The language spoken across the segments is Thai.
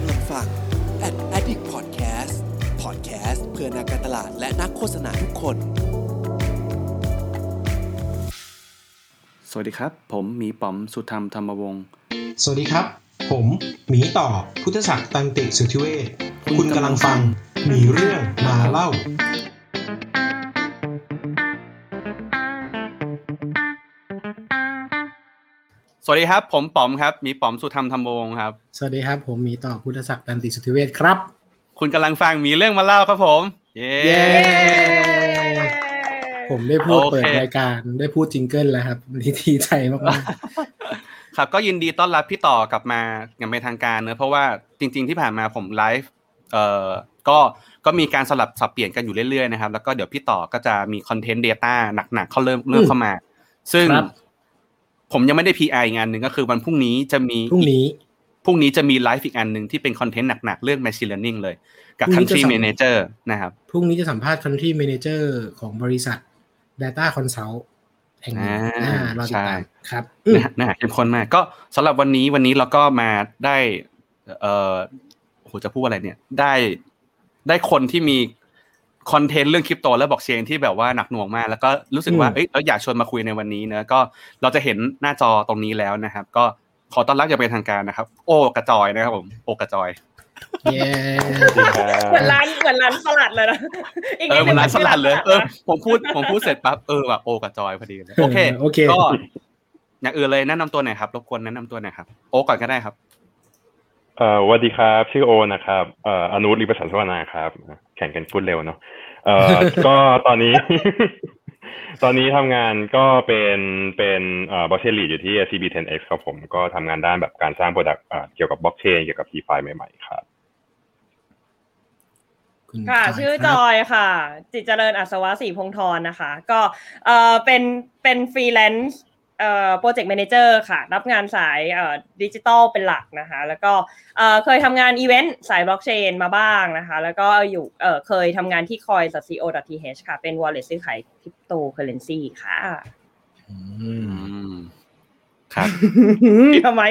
กำลังฟัง Ad Addict Podcast Podcast เพื่อนักการตลาดและนักโฆษณาทุกคน สวัสดีครับ ผมหมีป๋อมสุธรรมธรรมวงศ์ สวัสดีครับ ผมหมีต่อพุทธศักดิ์ตันติสุทธิเวชคุณกำลังฟังหมีเรื่องมาเล่า วัสดีครับ ผมป๋อมครับหมีป๋อมสุธรรมธรรมวงศ์ครับ สวัสดีครับ ผมหมีต่อพุทธศักดิ์ตันติสุทธิเวชครับ คุณกำลังฟังหมีเรื่องมาเล่าครับผม เย้เย้ผมได้พูดโอเคเปิดรายการได้พูด jingle แล้วครับดีดีใจมากครับก็ยินดีต้อนรับพี่ต่อกลับมาอย่างเป็นทางการเนอะเพราะว่าจริง ๆ ที่ผ่านมาผมไลฟ์เอ่อก็ก็มีการสลับสับเปลี่ยนกันอยู่เรื่อยๆนะครับ แล้วก็เดี๋ยวพี่ต่อก็จะมี content Data หนักๆ เขาเริ่มเริ่มเข้ามา ซึ่งครับ ผมยังไม่ได้ PR อีกงานหนึ่งก็คือวันพรุ่งนี้จะมีๆพรุ่งนี้พรุ่งนี้จะมีไลฟ์อีกอันหนึ่งที่เป็นคอนเทนต์หนักๆ เรื่อง Machine Learning เลย กับพรุ่งนี้จะ Country สัม Manager นะครับพรุ่งนี้จะสัมภาษณ์ Country Manager ของบริษัท Data Consult แห่งหนึ่งอ่าอ่ารอติดตามใช่ครับอืมนะฮะนะฮะเข้มข้นมาก ก็สำหรับวันนี้วันนี้เราก็มาได้ เอ่อโอ้โหจะพูดอะไรเนี่ย ได้ได้คนที่มี คอนเทนต์เรื่องคริปโตและบล็อกเชนที่แบบว่าหนักหน่วงมาก แล้วก็รู้สึกว่าอืมเอ้ยเราอยากชวนมาคุยในวันนี้เนอะก็เราจะเห็นหน้าจอตรงนี้แล้วนะครับ ก็ขอต้อนรับอย่างเป็นทางการนะครับ โอกระจอยนะครับผมโอกระจอยเย้เหมือนร้านเหมือนร้านสลัดเลยนะอีกเอนิอดมันงร้านสลัดเลยเออนะผมพูดผมพูดเสร็จปั๊บเออแบบโอกับจอยพอดีเลยโอเคโอเคก็อย่างอื่นเลยแนะนำตัวหน่อยครับรบกวนแนะนำตัวหน่อยครับโอก่อนก็ได้ครับ เอ่อสวัสดีครับ ชื่อโอนะครับเอ่ออนุริประสันสวนาครับ แข่งกันพูดเร็วเนาะเอ่อก็ตอนนี้ ตอนนี้ทำงานก็เป็นเป็นเอ่อ blockchain lead อยู่ที่ SCB 10X ครับผมก็ทำงานด้านแบบการสร้าง product เกี่ยวกับบล็อกเชนเกี่ยวกับ DeFi ใหม่ๆครับคุณค่ะจยชื่อครับจอยค่ะ จิตเจริญอัศวะศรีพงษ์ธรนะคะ ก็เอ่อเป็นเป็นฟรีแลนซ์เอ่อ project manager ค่ะ รับงานสายเอ่อดิจิตอลเป็นหลักนะคะ แล้วก็เอ่อเคยทำงานอีเวนต์สายบล็อกเชนมาบ้างนะคะ แล้วก็อยู่เอ่อเคยทำงานที่ coins.co.th ค่ะ เป็น wallet ซื้อขายคริปโตเคอร์เรนซีค่ะอือืมมครับทำไม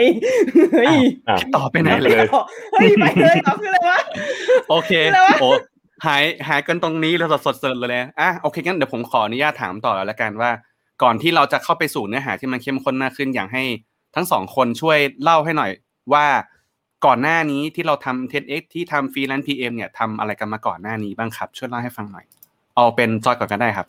เฮ้ยอะต่อไปไหนเลยเฮ้ยไปเลยต่อคืออะไรวะโอเคอะไรวะโอ้หายหายกันตรงนี้แล้วสดสดๆเลยนะอะโอเคงั้นเดี๋ยวผมขออนุญาตถามต่อแล้วละกันว่า ก่อนที่เราจะเข้าไปสู่เนื้อหาที่มันเข้มข้นมากขึ้นอยากให้ทั้งสองคนช่วยเล่าให้หน่อยว่าก่อนหน้านี้ที่เราทำเท็เอ็กที่ทำฟรีแลนซ์ PM เนี่ยทำอะไรกันมาก่อนหน้านี้บ้างครับ ช่วยเล่าให้ฟังหน่อย เอาเป็นจอยก่อนก็ได้ครับ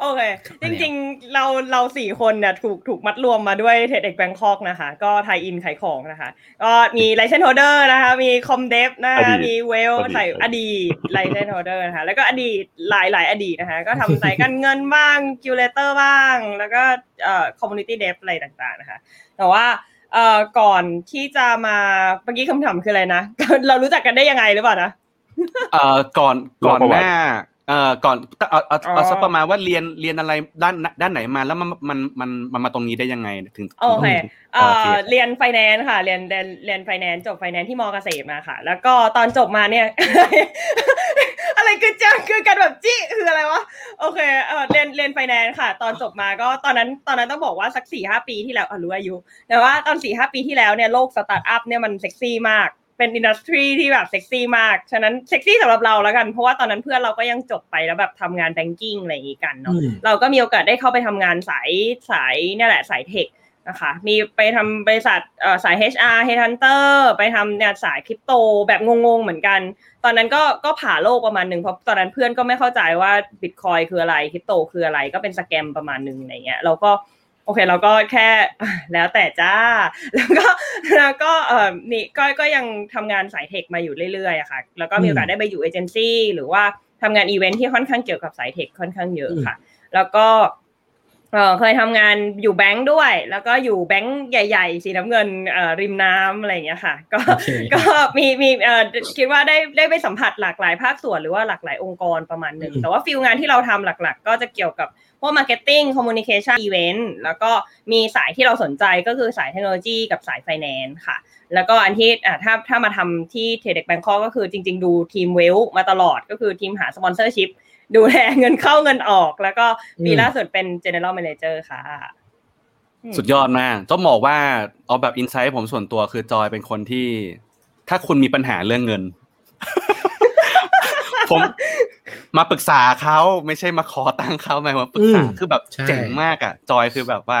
โอเค จริงๆ เราเราสี่คนเนี่ยถูกถูกมัดรวมมาด้วย TEDx Bangkok นะคะ ก็ไทยอินขายของนะคะ ก็มี License Holder นะคะ มีคอมเดฟนะอดีคะตมีเวลอดีตใส่อดีต License Holder นะคะ แล้วก็อดีตหลายหลายอดีตนะคะ ก็ทำสายการเงินบ้าง Curator บ้าง แล้วก็เอ่อ Community Dev อะไรต่างๆนะคะ แต่ว่าเอ่อก่อนที่จะมาเมื่อกี้คำถามคืออะไรนะ เรารู้จักกันได้ยังไงหรือเปล่านะเอ่อก่อนก่อนเล่าประหวัติน้า เอ่อก่อนเอาเอาอ๋อเอาสักประมาณว่าเรียนเรียนอะไรด้านด้านไหนมาแล้วมันมันมันมันมาตรงนี้ได้ยังไงถึงโอเคโอเคเอ่อเรียนไฟแนนซ์ค่ะ เรียนเรียนเรียนไฟแนนซ์จบไฟแนนซ์ที่มอเกษตรมาค่ะ แล้วก็ตอนจบมาเนี่ย อะไรคือจังคือกันแบบจี้คืออะไรวะโอเคเออเรียนเรียนไฟแนนซ์ค่ะ ตอนจบมาก็ตอนนั้นตอนนั้นต้องบอกว่าสักสี่ห้าปีที่แล้วอะรู้อายุแต่ว่าตอนสี่ห้าปีที่แล้วเนี่ยโลกสตาร์ทอัพเนี่ยมันเซ็กซี่มาก เป็น industry ที่แบบเซ็กซี่มาก ฉะนั้นเซ็กซี่สำหรับเราแล้วกัน เพราะว่าตอนนั้นเพื่อนเราก็ยังจบไปแล้วแบบทำงาน banking อะไรอย่างงี้กันเนาะอืมเราก็มีโอกาสได้เข้าไปทำงานสายสายเนี่ยแหละสาย tech นะคะ มีไปทำบริษัทเอ่อสาย HR Headhunter ไปทำเนี่ยสายคริปโตแบบงงๆเหมือนกัน ตอนนั้นก็ก็ผ่าโลกประมาณหนึ่งเพราะตอนนั้นเพื่อนก็ไม่เข้าใจว่าบิตคอยน์คืออะไรคริปโตคืออะไรก็เป็น scam ประมาณหนึ่งอะไรเงี้ยเราก็ โอเคเราก็แค่อะแล้วแต่จ้า แล้วก็แล้วก็เอ่อนี่ก็ก็ยังทำงานสาย tech มาอยู่เรื่อยๆอะค่ะ แล้วก็มีโอกาสได้ไปอยู่เอเจนซี่หรือว่าทำงานอีเวนท์ที่ค่อนข้างเกี่ยวกับสาย tech ค่อนข้างเยอะค่ะ แล้วก็เออเคยทำงานอยู่แบงค์ด้วย แล้วก็อยู่แบงค์ใหญ่ๆสีน้ำเงินเอ่อริมน้ำอะไรอย่างเงี้ยค่ะ ก็โอเคก็มีมีเอ่อคิดว่าได้ได้ไปสัมผัสหลากหลายภาคส่วนหรือว่าหลากหลายองค์กรประมาณหนึ่งอืมแต่ว่า field งานที่เราทำหลัก ๆ ก็จะเกี่ยวกับ พวก marketing communication อีเวนต์แล้วก็มีสายที่เราสนใจก็คือสายเทคโนโลยีกับสายไฟแนนซ์ค่ะ แล้วก็อันที่อ่าถ้าถ้ามาทำที่ TEDx Bangkok ก็คือจริง ๆ ดูทีมเวลมาตลอดก็คือทีมหา sponsorshipดูแลเงินเข้าเงินออก แล้วก็ปีอืมล่าสุดเป็น general manager ค่ะสุดยอดมากต้องบอกว่าเอาแบบอินไซต์ผมส่วนตัวคือจอยเป็นคนที่ ถ้าคุณมีปัญหาเรื่องเงิน ผมมาปรึกษาเขาไม่ใช่มาขอตังค์เขาหมายมาปรึกษาอืมคือแบบใช่เจ๋งมากอะ จอยคือแบบว่า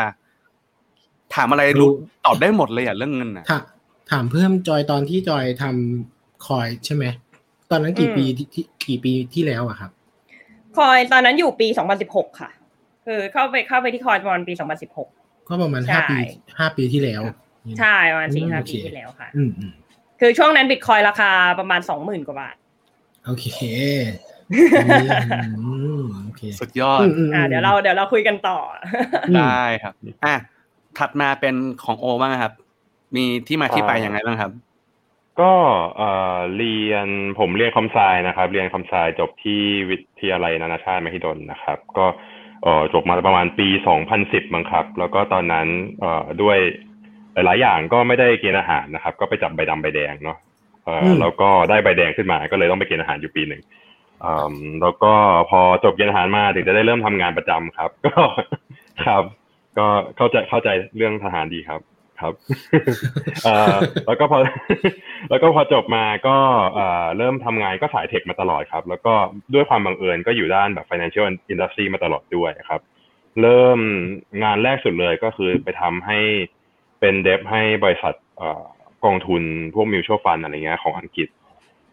ถามอะไรรู้รู้ตอบได้หมดเลยอะเรื่องเงินอะถามถามเพิ่มจอยตอนที่จอยทำคอยใช่ไหมตอนนั้นกี่อืมปีที่ที่กี่ปีที่แล้วอะครับ คอยตอนนั้นอยู่ปี2016ค่ะ คือเข้าไปเข้าไปที่คอยประมาณปี2016ก็ประมาณใช่ห้าปีห้าปีที่แล้ว ใช่ประมาณสี่อืมห้าโอเคปีที่แล้วค่ะอืมอืมคือช่วงนั้นบิตคอยราคาประมาณ20,000กว่าบาท โอเคอืมโอเคสุดยอดอืมอืมอ่าเดี๋ยวเราเดี๋ยวเราคุยกันต่ออืมได้ครับอะถัดมาเป็นของโอบ้างครับ มีที่มาที่ไปยังไงบ้างครับ ก็เอ่อเรียนผมเรียนคอมไซนะครับ เรียนคอมไซจบที่วิทยาลัยนานาชาติมหิดลนะครับ ก็เอ่อจบมาประมาณปี 2010 มั้งครับ แล้วก็ตอนนั้นเอ่อด้วยหลายๆอย่างก็ไม่ได้เกณฑ์อาหารนะครับ ก็ไปจับใบดำใบแดงเนาะเอ่ออม แล้วก็ได้ใบแดงขึ้นมา ก็เลยต้องไปเกณฑ์อาหารอยู่ปีหนึ่งอืมแล้วก็พอจบเกณฑ์อาหารมาถึงจะได้เริ่มทำงานประจำครับ ก็ครับ ก็เข้าใจเข้าใจเรื่องทหารดีครับครับเอ่อแล้วก็พอแล้วก็พอจบมาก็เอ่อเริ่มทำงานก็สายเทคมาตลอดครับ แล้วก็ด้วยความบังเอิญก็อยู่ด้านแบบ financial industry มาตลอดด้วยครับ เริ่มงานแรกสุดเลยก็คือไปทำให้เป็นเดฟให้บริษัทเอ่อ กองทุนพวก mutual fund อะไรเงี้ยของอังกฤษ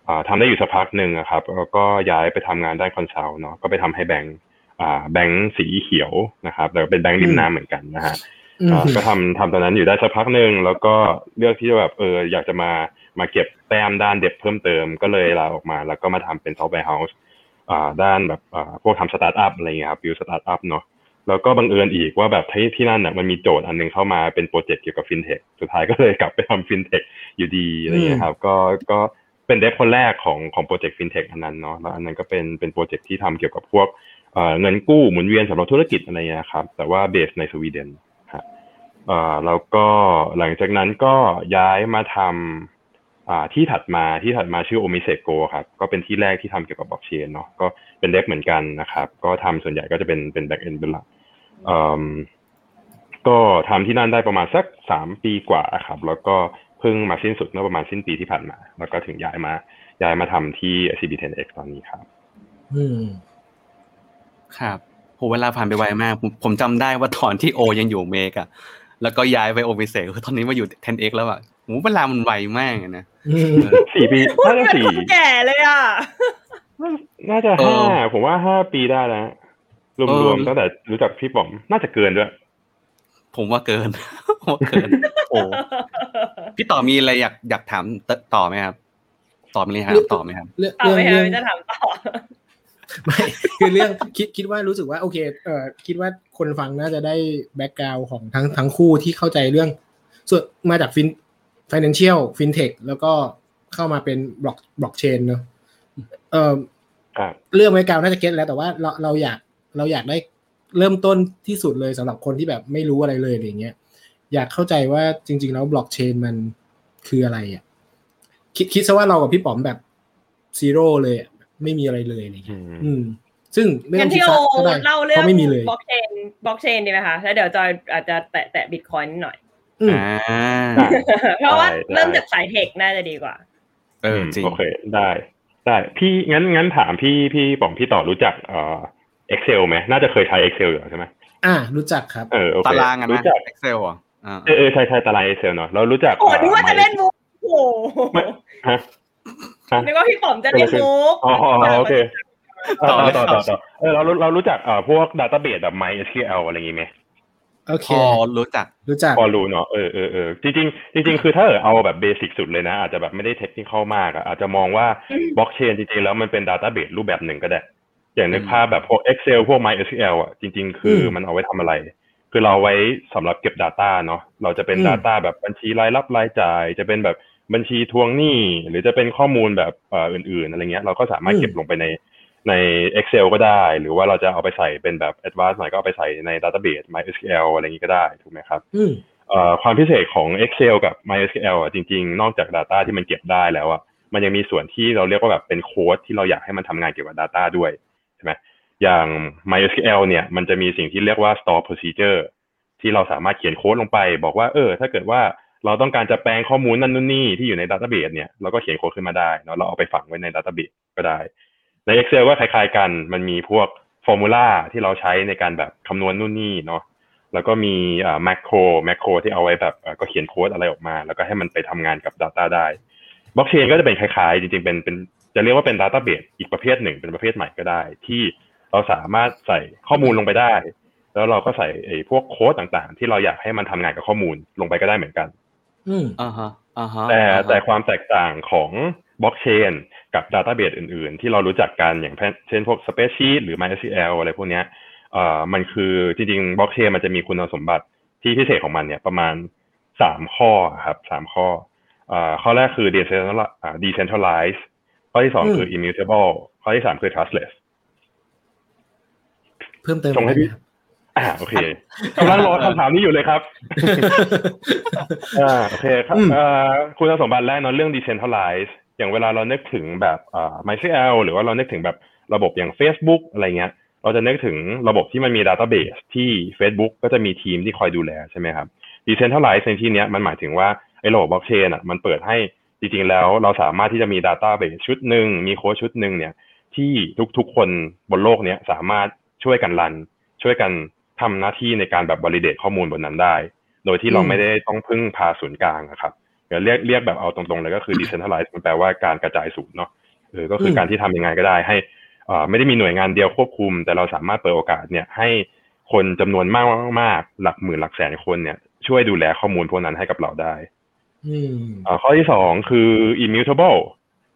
อ่าทำได้อยู่สักพักหนึ่งอะครับแล้วก็ย้ายไปทำงานด้านคอนซัลท์เนาะก็ไปทำให้แบงก์อ่าแบงก์สีเขียวนะครับแต่เป็นแบงก์ริมน้ำเหมือนกันนะฮะอืมอ่าก็ทำทำตอนนั้นอยู่ได้สักพักหนึ่งแล้วก็เลือกที่จะแบบเอออยากจะมามาเก็บแต้มด้าน dev เพิ่มเติมก็เลยลาออกมา แล้วก็มาทำเป็น software house อ่าด้านแบบอ่าพวกทำสตาร์ทอัพอะไรเงี้ยครับ build startup เนาะ แล้วก็บังเอิญอีกว่าแบบที่ที่นั่นน่ะมันมีโจทย์อันหนึงเข้ามาเป็นโปรเจกต์เกี่ยวกับฟินเทคสุดท้ายก็เลยกลับไปทำฟินเทคอยู่ดีอะไรเงี้ยครับ ก็ก็เป็น dev คนแรกของของโปรเจกต์ฟินเทคอันนั้นเนาะแล้วอันนั้นก็เป็นเป็นโปรเจกต์ที่ทำเกี่ยวกับพวกเอ่อเงินกู้หมุนเวียนสำหรับธุรกิจอะไรเงี้ยครับ แต่ว่า base ในสวีเดนอ่าแล้วก็หลังจากนั้นก็ย้ายมาทำ อ่าที่ถัดมาที่ถัดมาชื่อ OmiseGO ครับก็เป็นที่แรกที่ทำเกี่ยวกับบล็อกเชนเนาะก็เป็น dev เหมือนกันนะครับ ก็ทำส่วนใหญ่ก็จะเป็นเป็น backend เป็นหลักอืมก็ทำที่นั่นได้ประมาณสักสามปีกว่าครับ แล้วก็เพิ่งมาสิ้นสุดเมื่อประมาณสิ้นปีที่ผ่านมา แล้วก็ถึงย้ายมาย้ายมาทำที่ CB10X ตอนนี้ครับ อืม ครับโหเวลาผ่านไปไวมาก ผมผมจำได้ว่าตอนที่โอยังอยู่เมกอะแล้วก็ย้ายไปโอวิเศษตอนนี้มาอยู่ 10x แล้วอะ โหเวลามันไวมากอะนะอืมสี่ปีพูดน่าจะเป็นสี่คนแก่เลยอะน่าจะเอห้าอผมว่าห้าปีได้แล้วรเอวมอๆตั้งแต่รู้จักพี่ป๋อมน่าจะเกินด้วย ผมว่าเกินผมว่าเกิน โอ้พี่ต่อมีอะไรอยากอยากถามต่อไหมครับต่อมีอะไรถามต่อไหมครับเรื่องเอาเรื่องไม่เรื่เอาองจะถามต่อไม่คือเรื่องคิดคิดว่ารู้สึกว่า โอเคเอ่อคิดว่าคนฟังน่าจะได้ background ของทั้งทั้งคู่ที่เข้าใจเรื่อง ส่วนมาจาก fin financial fintech แล้วก็เข้ามาเป็นบล็อกบล็อกเชนเนอะเอ่อครับเรื่อง background น่าจะ get แล้วแต่ว่าเราเราอยากเราอยากได้เริ่มต้นที่สุดเลยสำหรับคนที่แบบไม่รู้อะไรเลยอะไรเงี้ยอยากเข้าใจว่าจริง ๆ แล้วบล็อกเชนมันคืออะไรอะคิดคิดซะว่าเรากับพี่ป๋อมแบบซีโร่เลยอะไม่มีอะไรเลยอะไรอืเงี้ยมอืม ซึ่งไม่ต้งั้อนงคิดที่โอซะก็ได้เล่าเรื่เพองราะไม่มีเลยบล็อกเชนบล็อกเชนดีไหมคะแล้วเดี๋ยวจอยอาจจะแตะแตะบิตคอยนิดหน่อย อืมอ่าอะเพราะว่าได้เริ่มจากสายเทคน่าจะดีกว่า เออจริงโอเคได้ได้พี่งั้นงั้นถามพี่พี่ป๋อมพี่ต่อรู้จักเอ่อ Excel ไหมน่าจะเคยใช้ Excel อยู่แล้วใช่ไหมอ่า รู้จักครับเออโอเคตารางอะนะรู้จัก Excel อะอ่าเออเออใช่ใช่ตาราง Excel เนาะแล้วรู้จักโอ้นึกว่าจะเล่นมุกโอ้โหไม่ฮะฮะนึกว่าพี่ป๋อมจะเล่นมุกอ๋ออ๋อโอเคต่อเลยต่อต่อต่อเออเราเรารู้จักเอ่อพวก database แบบ MySQL อะไรอย่างงี้ไหม โอเคพอรู้จักรู้จักพอรู้เนาะเออเออเออจริงจริงจริงๆคือถ้าเออเอาแบบเบสิกสุดเลยนะ อาจจะแบบไม่ได้เทคนิคเข้ามากอะอาจจะมองว่าบล็อกเชนจริงๆแล้วมันเป็นดัตต้าเบสรูปแบบหนึ่งก็ได้ อย่างนึกอืมภาพแบบพวก Excel พวก MySQL อะจริง ๆ คืออมมันเอาไว้ทำอะไร คือเราเอาไว้สำหรับเก็บ Data เนาะเราจะเป็นอืม Data แบบบัญชีรายรับรายจ่าย จะเป็นแบบบัญชีทวงหนี้ หรือจะเป็นข้อมูลแบบเอ่ออื่น ๆอะไรเงี้ยเราก็สามารถเก็บลงไปใน ใน Excel ก็ได้ หรือว่าเราจะเอาไปใส่เป็นแบบ Advanced หน่อยก็เอาไปใส่ใน Database MySQL อะไรอย่างงี้ก็ได้ถูกไหมครับอืมเอ่อความพิเศษของ Excel กับ MySQL อะจริง ๆ นอกจาก Data ที่มันเก็บได้แล้วอะมันยังมีส่วนที่เราเรียกว่าแบบเป็นโค้ดที่เราอยากให้มันทำงานเกี่ยวกับ Data ด้วยใช่ไหมอย่าง MySQL เนี่ยมันจะมีสิ่งที่เรียกว่า store procedure ที่เราสามารถเขียนโค้ดลงไป บอกว่าเออ ถ้าเกิดว่าเราต้องการจะแปลงข้อมูลนั่นนู่นนี่ที่อยู่ใน database เนี่ยเราก็เขียนโค้ดขึ้นมาได้เนาะเราเอาไปฝังไว้ใน database ก็ได้ ใน Excel ก็คล้ายๆกัน มันมีพวก formula ที่เราใช้ในการแบบคำนวณนู่นนี่เนาะแล้วก็มีอ่า macro macro ที่เอาไว้แบบเอ่อก็เขียนโค้ดอะไรออกมา แล้วก็ให้มันไปทำงานกับ Data ได้บล็อกเชนก็จะเป็นคล้ายๆ จริงๆเป็นเป็นจะเรียกว่าเป็น Database อีกประเภทหนึ่งเป็นประเภทใหม่ก็ได้ ที่เราสามารถใส่ข้อมูลลงไปได้ แล้วเราก็ใส่ไอ้พวกโค้ดต่างๆ ที่เราอยากให้มันทำงานกับข้อมูลลงไปก็ได้เหมือนกัน อืมอ่าฮะอ่าฮะแต่อ่าฮะแต่ความแตกต่างของ บล็อกเชนกับดัตต้าเบสอื่น ๆ ที่เรารู้จักกันอย่างเช่นพวก Spreadsheet หรือ MySQL อะไรพวกเนี้ยเอ่อมันคือจริงๆบล็อกเชนมันจะมีคุณสมบัติที่พิเศษของมันเนี่ยประมาณสามข้อครับสามข้อเอ่อข้อแรกคือ decentral- อ่า decentralized ข้อที่สองอืมคือ immutable ข้อที่สามคือ trustless เพิ่มเติมส่งให้พี่อ่าโอเคกำลังรอคำถามนี้อยู่เลยครับอ่าโอเคครับอืมเอ่อคุณสมบัติแรกเนอะเรื่อง decentralize อย่างเวลาเรานึกถึงแบบอ่า MySQL หรือว่าเรานึกถึงแบบระบบอย่าง Facebook อะไรเงี้ย เราจะนึกถึงระบบที่มันมี database ที่ Facebook ก็จะมีทีมที่คอยดูแลใช่ไหมครับ decentralize ในที่นี้มันหมายถึงว่าไอ้ระบบบล็อกเชนอะมันเปิดให้จริงๆแล้วเราสามารถที่จะมี database ชุดหนึ่งมีโค้ดชุดหนึ่งเนี่ย ที่ทุกๆคนบนโลกเนี้ยสามารถช่วยกันรัน ช่วยกันทำหน้าที่ในการแบบ validate ข้อมูลบนนั้นได้ โดยที่เราไม่ได้ต้องพึ่งพาศูนย์กลางครับ เดี๋ยวเรียกเรียกแบบเอาตรงๆเลยก็คือ decentralized มันแปลว่าการกระจายศูนย์เนาะเออก็คือการที่ทำยังไงก็ได้ให้อ่าไม่ได้มีหน่วยงานเดียวควบคุม แต่เราสามารถเปิดโอกาสเนี่ยให้คนจำนวนมากมากๆหลักหมื่นหลักแสนคนเนี่ย ช่วยดูแลข้อมูลพวกนั้นให้กับเราได้อืมอ่าข้อที่สองคือ immutable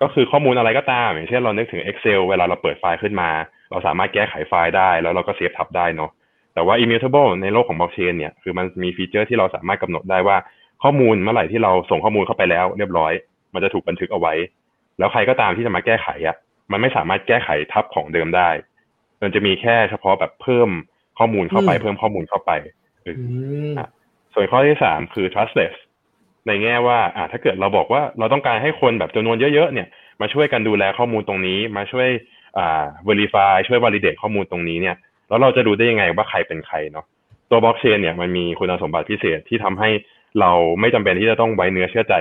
ก็คือข้อมูลอะไรก็ตาม อย่างเช่นเรานึกถึง Excel เวลาเราเปิดไฟล์ขึ้นมา เราสามารถแก้ไขไฟล์ได้ แล้วเราก็เซฟทับได้เนาะแต่ว่า immutable ในโลกของบล็อกเชนเนี่ยคือมันมีฟีเจอร์ที่เราสามารถกำหนดได้ว่า ข้อมูลเมื่อไหร่ที่เราส่งข้อมูลเข้าไปแล้ว เรียบร้อย มันจะถูกบันทึกเอาไว้ แล้วใครก็ตามที่จะมาแก้ไขอะ มันไม่สามารถแก้ไขทับของเดิมได้มันจะมีแค่เฉพาะแบบเพิ่มข้อมูลเข้าไปอืมเพิ่มข้อมูลเข้าไปเอออืมส่วนข้อที่สามคือ trustless ในแง่ว่าอ่าถ้าเกิดเราบอกว่าเราต้องการให้คนแบบจำนวนเยอะๆเนี่ย มาช่วยกันดูแลข้อมูลตรงนี้ มาช่วยอ่า verify ช่วย validate ข้อมูลตรงนี้เนี่ย แล้วเราจะดูได้ยังไงว่าใครเป็นใครเนาะตัวบล็อกเชนเนี่ยมันมีคุณสมบัติพิเศษที่ทำให้ เราไม่จำเป็นที่จะต้องไว้เนื้อเชื่อใจ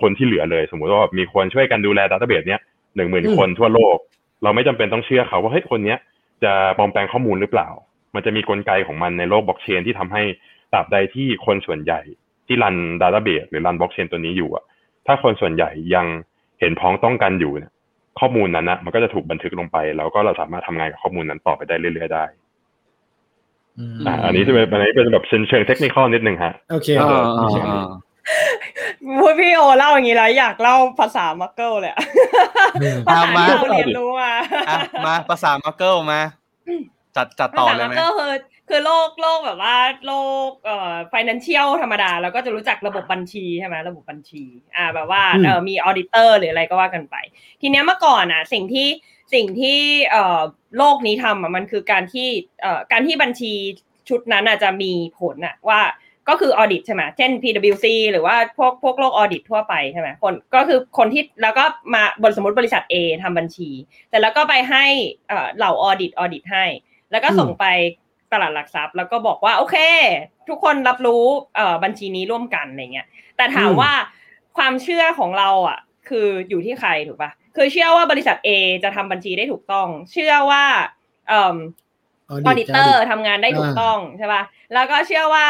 คนที่เหลือเลย สมมุติว่ามีคนช่วยกันดูแล database เนี่ยหนึ่งหมื่นอืมคนทั่วโลก เราไม่จำเป็นต้องเชื่อเขาว่าเฮ้ยคนเนี้ยจะปลอมแปลงข้อมูลหรือเปล่า มันจะมีกลไกของมันในโลกบล็อกเชนที่ทำให้ตราบใดที่คนส่วนใหญ่ที่รัน database หรือรันบล็อกเชนตัวนี้อยู่อะถ้าคนส่วนใหญ่ยังเห็นพ้องต้องกันอยู่เนี่ยข้อมูลนั้นนะมันก็จะถูกบันทึกลงไป แล้วก็เราสามารถทำงานกับข้อมูลนั้นต่อไปได้เรื่อยๆได้ อืมอ่าอันนี้จะเป็นอันนี้เป็นแบบเชิงเชิงเทคนิคนิดนึงฮะโอเคอ่าโอเคอ่าอ่าพูดพี่โอเล่าอย่างนี้แล้วอยากเล่าภาษามักเกิลเลยอะอืมภาษามาที่เราเรียนรู้มาอะมาภาษามาร์เกิลมา จัดจัดภาต่อษาเลยมักไหมเกิลคือคือโลกโลกแบบว่าโลกเอ่อ financial ธรรมดาแล้วก็จะรู้จักระบบบัญชีใช่ไหมระบบบัญชี อ่าแบบว่าอืมเออมีออดิเตอร์หรืออะไรก็ว่ากันไป ทีเนี้ยเมื่อก่อนอะ สิ่งที่ สิ่งที่โลกนี้ทำมันคือการที่การที่บัญชีชุดนั้นอะจะมีผลอะว่าก็คือออดิตใช่ไหมเช่น PwC หรือว่าพวกพวกโลกออดิตทั่วไปใช่ไหมคนก็คือคนที่แล้วก็มาบริสมมติบริษัท A ทำบัญชี แต่แล้วก็ไปให้เหล่าออดิตออดิตให้ แล้วก็ส่งไปตลาดหลักทรัพย์ แล้วก็บอกว่าโอเค ทุกคนรับรู้บัญชีนี้ร่วมกันอะไรเงี้ยแต่ถามอืมว่าความเชื่อของเราอะคืออยู่ที่ใครถูกปะ คือเชื่อว่าบริษัท A จะทำบัญชีได้ถูกต้อง เชื่อว่าเอ่อออ auditor ทำงานได้ถูกต้องใช่ป่ะแล้วก็เชื่อว่า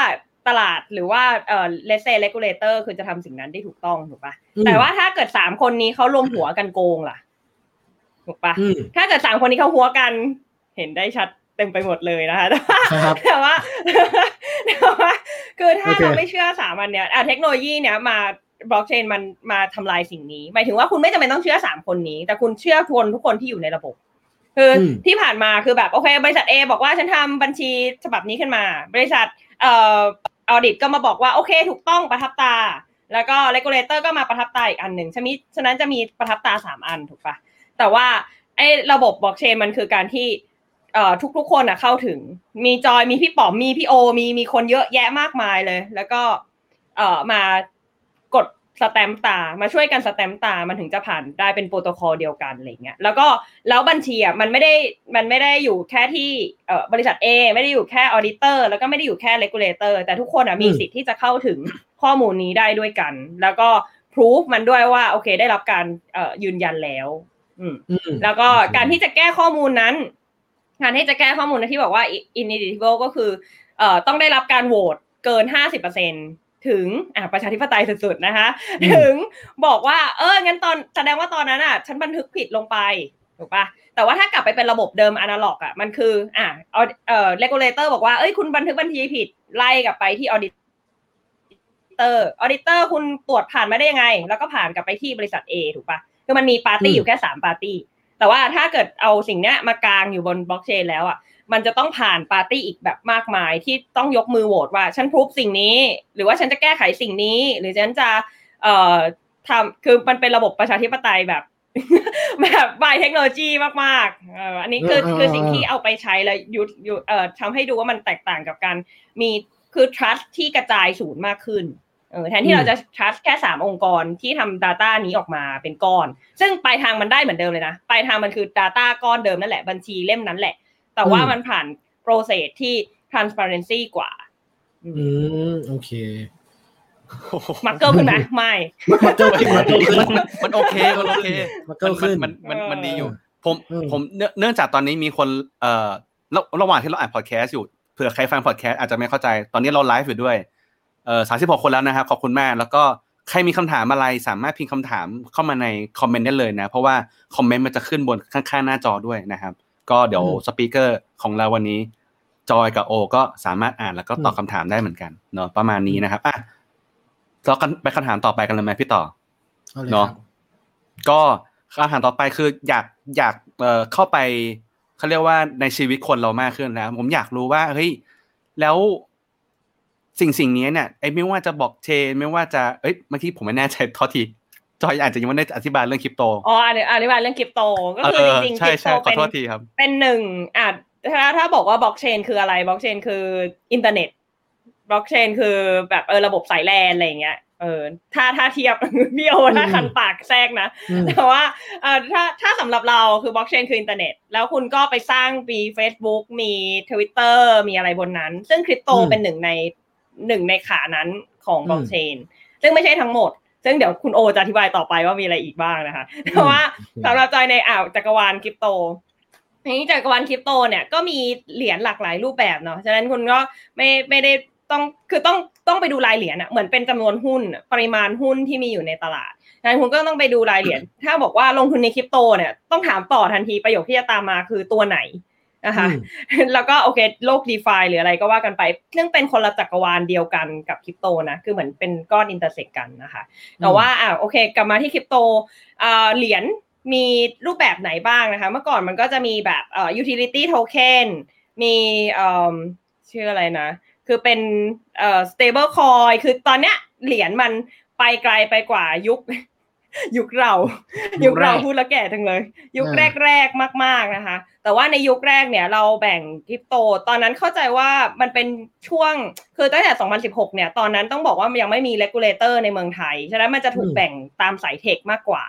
ตลาดหรือว่าเอ่อเลเซ regulator คือจะทำสิ่งนั้นได้ถูกต้องถูกป่ะอืมแต่ว่าถ้าเกิดสามคนนี้เขารวมหัวกันโกงล่ะถูกป่ะอืมถ้าเกิดสามคนนี้เขารวมหัวกัน เห็นได้ชัดเต็มไปหมดเลยนะคะแต่ว่าครับแต่ว่าแต่ว่าคือถ้าโอเคเราไม่เชื่อสามอันเนี้ยอะเทคโนโลยีเนี้ยมา บล็อกเชนมันมาทำลายสิ่งนี้ หมายถึงว่าคุณไม่จำเป็นต้องเชื่อสามคนนี้ แต่คุณเชื่อคนทุกคนที่อยู่ในระบบ คืออืมที่ผ่านมาคือแบบโอเค บริษัท A บอกว่าฉันทำบัญชีฉบับนี้ขึ้นมา บริษัทเอ่อ audit ก็มาบอกว่าโอเค ถูกต้องประทับตา แล้วก็ regulator ก็มาประทับตาอีกอันหนึ่งฉะนี้ฉะนั้นจะมีประทับตาสามอันถูกปะแต่ว่าไอ้ระบบบล็อกเชนมันคือการที่เอ่อทุกๆคนอะเข้าถึง มีจอยมีพี่ป๋อมมีพี่โอ มีมีคนเยอะแยะมากมายเลย แล้วก็เอ่อมากด สแตรา มาช่วยกันสแตรา มันถึงจะผ่านได้เป็นโปรโตคอลเดียวกันอะไรเงี้ย แล้วก็แล้วบัญชีอะมันไม่ได้มันไม่ได้อยู่แค่ที่เอ่อบริษัท A ไม่ได้อยู่แค่ auditor แล้วก็ไม่ได้อยู่แค่ regulator แต่ทุกคนอะมีอืมสิทธิ์ที่จะเข้าถึงข้อมูลนี้ได้ด้วยกัน แล้วก็พิสูจน์มันด้วยว่าโอเค ได้รับการเอ่อยืนยันแล้วอืมอืมแล้วก็การที่จะแก้ข้อมูลนั้นการที่จะแก้ข้อมูลนะที่บอกว่า ineligible ก็คือเอ่อต้องได้รับการโหวตเกิน50% ถึงอะประชาธิปไตยสุดๆนะคะอืมถึงบอกว่า เอองั้นตอนแสดงว่าตอนนั้นอะ ฉันบันทึกผิดลงไปถูกปะแต่ว่าถ้ากลับไปเป็นระบบเดิมอนาล็อกอะมันคือ อะเอาเอ่อ regulator บอกว่าเอ้ยคุณบันทึกบัญชีผิดไล่กลับไปที่ audit เตอร์ auditor คุณตรวจผ่านมาได้ยังไง แล้วก็ผ่านกลับไปที่บริษัท A ถูกปะคือมันมีปาร์ตี้อืมอยู่แค่สามปาร์ตี้แต่ว่าถ้าเกิดเอาสิ่งเนี้ยมากางอยู่บนบล็อกเชนแล้วอะ มันจะต้องผ่านปาร์ตี้อีกแบบมากมายที่ต้องยกมือโหวตว่าฉัน prove สิ่งนี้ หรือว่าฉันจะแก้ไขสิ่งนี้ หรือฉันจะเอ่อทำคือมันเป็นระบบประชาธิปไตยแบบแบบ by technology มากๆเอ่ออันนี้คือเออเออคือสิ่งที่เอาไปใช้แล้วยุดยุดเอ่อทำให้ดูว่ามันแตกต่างกับการมีคือ trust ที่กระจายศูนย์มากขึ้นเออแทนที่เราจะ trust แค่สามองค์กรที่ทำ Data นี้ออกมาเป็นก้อน ซึ่งปลายทางมันได้เหมือนเดิมเลยนะ ปลายทางมันคือ Data ก้อนเดิมนั่นแหละ บัญชีเล่มนั้นแหละ แต่ว่าอืมมันผ่าน process ที่ transparency กว่า อืมโอเคมักเกิลขึ้นไหมไม่มาเกิลขึ้นมาเกิลขึ้นมันโอเคมันโอเคมาเกิลขึ้นมันมันมันมันดีอยู่ ผมอืมผมเนื่องเนื่องจากตอนนี้มีคนเอ่อระระหว่างที่เราอัดพอดแคสต์อยู่เผื่อใครฟังพอดแคสต์อาจจะไม่เข้าใจ ตอนนี้เราไลฟ์อยู่ด้วยเอ่อสามสิบหกคนแล้วนะครับ ขอบคุณมาก แล้วก็ใครมีคำถามอะไรสามารถพิมพ์คำถามเข้ามาในคอมเมนต์ได้เลยนะ เพราะว่าคอมเมนต์มันจะขึ้นบนข้างๆหน้าจอด้วยนะครับ ก็เดี๋ยวอืม speaker ของเราวันนี้ จอยกับโอ ก็สามารถอ่านแล้วก็ตอบอืมคำถามได้เหมือนกันเนาะประมาณนี้นะครับอะเรากันไปคำถามต่อไปกันเลยไหมพี่ต่อเอาเลยเนาะครับก็คำถามต่อไปคืออยากอยากเอ่อเข้าไปเขาเรียกว่าในชีวิตคนเรามากขึ้นแล้ว ผมอยากรู้ว่าเฮ้ยแล้วสิ่งสิ่งนี้เนี่ยไอ้ไม่ว่าจะบล็อกเชนไม่ว่าจะเอ้ยเมื่อกี้ผมไม่แน่ใจทอที จอยอาจจะยังไม่ได้อธิบายเรื่องคริปโตอ๋ออันนี้อธิบายเรื่องคริปโตก็คือจริงๆคริปโตใช่ใช่ขอเป็นโทษทีครับเป็นหนึ่งอะถ้าถ้าบอกว่าบล็อกเชนคืออะไรบล็อกเชนคืออินเทอร์เน็ตบล็อกเชนคือแบบเออระบบสายแลนอะไรอย่างเงี้ยเออถ้าถ้าเทียบพี่โอถ้าคันปากแทรกนะอืมแต่ว่าเอ่อถ้าถ้าสำหรับเราคือบล็อกเชนคืออินเทอร์เน็ต แล้วคุณก็ไปสร้างมี Facebook มี Twitter มีอะไรบนนั้น ซึ่งคริปโตอืมเป็นหนึ่งในหนึ่งในขานั้นของอืมบล็อกเชนซึ่งไม่ใช่ทั้งหมด ซึ่งเดี๋ยวคุณโอจะอธิบายต่อไปว่ามีอะไรอีกบ้างนะคะแต่ว่าสำหรับจอยในอ่าวจักรวาลคริปโตทีนี้จักรวาลคริปโตเนี่ยก็มีเหรียญหลากหลายรูปแบบเนาะฉะนั้นคุณก็ไม่ไม่ได้ต้องคือต้องต้องไปดูรายเหรียญอะเหมือนเป็นจำนวนหุ้นอะปริมาณหุ้นที่มีอยู่ในตลาดฉะนั้นคุณก็ต้องไปดูรายเหรียญถ้าบอกว่าลงทุนในคริปโตเนี่ยต้องถามต่อทันทีประโยคที่จะตามมาคือตัวไหน นะคะอืมแล้วก็โอเคโลก DeFi หรืออะไรก็ว่ากันไปซึ่งเป็นคนละจักรวาลเดียวกันกับคริปโตนะคือเหมือนเป็นก้อน intersect กันนะคะ แต่ว่าอ่าโอเค กลับมาที่คริปโตอ่าเหรียญมีรูปแบบไหนบ้างนะคะ เมื่อก่อนมันก็จะมีแบบเอ่อ utility token มีเอ่อชื่ออะไรนะ คือเป็นเอ่อ stable coin คือตอนเนี้ยเหรียญมันไปไกลไปกว่ายุค ยุคเรา ยุยุคคแรกเราพูดแล้วแก่จังเลย ยุคอ่าแรกๆมาก ๆนะคะ แต่ว่าในยุคแรกเนี่ยเราแบ่งคริปโต ตอนนั้นเข้าใจว่ามันเป็นช่วงคือตั้งแต่ 2016 เนี่ย ตอนนั้นต้องบอกว่ามันยังไม่มี regulator ในเมืองไทย ฉะนั้นมันจะถูกอืมแบ่งตามสายเทคมากกว่า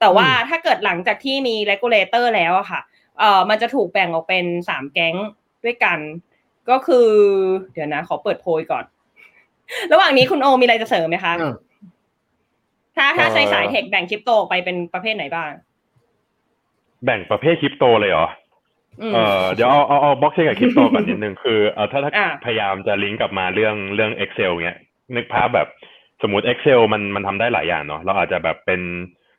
แต่ว่าอืมถ้าเกิดหลังจากที่มี regulator แล้วอะค่ะเอ่อมันจะถูกแบ่งออกเป็นสามแก๊งด้วยกัน ก็คือ เดี๋ยวนะ ขอเปิดโพยก่อน ระหว่างนี้คุณโอมีอะไรจะเสริมไหมคะอ้าว ถ้าถ้าใช้เอ่อสายเทคแบ่งคริปโตออกไปเป็นประเภทไหนบ้าง แบ่งประเภทคริปโตเลยเหรออืมเออเดี๋ยวเอาเอาเอาบล็อกเชนกับคริปโตก่อนนิดนึงคือเออถ้าถ้าอ่าพยายามจะลิงก์กลับมาเรื่องเรื่อง Excel เงี้ยนึกภาพแบบสมมติ Excel มันมันทำได้หลายอย่างเนาะเราอาจจะแบบเป็น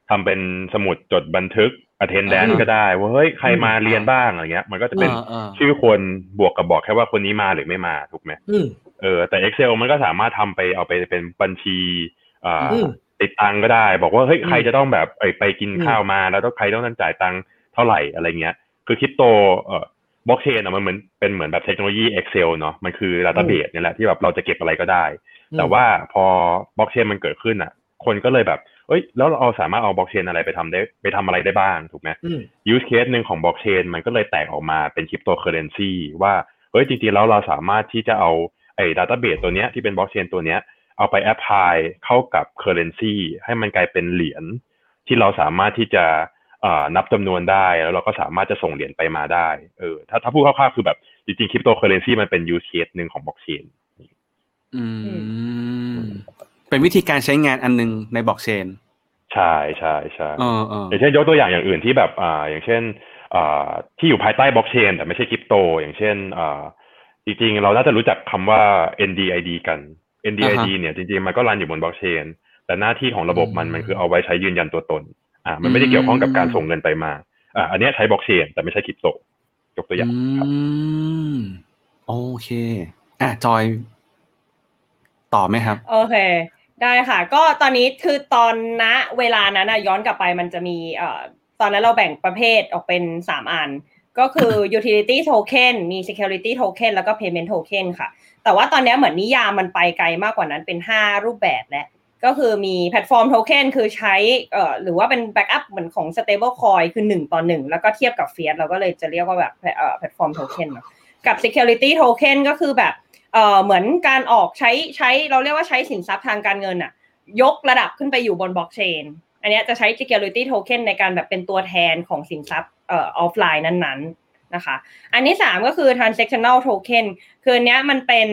ทำเป็นสมุดจดบันทึก attendance อ่าก็ได้ว่าเฮ้ยใครมาเรียนบ้างอะไรเงี้ย มันก็จะเป็นอ่าอ่าชื่อคนบวกกับบอกแค่ว่าคนนี้มาหรือไม่มาถูกไหมอืมเออแต่ Excel มันก็สามารถทำไปเอาไปเป็นบัญชีอ่าอืม คิดตังค์ก็ได้ บอกว่าเฮ้ยอืมใครจะต้องแบบเอ้ยไปกินอืมข้าวมาแล้วต้องใครต้องจ่ายตังค์เท่าไหร่อะไรเงี้ย คือคริปโตเอ่อบล็อกเชนอะมันเหมือนเป็นเหมือนแบบเทคโนโลยี Excel เนาะมันคือ database เนี่ยแหละที่แบบเราจะเก็บอะไรก็ได้ แต่ว่าพอบล็อกเชนมันเกิดขึ้นอะ คนก็เลยแบบเอ้ยแล้วเราสามารถเอาบล็อกเชนอะไรไปทำได้ไปทำอะไรได้บ้างถูกไหมอืม use case หนึ่งของบล็อกเชนมันก็เลยแตกออกมาเป็นคริปโตเคอร์เรนซีว่าเฮ้ยจริงๆแล้วเราสามารถที่จะเอาไอ้ database ตัวเนี้ยที่เป็นบล็อกเชนตัวเนี้ย เอาไป apply เข้ากับ currency ให้มันกลายเป็นเหรียญที่เราสามารถที่จะเอ่อนับจำนวนได้แล้วเราก็สามารถจะส่งเหรียญไปมาได้เออถ้าถ้าพูดคร่าวๆคือแบบจริงๆคริปโตเคอร์เรนซีมันเป็น use case หนึ่งของบล็อกเชนอืม เป็นวิธีการใช้งานอันหนึ่งในบล็อกเชนใช่ใช่ใช่เออเอออย่างเช่นยกตัวอย่างอย่างอื่นที่แบบอ่าอย่างเช่นอ่าที่อยู่ภายใต้บล็อกเชนแต่ไม่ใช่คริปโต อย่างเช่นอ่าจริงๆ เราน่าจะรู้จักคำว่า NDID กัน NDID เนี่ยจริงๆมันก็รันอยู่บนบล็อกเชนแต่หน้าที่ของระบบมันมันคือเอาไว้ใช้ยืนยันตัวตน อ่า มันไม่ได้เกี่ยวข้องกับการส่งเงินไปมา อ่า อันเนี้ยใช้บล็อกเชนแต่ไม่ใช่คริปโตยกตัวอย่างครับอืมโอเค อะจอย ต่อไหมครับ โอเค ได้ค่ะ ก็ตอนนี้คือตอนณเวลานั้นนะย้อนกลับไปมันจะมีเอ่อตอนนั้นเราแบ่งประเภทออกเป็นสามอัน ก็คือ utility token มี security token แล้วก็ payment token ค่ะ แต่ว่าตอนนี้เหมือนนิยามมันไปไกลมากกว่านั้นเป็น 5 รูปแบบแล้ว ก็คือมีแพลตฟอร์มโทเค็นคือใช้เอ่อหรือว่าเป็น backup เหมือนของ stable coin คือ 1 ต่อ 1 แล้วก็เทียบกับ fiat เราก็เลยจะเรียกว่าแบบเอ่อแพลตฟอร์มโทเค็นกับ security token ก็คือแบบเอ่อเหมือนการออกใช้ใช้เราเรียกว่าใช้สินทรัพย์ทางการเงินอะยกระดับขึ้นไปอยู่บนบล็อกเชนอันนี้จะใช้ security token ในการแบบเป็นตัวแทนของสินทรัพย์ อ่อออฟไลน์นั้นๆนะคะ อันที่สามก็คือ transactional token คืออันเนี้ยมันเป็น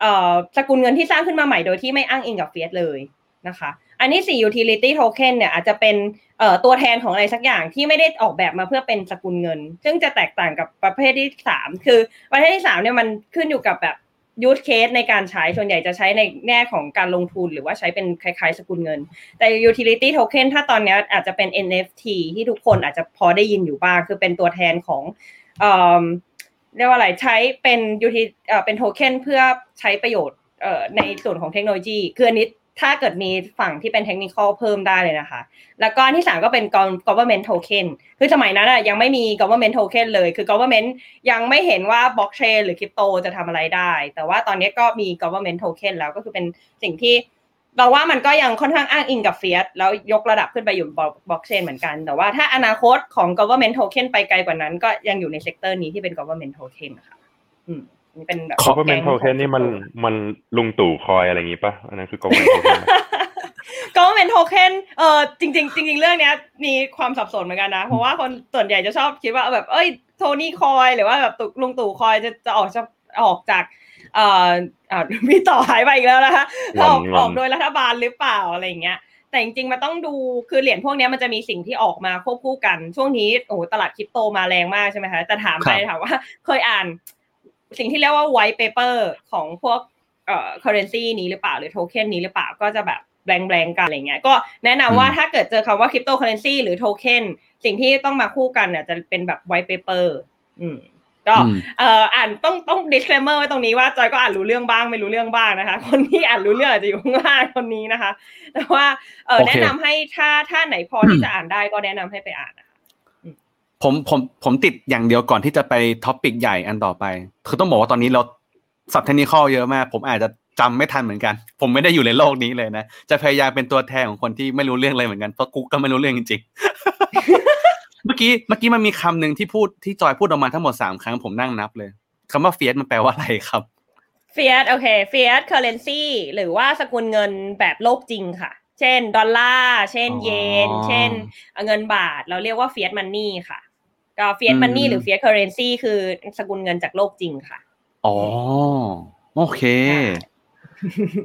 เอ่อสกุลเงินที่สร้างขึ้นมาใหม่โดยที่ไม่อ้างอิงกับ fiat เลยนะคะ อันที่สี่ utility token เนี่ยอาจจะเป็นเอ่อตัวแทนของอะไรสักอย่างที่ไม่ได้ออกแบบมาเพื่อเป็นสกุลเงิน ซึ่งจะแตกต่างกับประเภทที่สามคือประเภทที่สามเนี่ยมันขึ้นอยู่กับแบบ ยูสเคสในการใช้ส่วนใหญ่จะใช้ในแง่ของการลงทุนหรือว่าใช้เป็นคล้ายๆ สกุลเงิน แต่ utility token ถ้าตอนนี้อาจจะเป็น NFT ที่ทุกคนอาจจะพอได้ยินอยู่บ้าง คือเป็นตัวแทนของเอ่อเรียกว่าอะไรใช้เป็น utility เอ่อเป็นโทเค็นเพื่อใช้ประโยชน์เอ่อในส่วนของเทคโนโลยีคืออันนี้ ถ้าเกิดมีฝั่งที่เป็นเทคนิคเพิ่มได้เลยนะคะ แล้วก็อันที่สามก็เป็น government token คือสมัยนั้นอะยังไม่มี government token เลย คือ government ยังไม่เห็นว่า blockchain หรือคริปโตจะทำอะไรได้ แต่ว่าตอนนี้ก็มี government token แล้วก็คือเป็นสิ่งที่เราว่ามันก็ยังค่อนข้างอ้างอิงกับ fiat แล้วยกระดับขึ้นไปอยู่บล็อกเชนเหมือนกัน แต่ว่าถ้าอนาคตของ government token ไปไกลกว่านั้น ก็ยังอยู่ใน sector นี้ที่เป็น government token นะคะอืม นี่เป็นแบบ government token นี่มันมันลุงตู่คอยอะไรอย่างงี้ปะอันนั้นคือ government token ปะ government token เออจริงๆจริงๆเรื่องเนี้ยมีความสับสนเหมือนกันนะ เพราะว่าคนส่วนใหญ่จะชอบคิดว่าแบบเอ้ยโทนี่คอยหรือว่าแบบตุลุงตู่คอยจะจะออกจะออกจากเอ่ออ่ามีต่อหายไปอีกแล้วนะคะงอนออกงอนออกโดยรัฐบาลหรือเปล่าอะไรอย่างเงี้ยแต่จริงๆมันต้องดูคือเหรียญพวกเนี้ยมันจะมีสิ่งที่ออกมาควบคู่กัน ช่วงนี้โอ้โหตลาดคริปโตมาแรงมากใช่ไหมคะแต่ถามไปครับถามว่าเคยอ่าน สิ่งที่เรียกว่า white paper ของพวกเอ่อ currency นี้หรือเปล่าหรือโทเค็นนี้หรือเปล่าก็จะแบบแบงๆกันอะไรเงี้ย ก็แนะนำว่าถ้าเกิดเจอคำว่า cryptocurrency หรือโทเค็นสิ่งที่ต้องมาคู่กันเนี่ยจะเป็นแบบ white paper อืมก็อืมเอ่ออ่านต้องต้อง disclaimer ไว้ตรงนี้ว่าจอยก็อ่านรู้เรื่องบ้างไม่รู้เรื่องบ้างนะคะ คนที่อ่านรู้เรื่องอาจจะอยู่ข้างล่างคนนี้นะคะ แต่ว่าเออโอเคแนะนำให้ถ้าถ้าไหนพอที่จะอ่านได้ก็แนะนำให้ไปอ่านนะคะ ผมผมผมติดอย่างเดียวก่อนที่จะไป topic ใหญ่อันต่อไป คือต้องบอกว่าตอนนี้เราศัพท์เทคนิคเยอะมาก ผมอาจจะจำไม่ทันเหมือนกัน ผมไม่ได้อยู่ในโลกนี้เลยนะ จะพยายามเป็นตัวแทนของคนที่ไม่รู้เรื่องเลยเหมือนกัน เพราะกูก็ไม่รู้เรื่องจริงๆ เมื่อกี้เมื่อกี้มันมีคำหนึ่งที่พูดที่จอยพูดออกมาทั้งหมดสามครั้งผมนั่งนับเลยคำว่า fiat มันแปลว่าอะไรครับ fiat โอเค fiat currency หรือว่าสกุลเงินแบบโลกจริงค่ะ เช่น ดอลลาร์ เช่นอ๋อเยน เช่น เงินบาท เราเรียกว่า fiat money ค่ะ ก็ fiat อืม money หรือ fiat currency คือสกุลเงินจากโลกจริงค่ะ อ๋อ โอเคใช่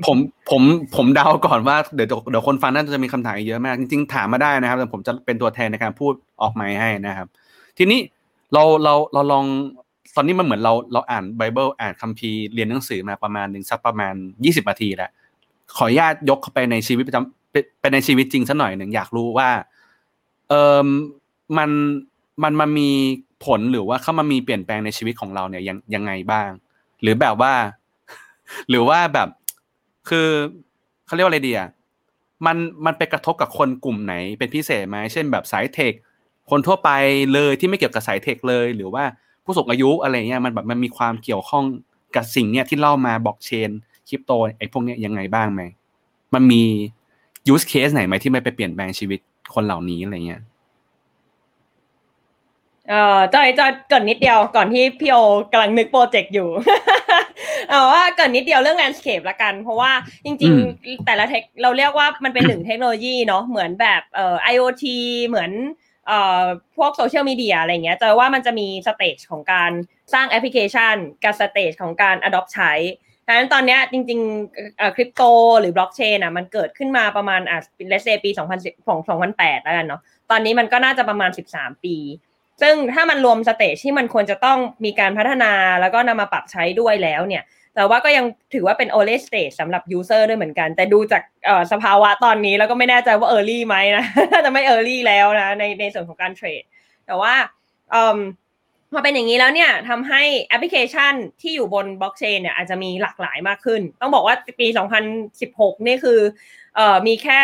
ผมผมผมเดาก่อนว่าเดี๋ยวเดี๋ยวคนฟังน่าจะมีคำถามอีกเยอะมาก จริงๆ ถามมาได้นะครับ แต่ผมจะเป็นตัวแทนในการพูดออกไมค์ให้นะครับ ทีนี้เราเราเราลองตอนนี้มันเหมือนเราเราอ่านไบเบิลอ่านคัมภีร์เรียนหนังสือมาประมาณหนึ่งสักประมาณยี่สิบนาทีแล้วขออนุญาตยกเข้าไปในชีวิตประจำเป็นเป็นในชีวิตจริงสักหน่อยหนึ่งอยากรู้ว่า เออมัน มันมามีผลหรือว่าเข้ามามีเปลี่ยนแปลงในชีวิตของเราเนี่ยยังยังไงบ้าง หรือแบบว่า หรือว่าแบบ คือเขาเรียกว่าอะไรดีอะมันมันไปกระทบกับคนกลุ่มไหนเป็นพิเศษไหมเช่นแบบสายเทค คนทั่วไปเลยที่ไม่เกี่ยวกับสายเทคเลย หรือว่าผู้สูงอายุอะไรเงี้ยมันแบบมันมีความเกี่ยวข้องกับสิ่งเนี้ยที่เล่ามาบล็อกเชนคริปโตไอ้พวกเนี้ยยังไงบ้างไหมมันมี use case ไหนไหมที่ไม่ไปเปลี่ยนแปลงชีวิตคนเหล่านี้อะไรเงี้ย เอ่อจอยจอยเกริ่นนิดเดียวก่อนที่พี่โอกำลังนึกโปรเจกต์อยู่เอาว่าเกริ่นนิดเดียวเรื่อง landscape ละกัน เพราะว่าจริงอืมๆแต่ละ tech เราเรียกว่ามันเป็นหนึ่งเทคโนโลยีเนาะเหมือนแบบเอ่อ IoT เหมือนเอ่อพวกโซเชียลมีเดียอะไรเงี้ยจอยว่ามันจะมี stage ของการสร้างแอปพลิเคชัน กับ stage ของการ adopt ใช้ดังนั้นตอนเนี้ยจริงๆคริปโตหรือบล็อกเชนอะมันเกิดขึ้นมาประมาณอะ let's say ปี 2010ของ2008 แล้วกันเนาะตอนนี้มันก็น่าจะประมาณ 13 ปี ซึ่งถ้ามันรวม stage ที่มันควรจะต้องมีการพัฒนาแล้วก็นำมาปรับใช้ด้วยแล้วเนี่ย แต่ว่าก็ยังถือว่าเป็น early stage สำหรับ user ด้วยเหมือนกัน แต่ดูจากสภาวะตอนนี้แล้วก็ไม่แน่ใจว่า early ไหมนะจะไม่ early แล้วนะในในส่วนของการเทรด แต่ว่าพอเป็นอย่างนี้แล้วเนี่ยทำให้แอปพลิเคชันที่อยู่บนบล็อกเชนเนี่ยอาจจะมีหลากหลายมากขึ้น ต้องบอกว่าปี 2016 นี่คือ เอ่อมีแค่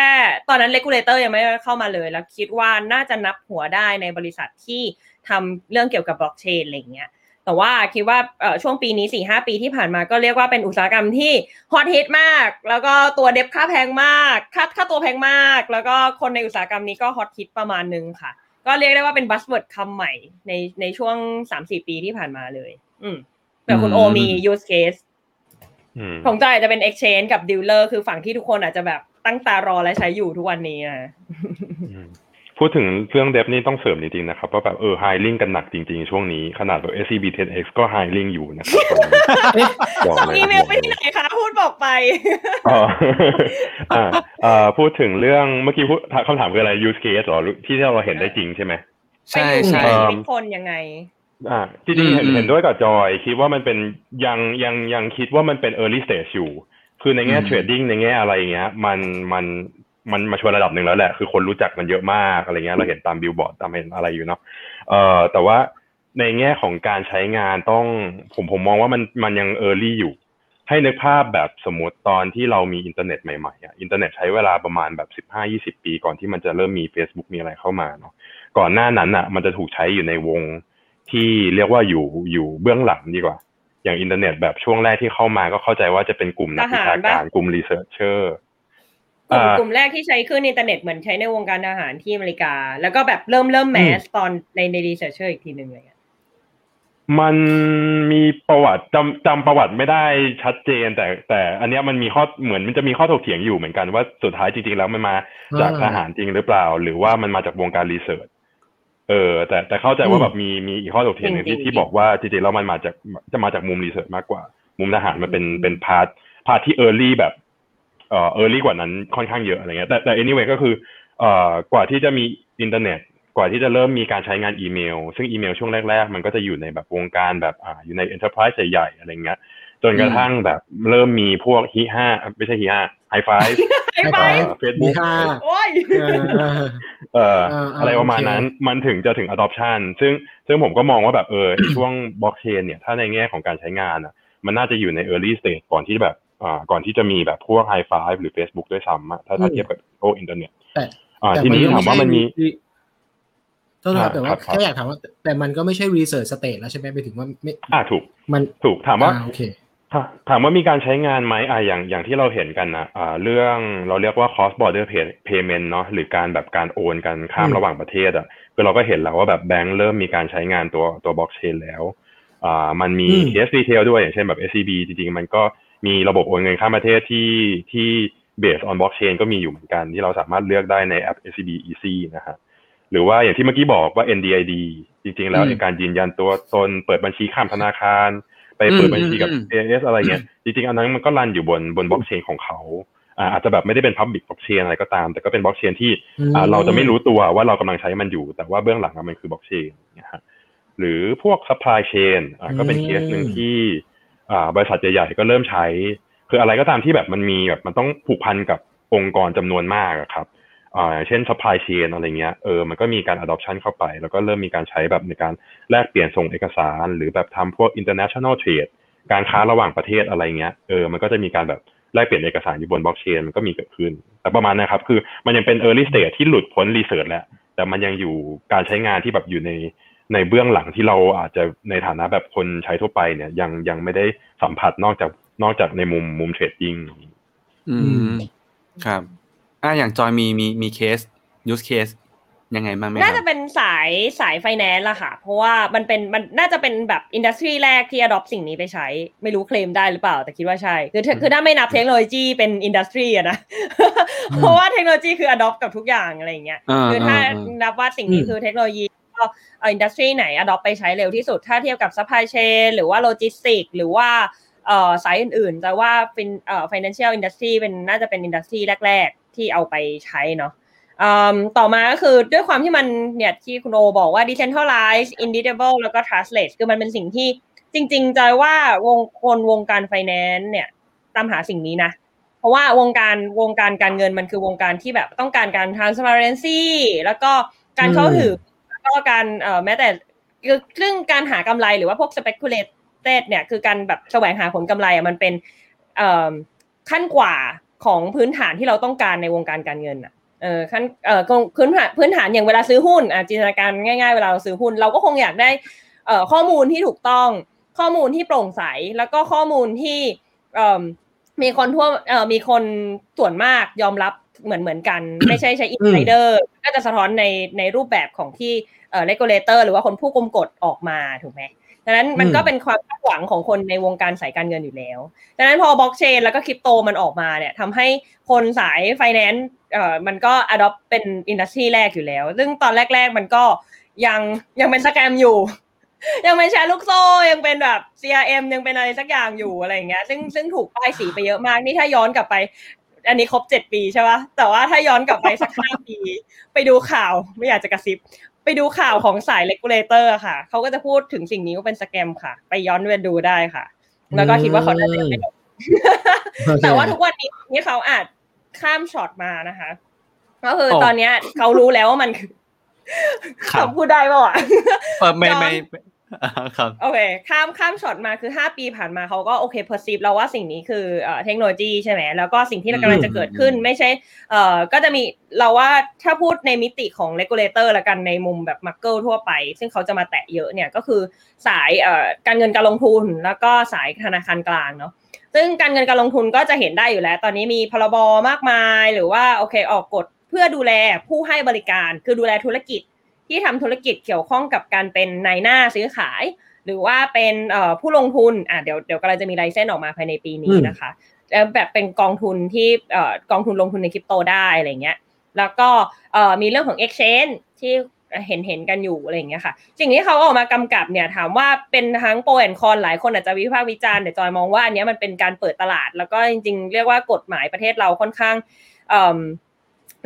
ตอนนั้น regulator ยังไม่ได้เข้ามาเลย แล้วคิดว่าน่าจะนับหัวได้ในบริษัทที่ทำเรื่องเกี่ยวกับบล็อกเชนอะไรอย่างเงี้ยแต่ว่าคิดว่าเอ่อช่วงปีนี้4ีหปีที่ผ่านมาก็เรียกว่าเป็นอุตสาหกรรมที่ฮอตฮิตมาก แล้วก็ตัว dev ค่าแพงมากค่าค่าตัวแพงมาก แล้วก็คนในอุตสาหกรรมนี้ก็ฮอตฮิตประมาณนึงค่ะ ก็เรียกได้ว่าเป็น buzzword คำใหม่ในในช่วง3-4ปีที่ผ่านมาเลย อืมแต่คุณโอมี use case อืมของจอยอาจจะเป็น exchange กับ dealer คือฝั่งที่ทุกคนอาจจะแบบ ตั้งตารอและใช้อยู่ทุกวันนี้นะอืมพูดถึงเรื่อง dev นี่ต้องเสริมจริงๆนะครับว่าแบบเออ hiring กันหนักจริงๆ ช่วงนี้ขนาดแบบ SCB 10X ก็ hiring อยู่นะครับตอนนี้บอกส่งเลยอีเมลไปที่ไหนคะ พูดบอกไปอ๋ออ่าอ่าพูดถึงเรื่องเมื่อกี้พูดคำถามคืออะไร use case เหรอที่เราเห็นได้จริงใช่ไหมใช่ไปอยู่ใช่ในเอิ่มชีวิตคนยังไง อ่าจริงๆเห็นอืมเห็นด้วยกับจอย คิดว่ามันเป็นยังยังยังคิดว่ามันเป็น early stage อยู่ คือในแง่อืมเทรดดิ้งในแง่อะไรเงี้ย มันมันมันมาชวนระดับหนึ่งแล้วแหละ คือคนรู้จักมันเยอะมากอะไรเงี้ย เราเห็นตามบิลบอร์ดตามเห็นอะไรอยู่เนาะเอ่อแต่ว่าในแง่ของการใช้งานต้องผมผมมองว่ามันมันยัง early อยู่ ให้นึกภาพแบบสมมติตอนที่เรามีอินเทอร์เน็ตใหม่ๆอะอินเทอร์เน็ตใช้เวลาประมาณแบบสิบห้ายี่สิบปี ก่อนที่มันจะเริ่มมี Facebook มีอะไรเข้ามาเนาะก่อนหน้านั้นอะ มันจะถูกใช้อยู่ในวงที่เรียกว่าอยู่อยู่เบื้องหลังดีกว่า อย่างอินเทอร์เน็ตแบบช่วงแรกที่เข้ามาก็เข้าใจว่าจะเป็นกลุ่มนักวิชาการกลุ่ม researcher กลุ่มกลุ่มแรกที่ใช้ขึ้นอินเทอร์เน็ตเหมือนใช้ในวงการทหารที่อเมริกา แล้วก็แบบเริ่มเริ่ม mass ตอนในใน researcher อีกทีหนึ่งเลยอะมันมีประวัติจำจำประวัติไม่ได้ชัดเจน แต่แต่อันเนี้ยมันมีข้อเหมือนมันจะมีข้อถกเถียงอยู่เหมือนกันว่าสุดท้ายจริงๆแล้วมันมาจากอ่าทหารจริงหรือเปล่า หรือว่ามันมาจากวงการ research เออแต่แต่เข้าใจว่าแบบมีมีอีกข้อถกเถียงหนึ่งที่ที่บอกว่าจริงๆแล้วมันมาจากจะมาจากมุม research มากกว่า มุมทหารมันเป็นเป็น part part ที่ early แบบเอ่อ early กว่านั้นค่อนข้างเยอะอะไรเงี้ยแต่แต่ anyway ก็คือเอ่อกว่าที่จะมีอินเทอร์เน็ตกว่าที่จะเริ่มมีการใช้งานอีเมล ซึ่งอีเมลช่วงแรก ๆ มันก็จะอยู่ในแบบวงการแบบอ่าอยู่ใน enterprise ใหญ่ๆอะไรเงี้ยจนกระทั่งแบบเริ่มมีพวกฮีห้าไม่ใช่ฮีห้า Hi5 ไอ้ไปเฟซบุ๊กมีค่าโอ้ยเออเออเอ่ออ่าอะไรประมาณนั้นมันถึงจะถึง adoption ซึ่งซึ่งผมก็มองว่าแบบเออช่วงบล็อกเชนเนี่ยถ้าในแง่ของการใช้งานอะ มันน่าจะอยู่ใน early stage ก่อนที่แบบอ่าก่อนที่จะมีแบบพวก High Five หรือ Facebook ด้วยซ้ำอะถ้าถ้าเทียบกับโลกอินเทอร์เน็ตแต่อ่าแต่ทีนี้ถามว่ามันมีโทษนะครับแต่ว่าครับครับแค่อยากถามว่า แต่มันก็ไม่ใช่ research state แล้วใช่ไหมไปถึงว่าไม่อ่าถูกมันถูกถามว่าอ่โอเค ถาถามว่ามีการใช้งานไหมอ่าอย่างอย่างที่เราเห็นกันนะอ่าเรื่องเราเรียกว่า cross border pay payment เนาะหรือการแบบการโอนกันข้ามอืมระหว่างประเทศอะคือเราก็เห็นแล้วว่าแบบแบงก์เริ่มมีการใช้งานตัวตัวบล็อกเชนแล้วอ่ามันมีอืมเคสดีเทลด้วยอย่างเช่นแบบ SCB จริงๆ มันก็มีระบบโอนเงินข้ามประเทศที่ที่ based on blockchain ก็มีอยู่เหมือนกันที่เราสามารถเลือกได้ในแอป SCB Easy นะฮะหรือว่าอย่างที่เมื่อกี้บอกว่า NDID จริง ๆ แล้วอืมไอ้การยืนยันตัวตนเปิดบัญชีข้ามธนาคาร ไปเปิดบัญชีกับอืม AS อะไรเงี้ยจริงๆอันนั้นมันก็รันอยู่บนบนบล็อกเชนของเขาอ่าอาจจะแบบไม่ได้เป็น Public Blockchain อะไรก็ตาม แต่ก็เป็นบล็อกเชนที่อ่าเราจะไม่รู้ตัวว่าเรากำลังใช้มันอยู่ แต่ว่าเบื้องหลังอะมันคือบล็อกเชนนะฮะหรือพวก supply chain อ่าก็เป็นเคสหนึ่งที่อ่าบริษัทใหญ่ๆก็เริ่มใช้ คืออะไรก็ตามที่แบบมันมีแบบมันต้องผูกพันกับองค์กรจำนวนมากอะครับ อ่าอย่างเช่น supply chain อะไรเงี้ยเออมันก็มีการ adoption เข้าไป แล้วก็เริ่มมีการใช้แบบในการแลกเปลี่ยนส่งเอกสาร หรือแบบทำพวก international trade การค้าระหว่างประเทศอะไรเงี้ยเออมันก็จะมีการแบบแลกเปลี่ยนเอกสารอยู่บนบล็อกเชนมันก็มีเกิดขึ้น แต่ประมาณนะครับ คือมันยังเป็น early stage ที่หลุดพ้น research แล้ว แต่มันยังอยู่การใช้งานที่แบบอยู่ในในเบื้องหลังที่เราอาจจะในฐานะแบบคนใช้ทั่วไปเนี่ย ยังยังไม่ได้สัมผัสนอกจากนอกจากในมุมมุม trading อืมครับ อ่าอย่างจอยมีมีมีเคส use case ยังไงบ้างไหมน่าคจะรับเป็นสายสายไฟแนนซ์ละค่ะ เพราะว่ามันเป็นมันน่าจะเป็นแบบ industry แรกที่ adopt สิ่งนี้ไปใช้ ไม่รู้เคลมได้หรือเปล่า แต่คิดว่าใช่ คือถ้าคือถ้าไม่นับเทคโนโลยีเป็น industry อะนะ เพราะว่าเทคโนโลยีคือ adopt กับทุกอย่างอะไรอย่างเงี้ยอ่าคือถ้าอ่าอ่านับว่าสิ่งนี้อืมคือเทคโนโลยีก็เอ่อ industry ไหน adopt ไปใช้เร็วที่สุด ถ้าเทียบกับ supply chain หรือว่าโลจิสติกหรือว่าเอ่อสายอื่นๆ แต่ว่าเป็นเอ่อ financial industry เป็นน่าจะเป็น industry แรกๆ ที่เอาไปใช้เนาะอืมต่อมาก็คือด้วยความที่มันเนี่ยที่คุณโอบอกว่า decentralized indivisible แล้วก็ trustless คือมันเป็นสิ่งที่จริงๆใจว่าวงคนวงการไฟแนนซ์เนี่ยตามหาสิ่งนี้นะ เพราะว่าวงการวงการการเงินมันคือวงการที่แบบต้องการการ transparency แล้วก็การเข้าถึงแล้วก็การเอ่อแม้แต่คือเรื่องการหากำไรหรือว่าพวก speculated เนี่ยคือการแบบแสวงหาผลกำไรอะมันเป็นเอ่อขั้นกว่า ของพื้นฐานที่เราต้องการในวงการการเงินอะเออขั้นเอ่อพื้นฐานพื้นฐานอย่างเวลาซื้อหุ้นอะจินตนาการง่าย ๆ เวลาเราซื้อหุ้น เราก็คงอยากได้เอ่อข้อมูลที่ถูกต้อง ข้อมูลที่โปร่งใส แล้วก็ข้อมูลที่เอ่อมีคนทั่วเอ่อมีคนส่วนมากยอมรับเหมือนเหมือนกัน ไม่ใช่ใช้ insider ก็จะสะท้อนในในรูปแบบของที่เอ่อ regulator หรือว่าคนผู้กำกฎออกมาถูกไหม ดังนั้นมันก็เป็นความคาดหวังของคนในวงการสายการเงินอยู่แล้วดังนั้นพอบล็อกเชนแล้วก็คริปโตมันออกมาเนี่ยทำให้คนสายไฟแนนซ์เอ่อมันก็ adopt เป็น industry แรกอยู่แล้ว ซึ่งตอนแรก ๆ มันก็ยังยังเป็น scam อยู่ ยังเป็นแชร์ลูกโซ่ยังเป็นแบบ MLM ยังเป็นอะไรสักอย่างอยู่อะไรอย่างเงี้ยซึ่งซึ่งถูกป้ายสีไปเยอะมากนี่ถ้าย้อนกลับไป อันนี้ครบเจ็ดปีใช่ปะแต่ว่าถ้าย้อนกลับไปสักห้าปี ไปดูข่าวไม่อยากจะกระซิบ ไปดูข่าวของสาย regulator ค่ะ เขาก็จะพูดถึงสิ่งนี้ว่าเป็น scam ค่ะ ไปย้อนไปดูได้ค่ะ แล้วก็คิดว่าเขาน่าจะไม่โอเคแต่ว่าทุกวันนี้ที่เขาอาจข้ามช็อตมานะคะ ก็คือโอ้ตอนเนี้ยเขารู้แล้วว่ามันคือครับเขาพูดได้ป่าวะเออไม่ย้อนไม่อ่า ครับโอเคข้ามข้ามช็อตมาคือ 5 ปีผ่านมาเขาก็โอเค perceive แล้วว่าสิ่งนี้คือเอ่อเทคโนโลยีใช่ไหมแล้วก็สิ่งที่กำลังจะเกิดขึ้นไม่ใช่เอ่อก็จะมีเราว่าถ้าพูดในมิติของ regulator ละกันในมุมแบบมักเกิลทั่วไป ซึ่งเขาจะมาแตะเยอะเนี่ยก็คือสายเอ่อการเงินการลงทุนแล้วก็สายธนาคารกลางเนาะซึ่งการเงินการลงทุนก็จะเห็นได้อยู่แล้ว ตอนนี้มีพรบมากมาย หรือว่าโอเคออกกฎเพื่อดูแลผู้ให้บริการคือดูแลธุรกิจ ที่ทำธุรกิจเกี่ยวข้องกับการเป็นนายหน้าซื้อขาย หรือว่าเป็นเอ่อผู้ลงทุนอะเดี๋ยวเดี๋ยวกำลังจะมีไลเซนส์ออกมาภายในปีนี้นะคะแล้วแบบเป็นกองทุนที่เอ่อกองทุนลงทุนในคริปโตได้อะไรเงี้ยแล้วก็เอ่อมีเรื่องของ exchange ที่เห็นเห็นกันอยู่อะไรอย่างเงี้ยค่ะ สิ่งที่เขาออกมากำกับเนี่ยถามว่าเป็นทั้งโปรแอนคอนหลายคนอาจจะวิพากษ์วิจารณ์แต่จอยมองว่าอันเนี้ยมันเป็นการเปิดตลาด แล้วก็จริงๆ เรียกว่ากฎหมายประเทศเราค่อนข้าง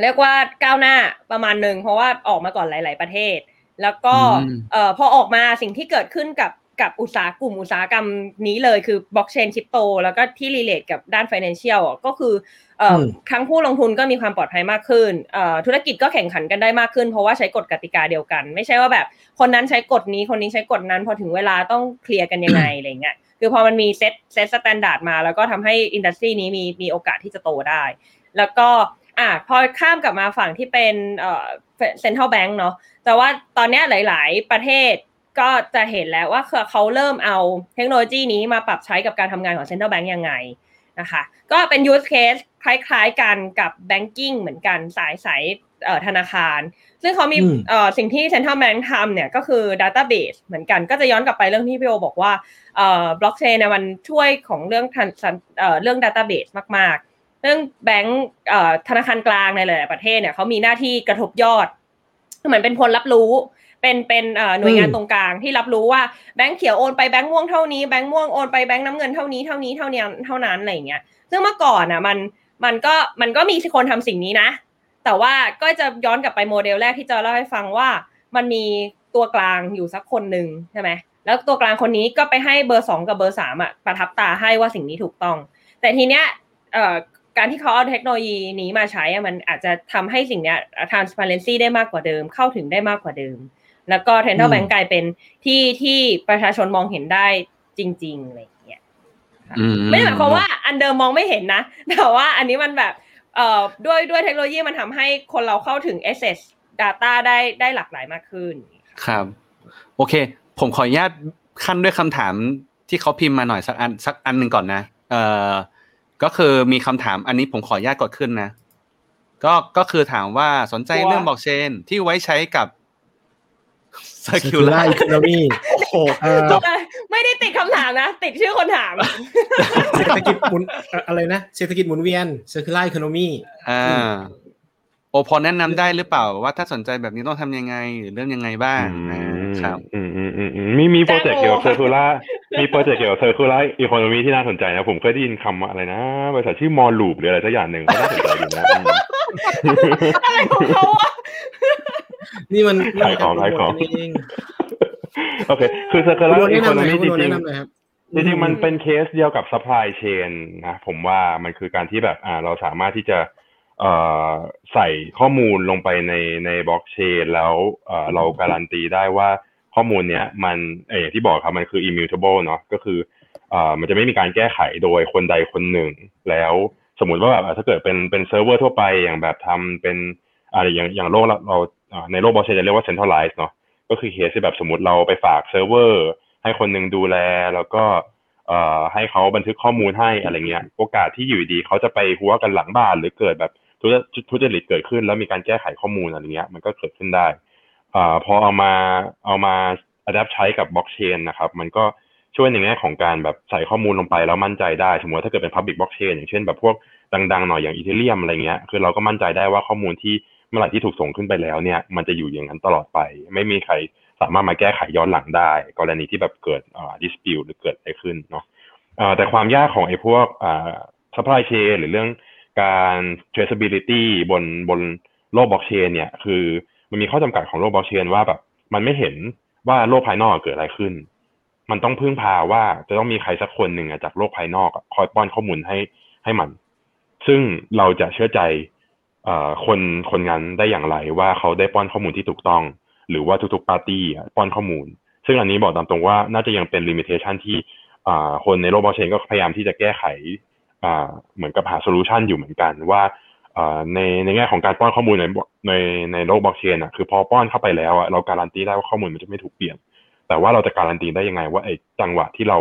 เอ่อเรียกว่าก้าวหน้าประมาณหนึ่งเพราะว่าออกมาก่อนหลาย ๆ ประเทศ แล้วก็อืมเอ่อพอออกมาสิ่งที่เกิดขึ้นกับกับอุตสาหกลุ่มอุตสาหกรรมนี้เลยคือบล็อกเชนคริปโตแล้วก็ที่ relate กับด้าน financial อะก็คือเอ่ออมทั้งผู้ลงทุนก็มีความปลอดภัยมากขึ้นเอ่อธุรกิจก็แข่งขันกันได้มากขึ้น เพราะว่าใช้กฎกติกาเดียวกัน ไม่ใช่ว่าแบบคนนั้นใช้กฎนี้คนนี้ใช้กฎนั้น พอถึงเวลาต้องเคลียร์กันยังไงอะไรเงี้ยคือพอมันมี set set standard มา แล้วก็ทำให้ industry นี้มีมีโอกาสที่จะโตได้ แล้วก็ อะพอข้ามกลับมาฝั่งที่เป็นเอ่อเซ็นทรัลแบงก์เนาะแต่ว่าตอนเนี้ยหลาย ๆ ประเทศก็จะเห็นแล้วว่าเขาเริ่มเอาเทคโนโลยีนี้มาปรับใช้กับการทำงานของ Central Bank ยังไงนะคะก็เป็น use case คล้าย ๆ กันกับ banking เหมือนกันสายสายเอ่อธนาคาร ซึ่งเขามีอืมเอ่อสิ่งที่ Central Bank ทำเนี่ยก็คือ database เหมือนกันก็จะย้อนกลับไปเรื่องที่พี่โอบอกว่าเอ่อบล็อกเชนเนี่ยมันช่วยของเรื่องทันเอ่อเรื่อง database มาก ๆ เรื่องแบงก์ธนาคารกลางในหลายๆประเทศเนี่ยเขามีหน้าที่กระทบยอดเหมือนเป็นคนรับรู้ เป็นเป็นหน่วยงานตรงกลางที่รับรู้ว่าแบงก์เขียวโอนไปแบงก์ม่วงเท่านี้แบงก์ม่วงโอนไปแบงก์น้ำเงินเท่านี้เท่านี้เท่านี้เท่านั้นอะไรอย่างเงี้ย ซึ่งเมื่อก่อนอะมันมันก็มันก็มีคนทำสิ่งนี้นะ แต่ว่าก็จะย้อนกลับไปโมเดลแรกที่จะเล่าให้ฟังว่ามันมีตัวกลางอยู่สักคนหนึ่งใช่ไหมแล้วตัวกลางคนนี้ก็ไปให้เบอร์สองกับเบอร์สามอะประทับตาให้ว่าสิ่งนี้ถูกต้อง แต่ทีเนี้ยเอ่อ การที่เขาเอาเทคโนโลยีนี้มาใช้อะมันอาจจะทำให้สิ่งเนี้ย transparency ได้มากกว่าเดิม เข้าถึงได้มากกว่าเดิม แล้วก็ Central อืม Bank กลายเป็นที่ที่ประชาชนมองเห็นได้จริงๆอะไรอย่างเงี้ยอืไม่ได้หมายความว่าอันเดิมมองไม่เห็นนะ แต่ว่าอันนี้มันแบบเอ่อด้วยด้วยเทคโนโลยีมันทำให้คนเราเข้าถึง access data ได้ได้หลากหลายมากขึ้น ครับ โอเค ผมขออนุญาตขั้นด้วยคำถามที่เขาพิมพ์มาหน่อยสักอันสักอันหนึ่งก่อนนะ เอ่อ ก็คือมีคำถามอันนี้ผมขออนุญาตกดขึ้นนะ ก็ก็คือถามว่าสนใจกลัวเรื่องบล็อกเชนที่ไว้ใช้กับ circular circular economy โอ้โหเอ่อไม่ได้ติดคำถามนะ ติดชื่อคนถาม เศรษฐกิจหมุนเอ่ออะไรนะ เศรษฐกิจหมุนเวียน circular economy อ่าโอพอแนะนำได้หรือเปล่าว่าถ้าสนใจแบบนี้ต้องทำยังไง หรือเริ่มยังไงบ้างอ่า ครับอืมอืมอืมอมีมีโปรเจกต์เกี่ยวกับเซอร์คูล่ามีโปรเจกต์เกี่ยวกับเซอร์คูล่าอีโคโนมีที่น่าสนใจนะ ผมเคยได้ยินคำอะไรนะบริษัทชื่อมอลลูปหรืออะไรสักอย่างหนึ่งก็น่าสนใจอยู่นะอะไรของเขาอะนี่มันขายของขายของนี่มันกรโองโอเค คือเซอร์คูล่าอีโคนหโนน่อยมีจริงแนะนำหน่อยครับๆจริงมันเป็นเคสเดียวกับ supply chain นะ ผมว่ามันคือการที่แบบอ่าเราสามารถที่จะ ใส่ข้อมูลลงไปในในบล็อกเชนแล้วเอ่อเราการันตีได้ว่าข้อมูลเนี้ยมันเอออย่างที่บอกครับมันคือ immutable เนาะก็คือเอ่อมันจะไม่มีการแก้ไขโดยคนใดคนหนึ่ง แล้วสมมุติว่าแบบอะถ้าเกิดเป็นเป็นเซิร์ฟเวอร์ทั่วไปอย่างแบบทำเป็นอะไรอย่างอย่างโลกเราเราอ่าในโลกบล็อกเชนจะเรียกว่า centralized เนาะก็คือเคสที่แบบสมมติเราไปฝากเซิร์ฟเวอร์ให้คนหนึ่งดูแลแล้วก็เอ่อให้เขาบันทึกข้อมูลให้อะไรเงี้ย โอกาสที่อยู่ดีเขาจะไปฮั้วกันหลังบ้านหรือเกิดแบบ ทุจทุจริตเกิดขึ้น แล้วมีการแก้ไขข้อมูลอะไรเงี้ย มันก็เกิดขึ้นได้อ่าพอเอามาเอามา adapt ใช้กับบล็อกเชนนะครับ มันก็ช่วยในแง่ของการแบบใส่ข้อมูลลงไปแล้วมั่นใจได้ สมมติว่าถ้าเกิดเป็น public blockchain อย่างเช่นแบบพวกดังๆหน่อยอย่างอีเทเรียมอะไรเงี้ย คือเราก็มั่นใจได้ว่าข้อมูลที่เมื่อไหร่ที่ถูกส่งขึ้นไปแล้วเนี่ย มันจะอยู่อย่างนั้นตลอดไป ไม่มีใครสามารถมาแก้ไขย้อนหลังได้ กรณีที่แบบเกิดอ่า dispute หรือเกิดอะไรขึ้นเนาะอ่าแต่ความยากของไอ้พวกอ่า supply chain หรือเรื่อง การ traceability บนบนโลกบล็อกเชนเนี่ย คือมันมีข้อจำกัดของโลกบล็อกเชนว่าแบบ มันไม่เห็นว่าโลกภายนอกเกิดอะไรขึ้น มันต้องพึ่งพาว่าจะต้องมีใครสักคนหนึ่งจากโลกภายนอกคอยป้อนข้อมูลให้ให้มัน ซึ่งเราจะเชื่อใจอคนคนนั้นได้อย่างไรว่าเขาได้ป้อนข้อมูลที่ถูกต้อง หรือว่าทุกๆปาร์ตี้ป้อนข้อมูล ซึ่งอันนี้บอกตามตรงว่าน่าจะยังเป็นลิมิเ t ชันที่คนในโลกบล็อกเชนก็พยายามที่จะแก้ไข เหมือนกับหาโซลูชันอยู่เหมือนกันว่าในในแง่ของการป้อนข้อมูลในในในโลกบล็อกเชนอะคือพอป้อนเข้าไปแล้วอะเราการันตีได้ว่าข้อมูลมันจะไม่ถูกเปลี่ยน แต่ว่าเราจะการันตีได้ยังไงว่าไอ้จังหวะที่เรา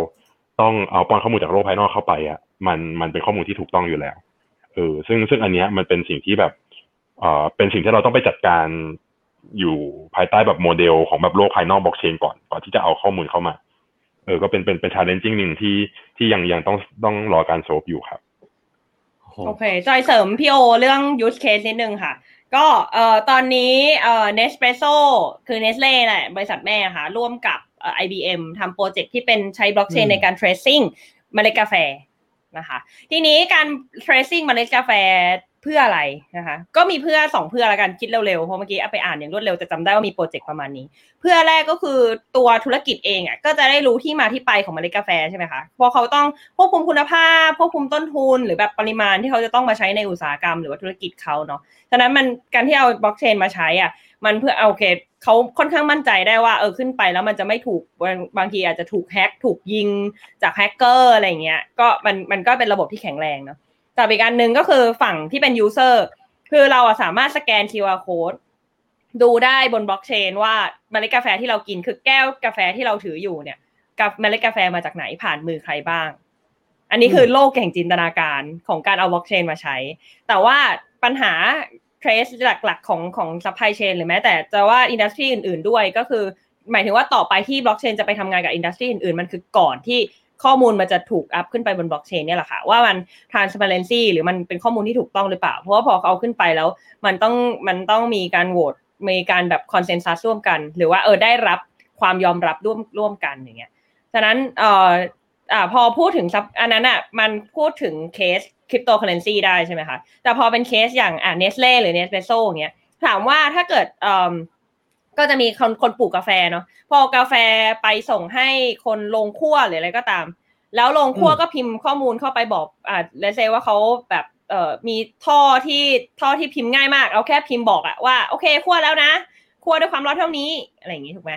ต้องเอาป้อนข้อมูลจากโลกภายนอกเข้าไปอะมันมันเป็นข้อมูลที่ถูกต้องอยู่แล้วเออซึ่งซึ่งอันเนี้ยมันเป็นสิ่งที่แบบเอ่อเป็นสิ่งที่เราต้องไปจัดการอยู่ภายใต้แบบโมเดลของแบบโลกภายนอกบล็อกเชนก่อนก่อนที่จะเอาข้อมูลเข้ามา ออก็เป็นเป็นเป็น challenging หนึ่งที่ที่ยังยังต้องต้องรอการ solve อยู่ครับโอเค จอยเสริมพี่โอเรื่อง use case นิดนึงค่ะ ก็เอ่อตอนนี้เอ่อ Nespresso คือ Nestle แหละบริษัทแม่ค่ะ ร่วมกับเอ่อ IBM ทำโปรเจกต์ที่เป็นใช้บล็อกเชนอืมในการ tracing เมล็ดกาแฟนะคะ ทีนี้การ tracing เมล็ดกาแฟ เพื่ออะไรนะคะ ก็มีเพื่อสองเพื่อละกันคิดเร็วๆเพราะเมื่อกี้เอาไปอ่านอย่างรวดเร็วจะจำได้ว่ามีโปรเจกต์ประมาณนี้ เพื่อแรกก็คือตัวธุรกิจเองอะก็จะได้รู้ที่มาที่ไปของเมล็ดกาแฟใช่ไหมคะพราะเขาต้องควบคุมคุณภาพควบคุมต้นทุน หรือแบบปริมาณที่เขาจะต้องมาใช้ในอุตสาหกรรมหรือว่าธุรกิจเขาเนาะฉะนั้นมันการที่เอาบล็อกเชนมาใช้อะมันเพื่อเอาโอเคเขาค่อนข้างมั่นใจได้ว่าเออขึ้นไปแล้วมันจะไม่ถูกบางบางทีอาจจะถูกแฮ็กถูกยิงจากแฮกเกอร์อะไรเงี้ยก็มันมันก็เป็นระบบที่แข็งแรงเนาะ แต่อีกอันหนึ่งก็คือฝั่งที่เป็น user คือเราสามารถสแกน QR code ดูได้บนบล็อกเชนว่าเมล็ดกาแฟที่เรากินคือแก้วกาแฟที่เราถืออยู่เนี่ยกับเมล็ดกาแฟมาจากไหนผ่านมือใครบ้าง อันนี้คือโลกแห่งจินตนาการของการเอาบล็อกเชนมาใช้ แต่ว่าปัญหา trace หลักๆของของ supply chain หรือแม้แต่จะว่า industry อื่น ๆ ด้วยก็คือ หมายถึงว่าต่อไปที่บล็อกเชนจะไปทำงานกับ industry อื่นๆ มันคือก่อนที่ ข้อมูลมันจะถูก up ขึ้นไปบนบล็อกเชนเนี่ยแหละค่ะ ว่ามัน transparency หรือมันเป็นข้อมูลที่ถูกต้องหรือเปล่า เพราะว่าพอเขาเอาขึ้นไปแล้ว มันต้องมันต้องมีการโหวตมีการแบบ consensus ร่วมกัน หรือว่าเออได้รับความยอมรับร่วมร่วมกันอย่างเงี้ยฉะนั้นเอ่ออ่าพอพูดถึงซับอันนั้นอะมันพูดถึงเคสคริปโตเคอเรนซีได้ใช่ไหมคะแต่พอเป็นเคสอย่างอ่าเนสเล่หรือ Nespresso อย่างเงี้ยถามว่าถ้าเกิดเอ่อ ก็จะมีคนคนปลูกกาแฟเนาะพอกาแฟไปส่งให้คนลงคั่วหรืออะไรก็ตาม แล้วลงคั่วก็พิมพ์ข้อมูลเข้าไปบอกอ่าเลเซว่าเขาแบบเอ่อมีท่อที่ท่อที่พิมพ์ง่ายมาก เอาแค่พิมพ์บอกอะว่าโอเคคั่วแล้วนะคั่วด้วยความร้อนเท่านี้อะไรอย่างงี้ถูกไหม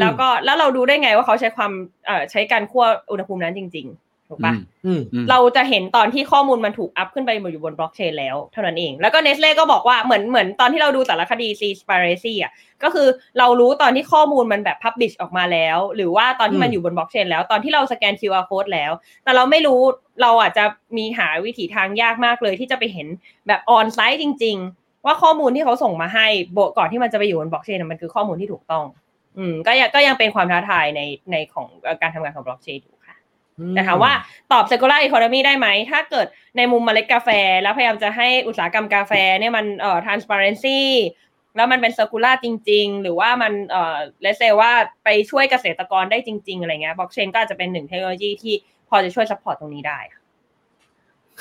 แล้วก็แล้วเราดูได้ไงว่าเขาใช้ความเอ่อใช้การคั่วอุณหภูมินั้นจริง ถูกปะอืมอืมเราจะเห็นตอนที่ข้อมูลมันถูกอัพขึ้นไปอยู่บนบล็อกเชนแล้วเท่านั้นเอง แล้วก็เนสเล่ก็บอกว่าเหมือนเหมือนตอนที่เราดูแต่ละคดี c s p i r a c y อะก็คือเรารู้ตอนที่ข้อมูลมันแบบ publish ออกมาแล้ว หรือว่าตอนที่มันอืมอยู่บนบล็อกเชนแล้วตอนที่เราสแกน QR code แล้ว แต่เราไม่รู้เราอาจจะมีหาวิถีทางยากมากเลยที่จะไปเห็นแบบออนไซต์จริง ๆ ว่าข้อมูลที่เขาส่งมาให้โบก่อนที่มันจะไปอยู่บนบล็อกเชนมันคือข้อมูลที่ถูกต้อง อืมก็ยังก็ยังเป็นความท้าทายในในของเอ่อการทำงานของบล็อกเชนอยู่ ค่ะแต่ถามว่าตอบ circular economy ได้ไหม ถ้าเกิดในมุมเมล็ดกาแฟ แล้วพยายามจะให้อุตสาหกรรมกาแฟเนี่ยมันเอ่อ transparency แล้วมันเป็น circular จริง ๆ หรือว่ามันเอ่อ let's say ว่าไปช่วยเกษตรกรได้จริง ๆ อะไรเงี้ย blockchain ก็อาจจะเป็นหนึ่งเทคโนโลยีที่พอจะช่วย support ตรงนี้ได้ค่ะ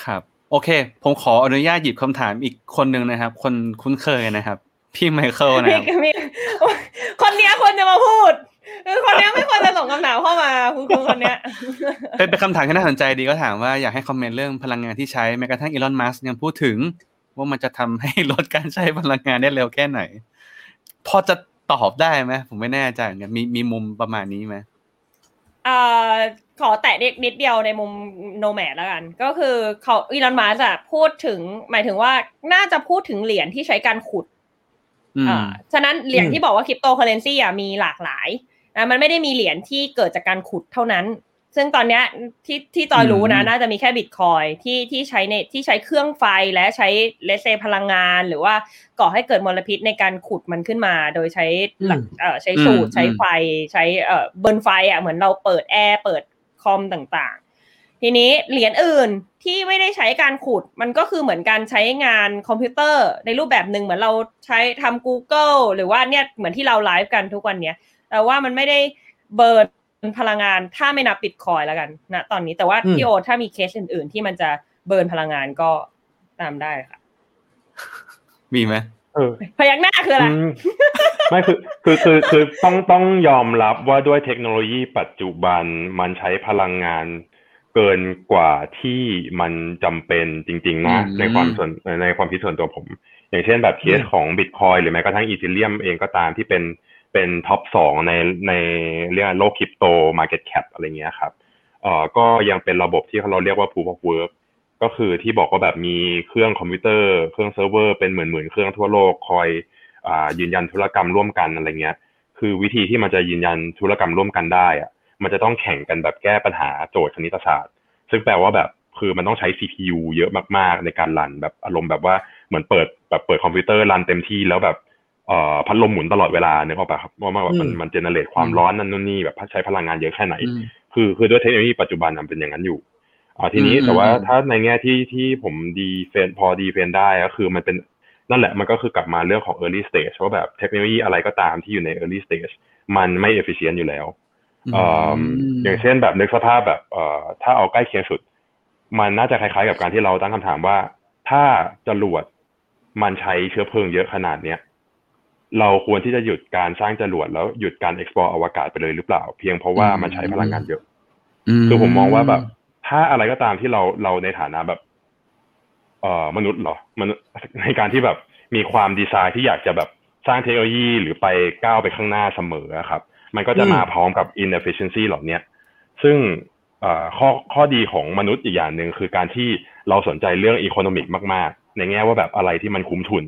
ครับโอเค ผมขออนุญาตหยิบคำถามอีกคนหนึ่งนะครับ คนคุ้นเคยนะครับ พี่ไมเคิลนะครับพี่พี่คนเนี้ยควรจะมาพูด คือคนเนี้ยไม่ควรจะส่งคำถามเข้ามาคุณครูคนเนี้ยเป็นเป็นคำถามที่น่าสนใจดีก็ถามว่าอยากให้คอมเมนต์เรื่องพลังงานที่ใช้แม้กระทั่งอีลอนมัสยังพูดถึง ว่ามันจะทำให้ลดการใช้พลังงานได้เร็วแค่ไหน พอจะตอบได้ไหมผมไม่แน่ใจเหมือนกันมีมีมุมประมาณนี้ไหมเอ่อขอแตะนิดนิดเดียวในมุมโนแมดแล้วกัน ก็คือเขาอีลอนมัสอะพูดถึง หมายถึงว่าน่าจะพูดถึงเหรียญที่ใช้การขุดอืมอ่าฉะนั้นเหรียญอืมที่บอกว่าคริปโตเคอเรนซีอะมีหลากหลาย นะมันไม่ได้มีเหรียญที่เกิดจากการขุดเท่านั้น ซึ่งตอนเนี้ยที่ที่จอยรู้นะอืมน่าจะมีแค่บิตคอยน์ที่ที่ใช้ในที่ใช้เครื่องไฟและใช้เลเซพลังงาน หรือว่าก่อให้เกิดมลพิษในการขุดมันขึ้นมา โดยใช้หลักอืมเอ่อใช้สูตรอืมใช้ไฟใช้เอ่อ burn ไฟอะเหมือนเราเปิดแอร์เปิดคอมต่างๆ ทีนี้เหรียญอื่นที่ไม่ได้ใช้การขุดมันก็คือเหมือนการใช้งานคอมพิวเตอร์ในรูปแบบหนึ่งเหมือนเราใช้ทำ Google หรือว่าเนี่ยเหมือนที่เราไลฟ์กันทุกวันเนี้ย แต่ว่ามันไม่ได้เบิร์นพลังงานถ้าไม่นับบิตคอยแล้วกันนะตอนนี้แต่ว่าอืมพี่โอถ้ามีเคสอื่น ๆ ที่มันจะเบิร์นพลังงานก็ตามได้ค่ะ มีไหมเออพยักหน้าคืออะไรอืมไม่คือคือคือคือต้องต้องยอมรับว่าด้วยเทคโนโลยีปัจจุบันมันใช้พลังงานเกินกว่าที่มันจำเป็นจริง ๆ นะอืมในความส่วนในความคิดส่วนตัวผม อย่างเช่นแบบเคสของบิตคอยน์หรือแม้กระทั่งอีเธอเรียมเองก็ตามที่เป็น เป็น top สองในในเรียกโลก crypto market cap อะไรเงี้ยครับเอ่อก็ยังเป็นระบบที่เราเรียกว่า proof of work ก็คือที่บอกว่าแบบมีเครื่องคอมพิวเตอร์เครื่องเซิร์ฟเวอร์เป็นหมื่นๆเครื่องทั่วโลกคอยอ่ายืนยันธุรกรรมร่วมกันอะไรเงี้ย คือวิธีที่มันจะยืนยันธุรกรรมร่วมกันได้อะมันจะต้องแข่งกันแบบแก้ปัญหาโจทย์คณิตศาสตร์ ซึ่งแปลว่าแบบคือมันต้องใช้ CPU เยอะมากๆ ในการรันแบบอารมณ์แบบว่าเหมือนเปิดแบบเปิดคอมพิวเตอร์รันเต็มที่แล้วแบบ เอ่อพัดลมหมุนตลอดเวลาเนี่ยก็แบบครับว่ามันแบบมันอืมมันเจเนเรตความร้อนนั่นนู่นนี่แบบใช้พลังงานเยอะแค่ไหนอืมคือคือด้วยเทคโนโลยีปัจจุบันมันเป็นอย่างนั้นอยู่อ่าทีนี้อืมแต่ว่าอืมถ้าในแง่ที่ที่ผมดีเฟนพอดีเฟนได้ก็คือมันเป็นนั่นแหละมันก็คือกลับมาเรื่องของ early stage ว่าแบบเทคโนโลยีอะไรก็ตามที่อยู่ใน early stage มันไม่ efficient อยู่แล้วเอ่อออย่างเช่นแบบนึกสภาพแบบเอ่อถ้าเอาใกล้เคียงสุด มันน่าจะคล้ายๆกับการที่เราตั้งคำถามว่า ถ้าจรวดมันใช้เชื้อเพลิงเยอะขนาดเนี้ย เราควรที่จะหยุดการสร้างจรวดแล้วหยุดการ explore อวกาศไปเลยหรือเปล่า เพียงเพราะว่ามันใช้พลังงานเยอะคือผมมองว่าแบบ ถ้าอะไรก็ตามที่เราเราในฐานะแบบ เอ่อมนุษย์เหรอมนุษย์ในการที่แบบมีความดีไซน์ที่อยากจะแบบสร้างเทคโนโลยีหรือไปก้าวไปข้างหน้าเสมออะครับ มันก็จะมาพร้อมกับ inefficiency เหล่าเนี้ยซึ่งเอ่อข้อข้อดีของมนุษย์อีกอย่างหนึ่งคือการที่เราสนใจเรื่อง economic มาก ๆ ในแง่ว่าแบบอะไรที่มันคุ้มทุน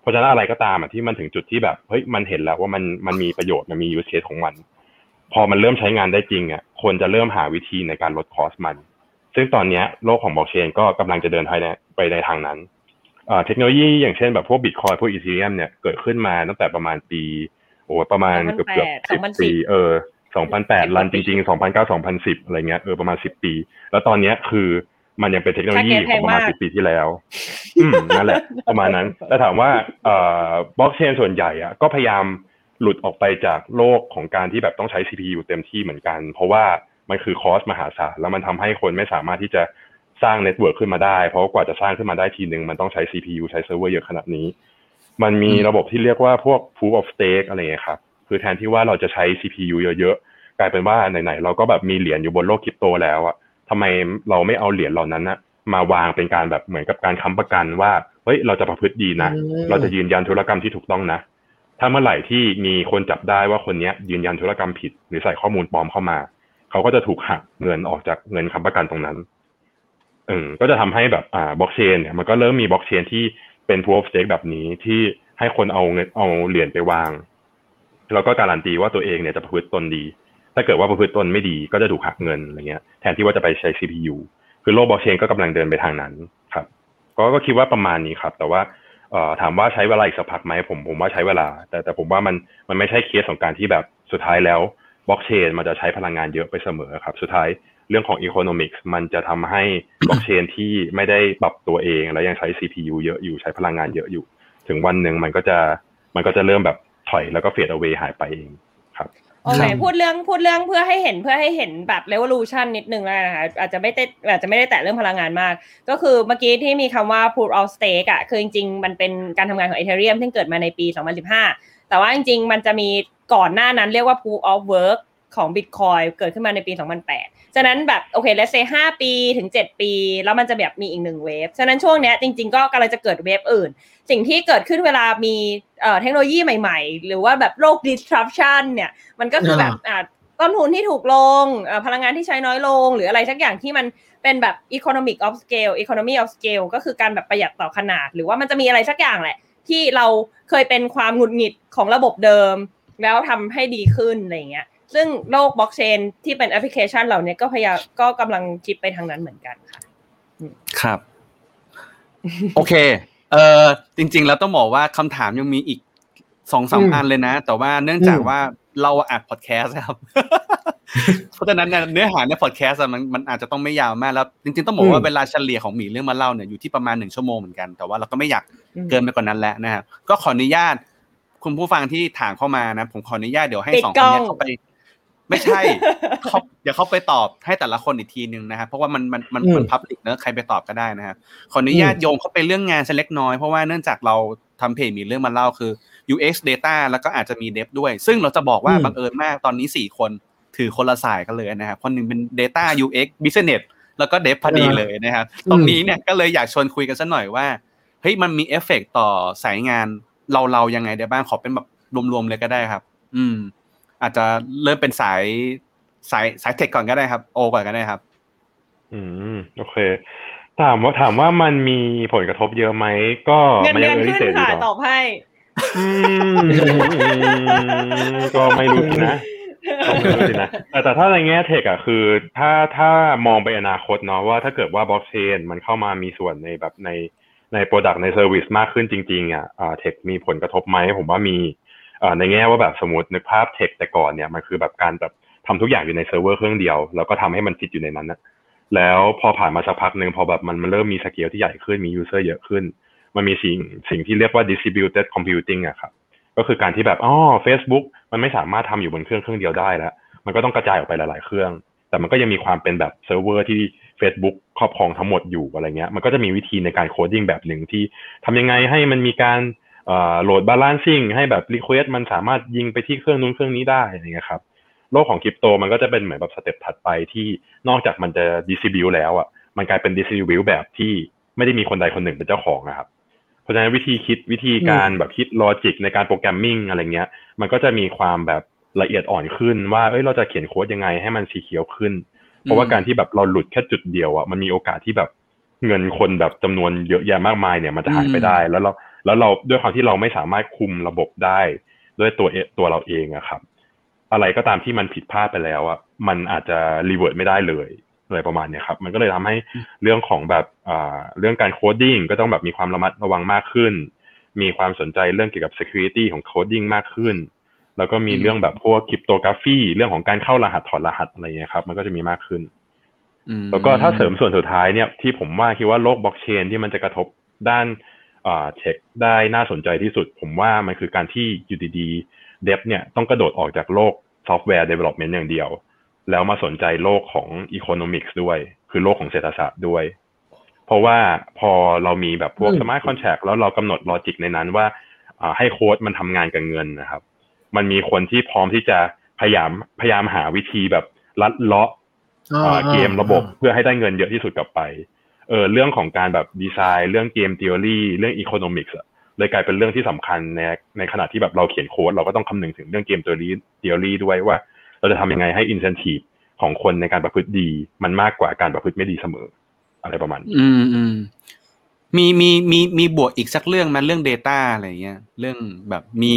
เพราะฉะนั้นอะไรก็ตามอะที่มันถึงจุดที่แบบเฮ้ยมันเห็นแล้วว่ามันมันมีประโยชน์มันมี use case ของมัน พอมันเริ่มใช้งานได้จริงอะคนจะเริ่มหาวิธีในการลดคอสมัน ซึ่งตอนเนี้ยโลกของบล็อกเชนก็กำลังจะเดินไปในไปในทางนั้นเอ่อเทคโนโลยีอย่างเช่นแบบพวกบิตคอยพวกอีเทเรียมเนี่ยเกิดขึ้นมาตั้งแต่ประมาณปีโอ้ประมาณเกือบเกือบสิบ2008ปีเออสองพันแปดรันจริงๆสองพันเก้าสองพันสิบอะไรเงี้ยเออประมาณสิบปี แล้วตอนเนี้ยคือ มันยังเป็นเทคโนโลยีของประมาณสิบปีที่แล้วอืมนั่นแหละ ประมาณนั้นแต่ถามว่าเอ่อบล็อกเชนส่วนใหญ่อะก็พยายามหลุดออกไปจากโลกของการที่แบบต้องใช้ CPU เต็มที่เหมือนกัน เพราะว่ามันคือ cost มหาศาลแล้วมันทำให้คนไม่สามารถที่จะสร้าง network ขึ้นมาได้ เพราะกว่าจะสร้างขึ้นมาได้ทีหนึ่งมันต้องใช้ CPU ใช้เซิร์ฟเวอร์เยอะขนาดนี้ มันมีระบบที่เรียกว่าพวก proof of stake อะไรเงี้ยครับ คือแทนที่ว่าเราจะใช้ CPU เยอะๆ กลายเป็นว่าไหนๆ เราก็แบบมีเหรียญอยู่บนโลกคริปโตแล้วอะ ทำไมเราไม่เอาเหรียญเหล่านั้นนะมาวางเป็นการแบบเหมือนกับการค้ำประกันว่าเฮ้ยเราจะประพฤติดีนะอืมเราจะยืนยันธุรกรรมที่ถูกต้องนะถ้าเมื่อไหร่ที่มีคนจับได้ว่าคนเนี้ยยืนยันธุรกรรมผิด หรือใส่ข้อมูลปลอมเข้ามา เขาก็จะถูกหักเงินออกจากเงินค้ำประกันตรงนั้นเออก็จะทำให้แบบอ่าบล็อกเชนเนี่ยมันก็เริ่มมีบล็อกเชนที่เป็น proof of stake แบบนี้ที่ให้คนเอาเงินเอาเหรียญไปวาง แล้วก็การันตีว่าตัวเองเนี่ยจะประพฤติตนดี ถ้าเกิดว่าประพฤติตนไม่ดีก็จะถูกหักเงินอะไรเงี้ยแทนที่ว่าจะไปใช้ CPU คือโลกบล็อกเชนก็กำลังเดินไปทางนั้นครับ ก็ก็คิดว่าประมาณนี้ครับ แต่ว่าถามว่าใช้เวลาอีกสักพักไหมผมผมว่าใช้เวลา แต่แต่ผมว่ามันมันไม่ใช่เคสของการที่แบบสุดท้ายแล้วบล็อกเชนมันจะใช้พลังงานเยอะไปเสมอครับ สุดท้ายเรื่องของอีโคโนมิกส์มันจะทำให้บล็อกเชนที่ไม่ได้ปรับตัวเอง แล้วยังใช้ CPU เยอะอยู่ใช้พลังงานเยอะอยู่ ถึงวันหนึ่งมันก็จะมันก็จะเริ่มแบบถอยแล้วก็เฟดเอาไว้หายไปเอง โอเคพูดเรื่องพูดเรื่องเพื่อให้เห็นเพื่อให้เห็นแบบ revolution นิดนึงแล้วนะคะอาจจะไม่ได้อาจจะไม่ได้แตะเรื่องพลังงานมาก ก็คือเมื่อกี้ที่มีคำว่า proof of stake อะคือจริงๆ มันเป็นการทำงานของ Ethereum ที่เกิดมาในปี 2015 แต่ว่าจริงๆ มันจะมีก่อนหน้านั้นเรียกว่า proof of work ของ Bitcoin เกิดขึ้นมาในปี 2008 ฉะนั้นแบบโอเค let's say 5ปีถึง 7 ปี แล้วมันจะแบบมีอีกหนึ่งเวฟฉะนั้นช่วงเนี้ยจริง ๆ ก็กำลังจะเกิดเวฟอื่น สิ่งที่เกิดขึ้นเวลามีเอ่อเทคโนโลยีใหม่ๆ หรือว่าแบบโรค disruption เนี่ยมันก็คือแบบอ่าต้นทุนที่ถูกลงเอ่อพลังงานที่ใช้น้อยลง หรืออะไรสักอย่างที่มันเป็นแบบ economic of scale economy of scale ก็คือการแบบประหยัดต่อขนาด หรือว่ามันจะมีอะไรสักอย่างแหละ ที่เราเคยเป็นความหงุดหงิดของระบบเดิม แล้วทำให้ดีขึ้นอะไรเงี้ย ซึ่งโลกบล็อกเชนที่เป็นแอปพลิเคชันเหล่านี้ก็พยายามก็กำลังคิดไปทางนั้นเหมือนกันค่ะ ครับ โอเค เออจริง ๆ แล้วต้องบอกว่าคำถามยังมีอีกสองสามอืมอันเลยนะ แต่ว่าเนื่องจากอืมว่าเราอัดพอดแคสต์ครับ เพราะฉะนั้นเนี่ยเนื้อหาในพอดแคสต์อะมันมันอาจจะต้องไม่ยาวมากแล้ว จริงๆต้องบอกว่าเวลาเฉลี่ยของหมีเรื่องมาเล่าเนี่ยอยู่ที่ประมาณหนึ่งชั่วโมงเหมือนกันแต่ว่าเราก็ไม่อยากอืมเกินไปกว่านั้นแล้วนะครับก็ขออนุญาตคุณผู้ฟังที่ถามเข้ามานะ ผมขออนุญาตเดี๋ยวให้ปิดสองกคล้นองเนี้เข้าไป ไม่ใช่เขาเดี๋ยวเขาไปตอบให้แต่ละคนอีกทีนึงนะครับเพราะว่ามันมันมันอืมมันพับลิกเนอะใครไปตอบก็ได้นะครับขออนุญาตโยงเข้าไปเรื่องงานสักเล็กน้อยเพราะว่าเนื่องจากเราทำเพจมีเรื่องมาเล่าคือ UX Data แล้วก็อาจจะมี Dev ด้วย ซึ่งเราจะบอกว่าอืมบังเอิญมากตอนนี้สี่คนถือคนละสายกันเลยนะครับคนหนึ่งเป็น Data UX Business แล้วก็ Dev พอดีเลยนะครับตรงนี้เนี่ยก็เลยอยากชวนคุยกันสักหน่อยว่าเฮ้ยมันมีเอฟเฟกต์ต่อสายงานเราเรายังไงได้บ้างขอเป็นแบบรวมๆเลยก็ได้ครับ อืม อาจจะเริ่มเป็นสายสายสายเทคก่อนก็ได้ครับ โอก่อนก็ได้ครับ อืมโอเค ถามว่าถามว่ามันมีผลกระทบเยอะไหมก็เงินมันเดืยัองนเออขึ้นเสร็จอยู่ค่ะหรตออบให้อืมก็ไม่รู้สินะก็ไม่รู้สินะแต่แต่ถ้าในแง่ tech อะคือ ถ้าถ้ามองไปอนาคตเนาะว่าถ้าเกิดว่าบล็อกเชนมันเข้ามามีส่วนในแบบในใน product ใน service มากขึ้นจริงๆอะอ่า tech มีผลกระทบไหมผมว่ามีอ่า ในแง่ว่าแบบสมมตินึกภาพ tech แต่ก่อนเนี่ยมันคือแบบการแบบทำทุกอย่างอยู่ในเซิร์ฟเวอร์เครื่องเดียว แล้วก็ทำให้มันฟิตอยู่ในนั้นนะแล้วพอผ่านมาสักพักหนึ่งพอแบบมันมันเริ่มมีสเกลที่ใหญ่ขึ้นมี user เยอะขึ้น มันมีสิ่งสิ่งที่เรียกว่า distributed computing อะครับก็คือการที่แบบอ๋อ Facebook มันไม่สามารถทำอยู่บนเครื่องเครื่องเดียวได้แล้ว มันก็ต้องกระจายออกไปหลาย ๆ เครื่อง แต่มันก็ยังมีความเป็นแบบเซิร์ฟเวอร์ที่ Facebook ครอบครองทั้งหมดอยู่อะไรเงี้ย มันก็จะมีวิธีในการ coding แบบหนึ่งที่ทำยังไงให้มันมีการ load balancing ให้แบบ request มันสามารถยิงไปที่เครื่องนู้นเครื่องนี้ได้อะไรเงี้ยครับโลกของคริปโตมันก็จะเป็นเหมือนแบบ step ถัดไปที่นอกจากมันจะดิส t ิบิวแล้วอะมันกลายเป็นดิส t ิบิวแบบที่ไม่ได้มีคนใดคนหนึ่งเป็นเจ้าของนะครับ เพราะฉะนั้นวิธีคิดวิธีการแบบคิด logic ในการ programming อะไรเงี้ย มันก็จะมีความแบบละเอียดอ่อนขึ้นว่าเอ้ยเราจะเขียนโค้ดยังไงให้มัน secure ขึ้น เพราะว่าการที่แบบเราหลุดแค่จุดเดียวอะมันมีโอกาสที่แบบเงินคนแบบจำนวนเยอะแยะมากมายเนี่ยมันจะหายไปได้ แล้วเรา แล้วเราด้วยความที่เราไม่สามารถคุมระบบได้ ด้วยตัวเอตัวเราเองอะครับ อะไรก็ตามที่มันผิดพลาดไปแล้วอะมันอาจจะ revert ไม่ได้เลยอะไรประมาณเนี้ยครับ มันก็เลยทำให้เรื่องของแบบอ่าเรื่องการ coding ก็ต้องแบบมีความระมัดระวังมากขึ้น มีความสนใจเรื่องเกี่ยวกับ security ของ coding มากขึ้น แล้วก็มีเรื่องแบบพวก cryptography เรื่องของการเข้ารหัสถอดรหัสอะไรเงี้ยครับ มันก็จะมีมากขึ้นอืมแล้วก็ถ้าเสริมส่วนสุดท้ายเนี่ยที่ผมว่าคิดว่าโลกบล็อกเชนที่มันจะกระทบด้านอ่า tech ได้น่าสนใจที่สุด ผมว่ามันคือการที่อยู่ดีๆ dev เนี่ยต้องกระโดดออกจากโลก software development อย่างเดียว แล้วมาสนใจโลกของ economics ด้วย คือโลกของเศรษฐศาสตร์ด้วย เพราะว่าพอเรามีแบบพวกอืมสมาร์ทคอนแท c t แล้วเรากำหนด logic ในนั้นว่าอ่าให้โค้ดมันทำงานกับเงินนะครับ มันมีคนที่พร้อมที่จะพยายามพยายามหาวิธีแบบลัดเลาะอ่าเกมระบบเพื่อให้ได้เงินเยอะที่สุดกลับไป เออเรื่องของการแบบดีไซน์ เรื่องเกม t ท e o รีเรื่อง economics เลยกลายเป็นเรื่องที่สำคัญในในขณะที่แบบเราเขียนโค้ดเราก็ต้องคำนึงถึงเรื่องเกม t ท e o รี t ท e o รีด้วยว่า เราจะทำยังไงให้อินเซนティブของคนในการประพฤติดี มันมากกว่าการประพฤติไม่ดีเสมอ อะไรประมาณนี้อืมอืม มีมีมีมีบวกอีกสักเรื่องไหมาเรื่อง Data อะไรเงี้ย เรื่องแบบมี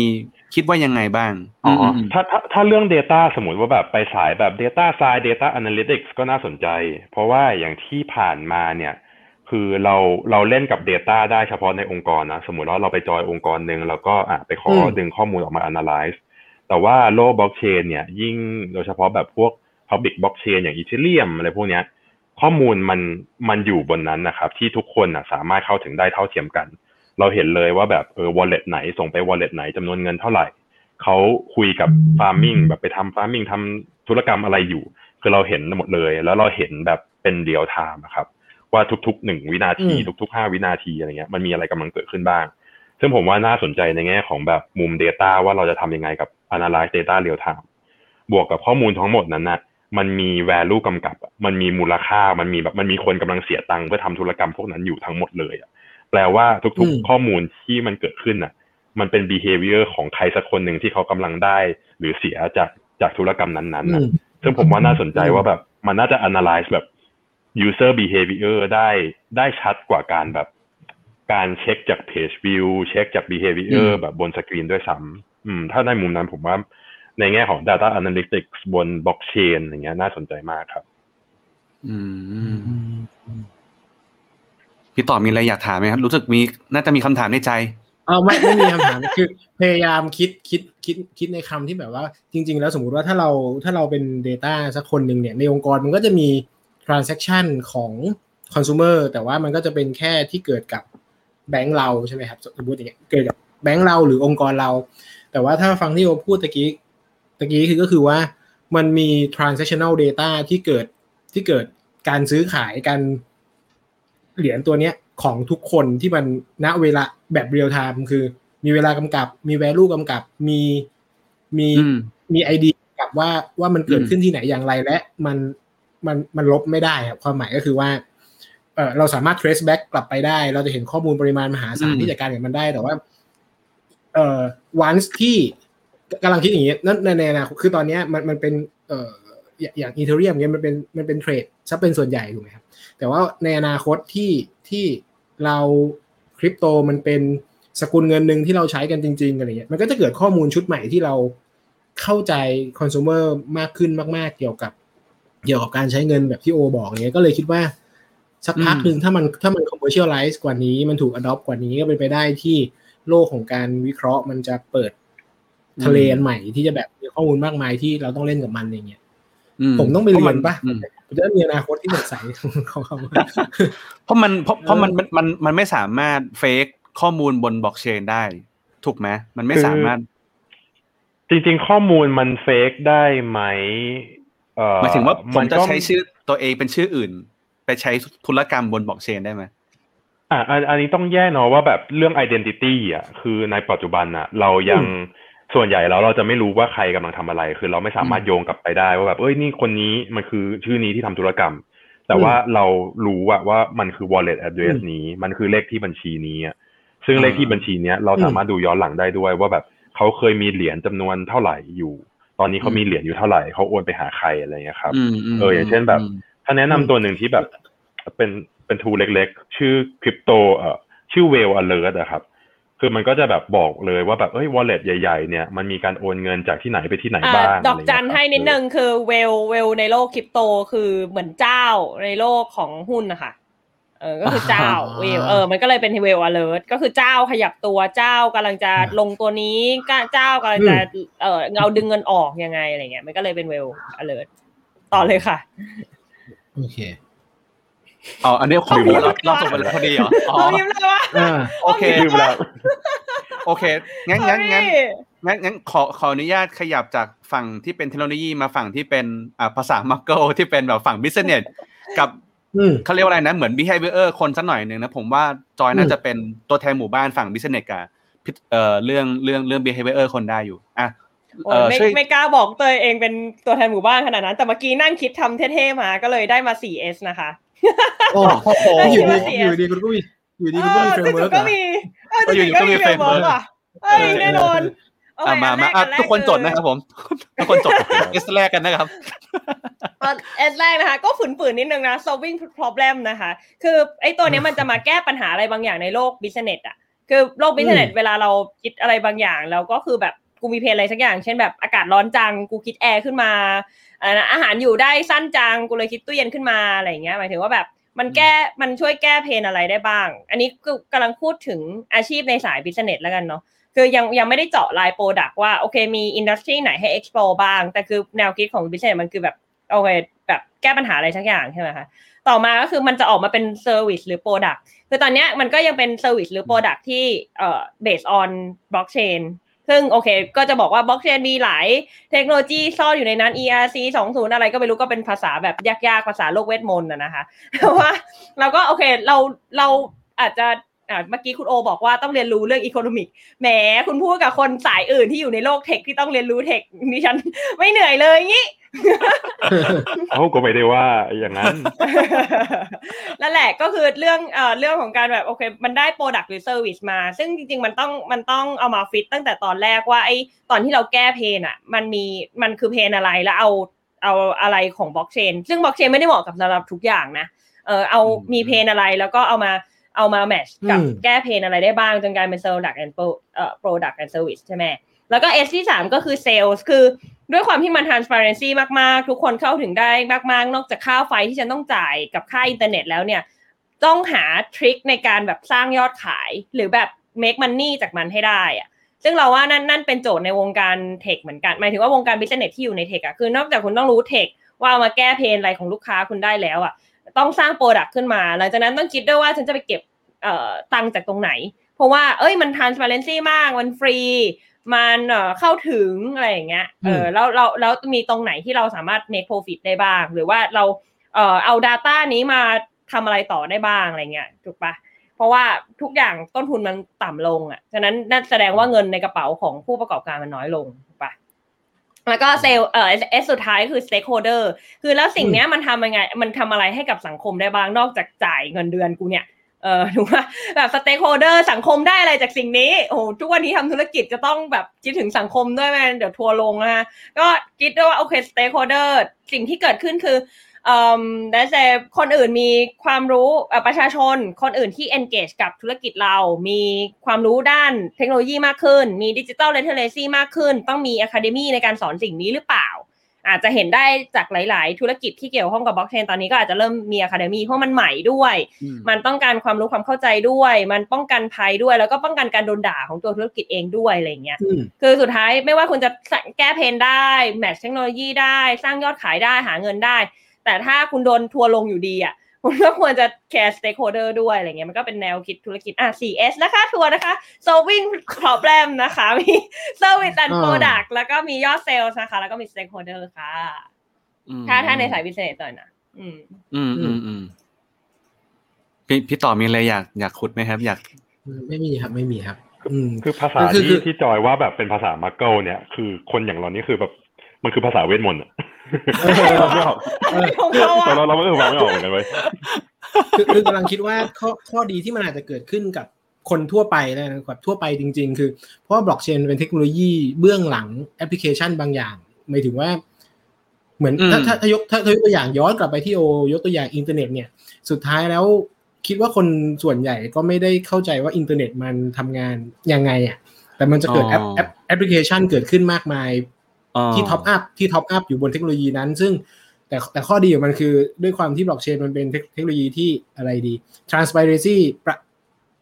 คิดว่ายังไงบ้างอ๋อมถ้าถ้าถ้าเรื่อง Data สมมติว่าแบบไปสายแบบ Data Science Data Analytics ก็น่าสนใจ เพราะว่าอย่างที่ผ่านมาเนี่ย คือเราเราเล่นกับ Data ได้เฉพาะในองค์กรนะ สมมติว่าเราไปจอยองค์กรหนึ่งแล้วก็อะไปขออมดึงข้อมูลออกมา analyze แต่ว่าโลกบล็อกเชนเนี่ยยิ่งโดยเฉพาะแบบพวก Public Blockchain อย่าง Ethereum อะไรพวกเนี้ย ข้อมูลมันมันอยู่บนนั้นนะครับ ที่ทุกคนอะสามารถเข้าถึงได้เท่าเทียมกัน เราเห็นเลยว่าแบบเออ wallet ไหนส่งไป wallet ไหนจำนวนเงินเท่าไหร่เขาคุยกับ farming แบบไปทำ farming ทำธุรกรรมอะไรอยู่ คือเราเห็นหมดเลย แล้วเราเห็นแบบเป็นเรียลไทม์ครับ ว่าทุกๆหนึ่งวินาทีอืมทุกๆห้าวินาทีอะไรเงี้ยมันมีอะไรกำลังเกิดขึ้นบ้าง ซึ่งผมว่าน่าสนใจในแง่ของแบบมุม Data ว่าเราจะทำยังไงกับ analyze data real time บวกกับข้อมูลทั้งหมดนั้นนะ มันมี value กำกับอะมันมีมูลค่า มันมีแบบ มันมีคนกำลังเสียตังค์เพื่อทำธุรกรรมพวกนั้นอยู่ทั้งหมดเลยอะแปลว่าทุกอืมๆข้อมูลที่มันเกิดขึ้นน่ะ มันเป็น behavior ของใครสักคนหนึ่งที่เขากำลังได้ หรือเสียจากจากธุรกรรมนั้นๆอืนะมซึ่งผมว่าน่าสนใจอืมว่าแบบ มันน่าจะ analyze แบบ user behavior ได้ได้ชัดกว่าการแบบ การเช็คจาก page view เช็คจาก behavior แบบบนสกรีนด้วยซ้ำอืมถ้าในมุมนั้นผมว่า ในแง่ของ data analytics บน blockchain อย่างเงี้ยน่าสนใจมากครับ อืมพี่ต่อมีอะไรอยากถามไหมครับ รู้สึกมีน่าจะมีคำถามในใจเอาไม่ไม่มีคำถามคือพยายามคิดคิดคิดคิดในคำที่แบบว่า จริง ๆ แล้วสมมุติว่าถ้าเราถ้าเราเป็น Data สักคนหนึ่งเนี่ยในองค์กรมันก็จะมี transaction ของ consumer แต่ว่ามันก็จะเป็นแค่ที่เกิดกับแบงก์เราใช่ไหมครับสมมติอย่างเงี้ยเกิดกับแบงก์เราหรือองค์กรเรา แต่ว่าถ้าฟังที่โอพูดตะกี้ ตะกี้คือก็คือว่ามันมี transactional data ที่เกิดที่เกิดการซื้อขายกันเหรียญตัวเนี้ยของทุกคนที่มันณเวลาแบบเรียลไทม์คือ มีเวลากำกับ มี value กำกับมีมีอืมมีไอเดียกับว่าว่ามันเกิดอืมขึ้นที่ไหนอย่างไรและมันมันมันลบไม่ได้ครับความหมายก็คือว่าเออเราสามารถ trace back กลับไปได้ เราจะเห็นข้อมูลปริมาณมหาศาลที่จัดการกับมันได้แต่ว่าเอ่อ once ที่ กำลังคิดอย่างนี้นั่นในในอนาคตคือตอนเนี้ยมันมันเป็นเอ่ออย่างอย่างอีเทเรียมเนี้ยมันเป็นมันเป็นเทรดซะเป็นส่วนใหญ่ถูกไหมครับ แต่ว่าในอนาคตที่ที่เราคริปโตมันเป็นสกุลเงินหนึ่งที่เราใช้กันจริงๆอะไรเงี้ยมันก็จะเกิดข้อมูลชุดใหม่ที่เราเข้าใจคอน sumer มากขึ้นมาก ๆ เกี่ยวกับเกี่ยวกับการใช้เงินแบบที่โอบอกเนี้ยก็เลยคิดว่า สักพักหนึ่งถ้ามันถ้ามัน commercialize กว่านี้มันถูก adopt กว่านี้ก็เป็นไปได้ที่โลกของการวิเคราะห์มันจะเปิด ทะเลอันใหม่ที่จะแบบมีข้อมูลมากมายที่เราต้องเล่นกับมันอย่างเงี้ยอืผมต้องไปเรียนปะอืมผมจะได้มีอนาคตที่สดใสของเขาเพราะมันเพราะเพราะมันมันมันมันไม่สามารถเฟกข้อมูลบนบล็อกเชนได้ ถูกไหมมันไม่สามารถ จริงๆ ข้อมูลมันเฟกได้ไหมเอ่อหมายถึงว่าผมจะก็ใช้ชื่อตัวเองเป็นชื่ออื่น ไปใช้ธุรกรรมบนบล็อกเชนได้ไหมอะอันอันนี้ต้องแยกเนาะว่าแบบเรื่อง identity อะคือในปัจจุบันอะ เรายัง ส่วนใหญ่แล้วเราจะไม่รู้ว่าใครกำลังทำอะไร คือเราไม่สามารถโยงกลับไปได้ว่าแบบเอ้ยนี่คนนี้มันคือชื่อนี้ที่ทำธุรกรรม แต่ว่าเรารู้อะว่ามันคือ wallet address อืมนี้ มันคือเลขที่บัญชีนี้อะซึ่งอ่าเลขที่บัญชีเนี้ยเราสามารถดูย้อนหลังได้ด้วย ว่าแบบเขาเคยมีเหรียญจำนวนเท่าไหร่อยู่ ตอนนี้เขามีเหรียญอยู่เท่าไหร่เขาโอนไปหาใครอะไรเงี้ยครับอืมมเอออย่างเช่นแบบอืมถ้าแนะนำตัวหนึ่งที่แบบเป็นเป็นทูเล็กๆ ชื่อคริปโตเอ่อชื่อเวลอเลอร์อะครับ คือมันก็จะแบบบอกเลยว่าแบบเอ้ยวอลเล็ตใหญ่ ๆ เนี่ยมันมีการโอนเงินจากที่ไหนไปที่ไหนอ่าบ้างดอกจันให้นิดนึงคือ whale whale ในโลกคริปโตคือเหมือนเจ้าในโลกของหุ้นนะคะเออก็คือเจ้าอ่า whale เออ มันก็เลยเป็น whale alert ก็คือเจ้าขยับตัวเจ้ากำลังจะลงตัวนี้ก็เจ้ากำลังจะเออเอาดึงเงินออกยังไงอะไรเงี้ยมันก็เลยเป็น whale alert ต่อเลยค่ะ โอเค อ๋ออันนี้ของผมเราเราส่งไปแล้วพอดีเหรออ๋อเรายิ้มเลยว่าอ่าโอเคลืมแล้วโอเคงั้นงั้นงั้นงั้นงั้นขอขออนุญาตขยับจากฝั่งที่เป็นเทคโนโลยีมาฝั่งที่เป็นอ่าภาษามักเกิลที่เป็นแบบฝั่ง business กับอืมเขาเรียกว่าอะไรนะ เหมือน behavior คนสักหน่อยหนึ่งนะผมว่าจอยน่าอืมจะเป็นตัวแทนหมู่บ้านฝั่ง business กับพิเอ่อเรื่องเรื่องเรื่อง behavior คนได้อยู่อะโอ้เอยอไม่ช่วยไม่กล้าบอกตัวเองเป็นตัวแทนหมู่บ้านขนาดนั้น แต่เมื่อกี้นั่งคิดทำเท่ๆมาก็เลยได้มา 4S นะคะ โอ้โหได้อยู่ดีเสียอยู่ดีคุณก็มีอยู่ดีคุณก็มี framework ก็มีเออจริงๆก็มี framework อะเอ้ยแน่นอนเอโอเคอะมาอันแรมาอะอันแรกทุกคนจดนะครับผมทุกคนจด S แรกกันนะครับอันอันแรกนะคะ ก็ฝืนๆนิดนึงนะ solving problem นะคะ คือไอ้ตัวเนี้ยมันจะมาแก้ปัญหาอะไรบางอย่างในโลก business อะ คือโลก business เวลาเราคิดอะไรบางอย่าง แล้วก็คือแบบกูมี pain อะไรสักอย่าง เช่นแบบอากาศร้อนจัง กูคิดแอร์ขึ้นมา อะไรนะอาหารอยู่ได้สั้นจังกูเลยคิดตู้เย็นขึ้นมาอะไรอย่างเงี้ยหมายถึงว่าแบบมันแก้มันช่วยแก้ pain อะไรได้บ้าง อันนี้คือกำลังพูดถึงอาชีพในสาย business แล้วกันเนาะคือยังยังไม่ได้เจาะราย product ว่าโอเคมี industry ไหนให้ explore บ้าง แต่คือแนวคิดของ business มันคือแบบโอเคแบบแก้ปัญหาอะไรสักอย่างใช่ไหมคะต่อมาก็คือมันจะออกมาเป็น service หรือ product คือตอนเนี้ยมันก็ยังเป็น service หรือ product ที่เอ่อ based on blockchain ซึ่งโอเค ก็จะบอกว่าบล็อกเชนมีหลายเทคโนโลยีซ่อนอยู่ในนั้น ERC 20 อะไรก็ไม่รู้ก็เป็นภาษาแบบยากๆ ภาษาโลกเวทมนต์นะนะคะแต่ว่าเราก็โอเคเราเราอาจจะ เมื่อกี้คุณโอบอกว่าต้องเรียนรู้เรื่อง economic แหมคุณพูดกับคนสายอื่นที่อยู่ในโลก tech ที่ต้องเรียนรู้ tech ดิฉันไม่เหนื่อยเลยงี้เอ้าก็ไม่ได้ว่าอย่างนั้นนั่นแหละก็คือเรื่องเอ่อเรื่องของการแบบโอเค มันได้ product หรือ service มา ซึ่งจริง ๆ มันต้องมันต้องเอามาฟิตตั้งแต่ตอนแรกว่าไอ้ตอนที่เราแก้ pain อะ มันมีมันคือ pain อะไรแล้วเอาเอาอะไรของบล็อกเชนซึ่งบล็อกเชนไม่ได้เหมาะกับสำหรับทุกอย่างนะเออเอามี pain อะไรแล้วก็เอามา เอามา match กับอืมแก้ pain อะไรได้บ้างจนกลายเป็น product and pro เอ่อ product and service ใช่ไหมแล้วก็ S ที่สามก็คือ sales คือด้วยความที่มัน transparency มาก ๆ ทุกคนเข้าถึงได้มาก ๆ นอกจากค่าไฟที่ฉันต้องจ่ายกับค่าอินเทอร์เน็ตแล้วเนี่ย ต้องหา trick ในการแบบสร้างยอดขาย หรือแบบ make money จากมันให้ได้อะซึ่งเราว่านั่นนั่นเป็นโจทย์ในวงการ tech เหมือนกันหมายถึงว่าวงการ business ที่อยู่ใน tech อะคือนอกจากคุณต้องรู้ tech ว่าเอามาแก้ pain อะไรของลูกค้าคุณได้แล้วอะ ต้องสร้าง product ขึ้นมา หลังจากนั้นต้องคิดด้วยว่าฉันจะไปเก็บเอ่อตังค์จากตรงไหน เพราะว่าเอ้ยมัน transparency มากมันฟรี มันเอ่อเข้าถึงอะไรอย่างเงี้ยเออแล้วเราแล้วมีตรงไหนที่เราสามารถ make profit ได้บ้าง หรือว่าเราเอ่อเอา data นี้มาทำอะไรต่อได้บ้างอะไรเงี้ยถูกปะเพราะว่าทุกอย่างต้นทุนมันต่ำลงอะฉะนั้นนั่นแสดงว่าเงินในกระเป๋าของผู้ประกอบการมันน้อยลงถูกปะ แล้วก็เซลเอ่อ S สุดท้ายคือ stakeholder คือแล้วสิ่งเนี้ยมันทำยังไง มันทำอะไรให้กับสังคมได้บ้างนอกจากจ่ายเงินเดือนกูเนี่ยเออถูกปะแบบ stakeholder สังคมได้อะไรจากสิ่งนี้โอ้โหทุกวันนี้ทำธุรกิจจะต้องแบบคิดถึงสังคมด้วยแหมเดี๋ยวทัวร์ลงนะฮะก็คิดด้วยว่าโอเค stakeholderสิ่งที่เกิดขึ้นคือ เอ่อแต่คนอื่นมีความรู้เอ่อประชาชน คนอื่นที่ engage กับธุรกิจเรา มีความรู้ด้านเทคโนโลยีมากขึ้น มีดิจิ t a ลเลเทอเรซีมากขึ้น ต้องมี academy ในการสอนสิ่งนี้หรือเปล่า อาจจะเห็นได้จากหลาย ๆ ธุรกิจที่เกี่ยวข้องกับบล็อกเชนตอนนี้ก็อาจจะเริ่มมี Academy เพราะมันใหม่ด้วย มันต้องการความรู้ความเข้าใจด้วย มันป้องกันภัยด้วย แล้วก็ป้องกันการโดนด่าของตัวธุรกิจเองด้วยอะไรอย่างเงี้ยอืมคือสุดท้ายไม่ว่าคุณจะแก้ pain ได้ match เทคโนโลยีได้ สร้างยอดขายได้หาเงินได้ แต่ถ้าคุณโดนทัวร์ลงอยู่ดีอะคุณก็ควรจะแคร์ stakeholder ด้วยอะไรเงี้ยมันก็เป็นแนวคิดธุรกิจอะ 4S นะคะทัวร์นะคะ solving problem นะคะ มี service and อ่า product แล้วก็มียอดเซลล์นะคะ แล้วก็มี stakeholder ค่ะ ถ้าถ้าในสาย business หน่อยนะอืม อืมอืมอืมพี่พี่ต่อมีอะไรอยากอยากขุดไหมครับ อยาก ไม่มีครับ ไม่มีครับ อืมคือภาษาคือคืที่ที่จอยว่าแบบเป็นภาษามักเกิลเนี่ย คือคนอย่างเรานี่คือแบบมันคือภาษาเวทมนต์อะเออเรา ไม่ออกเออของเขาอะเราเราเราไม่เออฟังไม่ออกเหมือนกันเว้ยคือคือกำลังคิดว่าข้อข้อดีที่มันอาจจะเกิดขึ้นกับคนทั่วไปนะครับทั่วไปจริง ๆ คือ เพราะว่าบล็อกเชนเป็นเทคโนโลยีเบื้องหลังแอปพลิเคชันบางอย่างหมายถึงว่า เหมือนอืมถ้าถ้าถ้ายกถ้าถ้ายกตัวอย่างย้อนกลับไปที่โอยกตัวอย่างอินเทอร์เน็ตเนี่ย สุดท้ายแล้วคิดว่าคนส่วนใหญ่ก็ไม่ได้เข้าใจว่าอินเทอร์เน็ตมันทำงานยังไงอะแต่มันจะเกิดแอปแอปแอปพลิเคชันเกิดขึ้นมากมาย ที่ top up ที่ top up อยู่บนเทคโนโลยีนั้น ซึ่งแต่แต่ข้อดีของมันคือด้วยความที่บล็อกเชนมันเป็นเทคเทคโนโลยีที่อะไรดี transparency ประ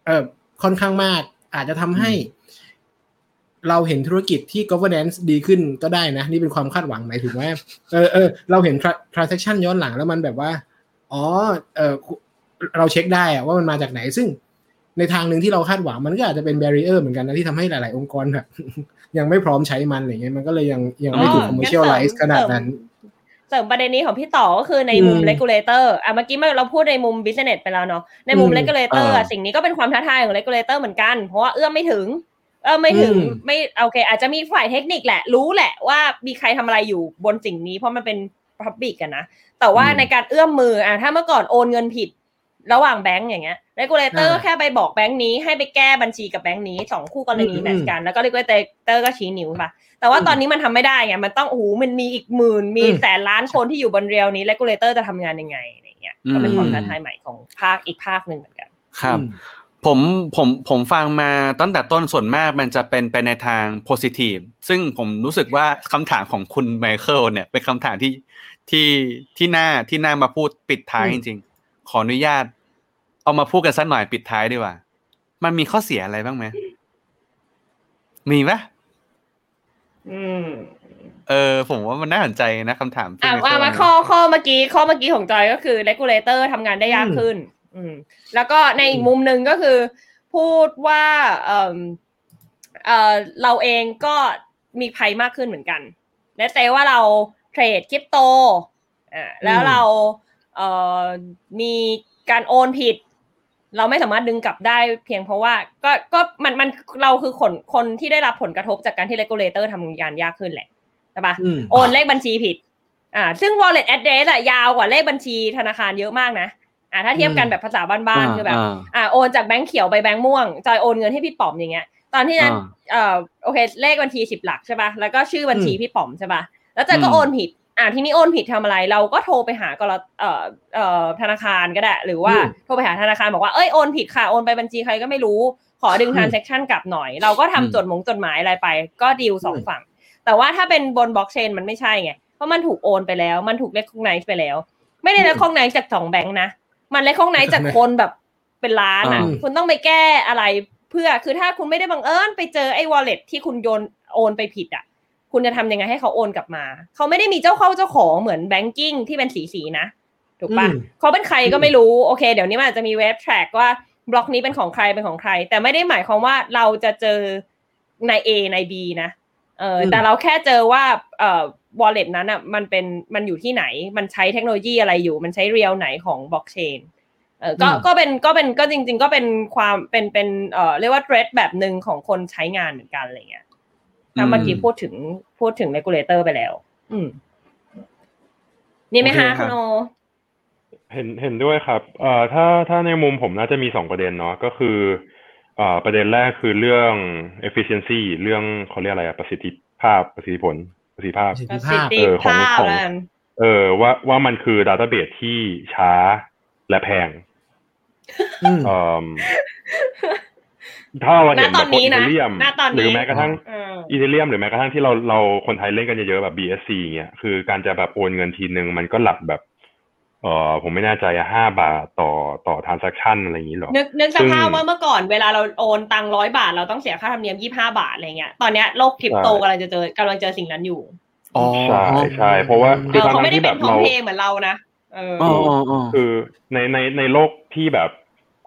เอ่อค่อนข้างมาก อาจจะทำให้เราเห็นธุรกิจที่ governance ดีขึ้นก็ได้นะ นี่เป็นความคาดหวังหมายถึงว่าเออเออเราเห็น tra- transaction ย้อนหลังแล้วมันแบบว่า อ๋อเออเราเช็คได้อะว่ามันมาจากไหนซึ่ง ในทางหนึ่งที่เราคาดหวังมันก็อาจจะเป็น barrier เหมือนกันนะที่ทำให้หลาย ๆ องค์กรแบบยังไม่พร้อมใช้มันอะไรเงี้ยมันก็เลยยังยังไม่ถูกอ๋อ commercialize ขนาดนั้นเสริมประเด็นนี้ของพี่ต่อก็คือในมุมอืม regulator อะเมื่อกี้เราพูดในมุม business ไปแล้วเนาะในมุมอืม regulator อะอ่าสิ่งนี้ก็เป็นความท้าทายของ regulator เหมือนกัน เพราะว่าเอื้อมไม่ถึง เอื้อมไม่ถึงอืมไม่โอเค อาจจะมีฝ่ายเทคนิคแหละ รู้แหละว่ามีใครทำอะไรอยู่บนสิ่งนี้เพราะมันเป็น public กันนะแต่ว่าอืมในการเอื้อมมืออะถ้าเมื่อก่อนโอนเงินผิด ระหว่างแบงก์อย่างเงี้ย regulator อ่าก็แค่ไปบอกแบงก์นี้ให้ไปแก้บัญชีกับแบงก์นี้สองคู่กรณีอืมแมทช์กันแล้วก็ regulator ก็ชี้นิ้วไปแต่ว่าอืมตอนนี้มันทำไม่ได้ไงมันต้องโอ้โหมันมีอีกหมื่นมีอืมแสนล้านคนที่อยู่บนเรียวนี้ regulator จะทำงานยังไงอะไรเงี้ยก็เป็นอืมความท้าทายใหม่ของภาคอีกภาคหนึ่งเหมือนกันครับอืมผมผมผมฟังมาตั้งแต่ต้นส่วนมากมันจะเป็นไปในทาง positive ซึ่งผมรู้สึกว่าคำถามของคุณไมเคิลเนี่ยเป็นคำถามที่ที่ที่น่าที่น่ามาพูดปิดท้ายอืจมริงๆ ขออนุญาต เอามาพูดกันสักหน่อยปิดท้ายดีกว่า มันมีข้อเสียอะไรบ้างไหมมีไหมอืมเออผมว่ามันน่าสนใจนะคำถามที่อะไมเคิมาลมาข้อข้อเมื่อกี้ข้อเมื่อกี้ของจอยก็คือ regulator ทำงานได้ยากขึ้น อืม แล้วก็ในอีกมุมหนึ่งก็คือ พูดว่าเออเออเราเองก็มีภัยมากขึ้นเหมือนกันและเซว่าเราเทรดคริปโตอ่าแล้วเราเอ่อ มีการโอนผิด เราไม่สามารถดึงกลับได้เพียงเพราะว่าก็ก็มันมันเราคือคนคนที่ได้รับผลกระทบจากการที่ regulator ทำงานยากขึ้นแหละใช่ปะอืมโอนเลขบัญชีผิด อ่า ซึ่ง wallet address อะยาวกว่าเลขบัญชีธนาคารเยอะมากนะอ่าถ้าเทียบกันแบบภาษาบ้านๆคือแบบอ่าอ่าโอนจากแบงค์เขียวไปแบงค์ม่วงจอยโอนเงินให้พี่ป๋อมอย่างเงี้ย ตอนที่นั้นอ่าเอ่อโอเคเลขบัญชีสิบหลักใช่ปะแล้วก็ชื่อบัญชีอืมพี่ป๋อมใช่ปะแล้วจอยก็อืมโอนผิด อ่าที่นี่โอนผิดทำอะไร เราก็โทรไปหากรเอ่อเอ่อธนาคารก็ได้ หรือว่าอืมโทรไปหาธนาคารบอกว่าเอ้ยโอนผิดค่ะโอนไปบัญชีใครก็ไม่รู้ขอดึงอืม transaction กลับหน่อย เราก็ทำอืมจดหมงจดหมายอะไรไป ก็ดีลสองอืมฝั่ง แต่ว่าถ้าเป็นบนบล็อกเชนมันไม่ใช่ไง เพราะมันถูกโอนไปแล้ว มันถูก recognize ไปแล้ว ไม่ได้เล c ค g ไนซ์จากสองแบงค์นะ มันเล c ค g ไนซ์จากคนแบบเป็นล้านอะอ่าคุณต้องไปแก้อะไรเพื่อ คือถ้าคุณไม่ได้บังเอิญไปเจอไอ้ wallet ที่คุณโยนโอนไปผิดอะ คุณจะทำยังไงให้เขาโอนกลับมา เขาไม่ได้มีเจ้าเข้าเจ้าของเหมือน banking ที่เป็นสีสีๆนะ ถูกปะอืมเขาเป็นใครก็ไม่รู้ โอเค เดี๋ยวนี้มันอาจจะมีเว็บ track ว่าบล็อกนี้เป็นของใครเป็นของใคร แต่ไม่ได้หมายความว่าเราจะเจอใน A ใน B นะเอออมแต่เราแค่เจอว่าเอ่อ wallet นั้นอะมันเป็นมันอยู่ที่ไหน มันใช้เทคโนโลยีอะไรอยู่ มันใช้เรียลไหนของบล็อกเชนเออก็อืมก็เป็นก็เป็นก็จริง ๆ ก็เป็นความเป็นเป็นเอ่อเรียกว่า threat แบบหนึ่งของคนใช้งานเหมือนกันอะไรเงี้ย ถ้าเมื่อกี้พูดถึงพูดถึง regulator ไปแล้ว อืม นี่ไหมโอเคคะครับคุณโอเห็นเห็นด้วยครับเอ่อถ้าถ้าในมุมผมน่าจะมีสองประเด็นเนาะก็คือเอ่อประเด็นแรกคือเรื่อง efficiency เรื่องเขาเรียกอะไรอะประสิทธิภาพประสิทธิผลประสิทธิภาพประสิทปธิระภาสิทพธิเออของภาพของแล้วกันเออว่าว่ามันคือดัตเตอร์เบสที่ช้าและแพงอืมเอ่อ ถ้าเราเห็นณตแบอนบพวกนี้อีนะเทเรียมณตอนนี้หรือแม้กระทั่งเอออีเทเรียมหรือแม้กระทั่งที่เราเราคนไทยเล่นกันเยอะๆแบบ BSC เงี้ยคือการจะแบบโอนเงินทีนึงมันก็หลักแบบเอ่อผมไม่แน่ใจอะห้าบาทต่อต่อ transaction อะไรอย่างนี้หรอ นึกนึกสซึ่งภาพว่าเมื่อก่อนเวลาเราโอนตังร้อยบาท เราต้องเสียค่าธรรมเนียมยี่ห้าบาทอะไรเงี้ย ตอนเนี้ยโลกคริปโตใช่กำลังจะเจอกำลังเจอสิ่งนั้นอยู่อ๋อใช่ใช่เพราะว่าเอคืออทั้เขางไม่ๆได้ที่เป็แบนบพร้อมเราเพย์เหมือนเรานะเอออ๋ออ๋ออ๋อคือในในในโลกที่แบบ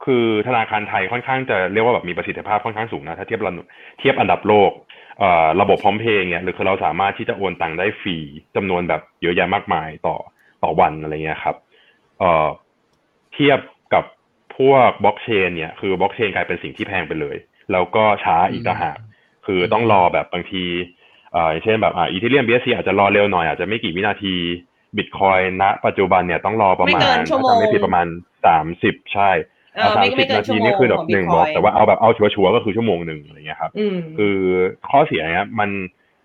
คือธนาคารไทยค่อนข้างจะเรียกว่าแบบมีประสิทธิภาพค่อนข้างสูงนะถ้าเทียบระเทียบอันดับโลกเอ่อระบบพร้อมเพย์เนี่ยหรือคือเราสามารถที่จะโอนตังค์ได้ฟรีจำนวนแบบเยอะแยะมากมายต่อต่อวันอะไรเงี้ยครับเอ่อเทียบกับพวกบล็อกเชนเนี่ยคือบล็อกเชนกลายเป็นสิ่งที่แพงไปเลย แล้วก็ช้าอีกต่างหากคือต้องรอแบบบางทีเอ่ออย่างเช่นแบบอ่า Ethereum BSC อาจจะรอเร็วหน่อยอาจจะไม่กี่วินาทีบิตคอยน์ณ ปัจจุบันเนี่ยต้องรอประมาณไม่เกินชั่วโมงถ้าจำไม่ผิดประมาณสามสิบใช่เออ สามไม่สิไม่บเกินนาชั่ทีวโมงนี่คือแบขบองหนึ่ง Bitcoin บล็อกแต่ว่าเอาแบบเอาชัวร์ๆก็คือชั่วโมงหนึ่งอะไรเงี้ยครับอืมคือข้อเสียเนี้ยมัน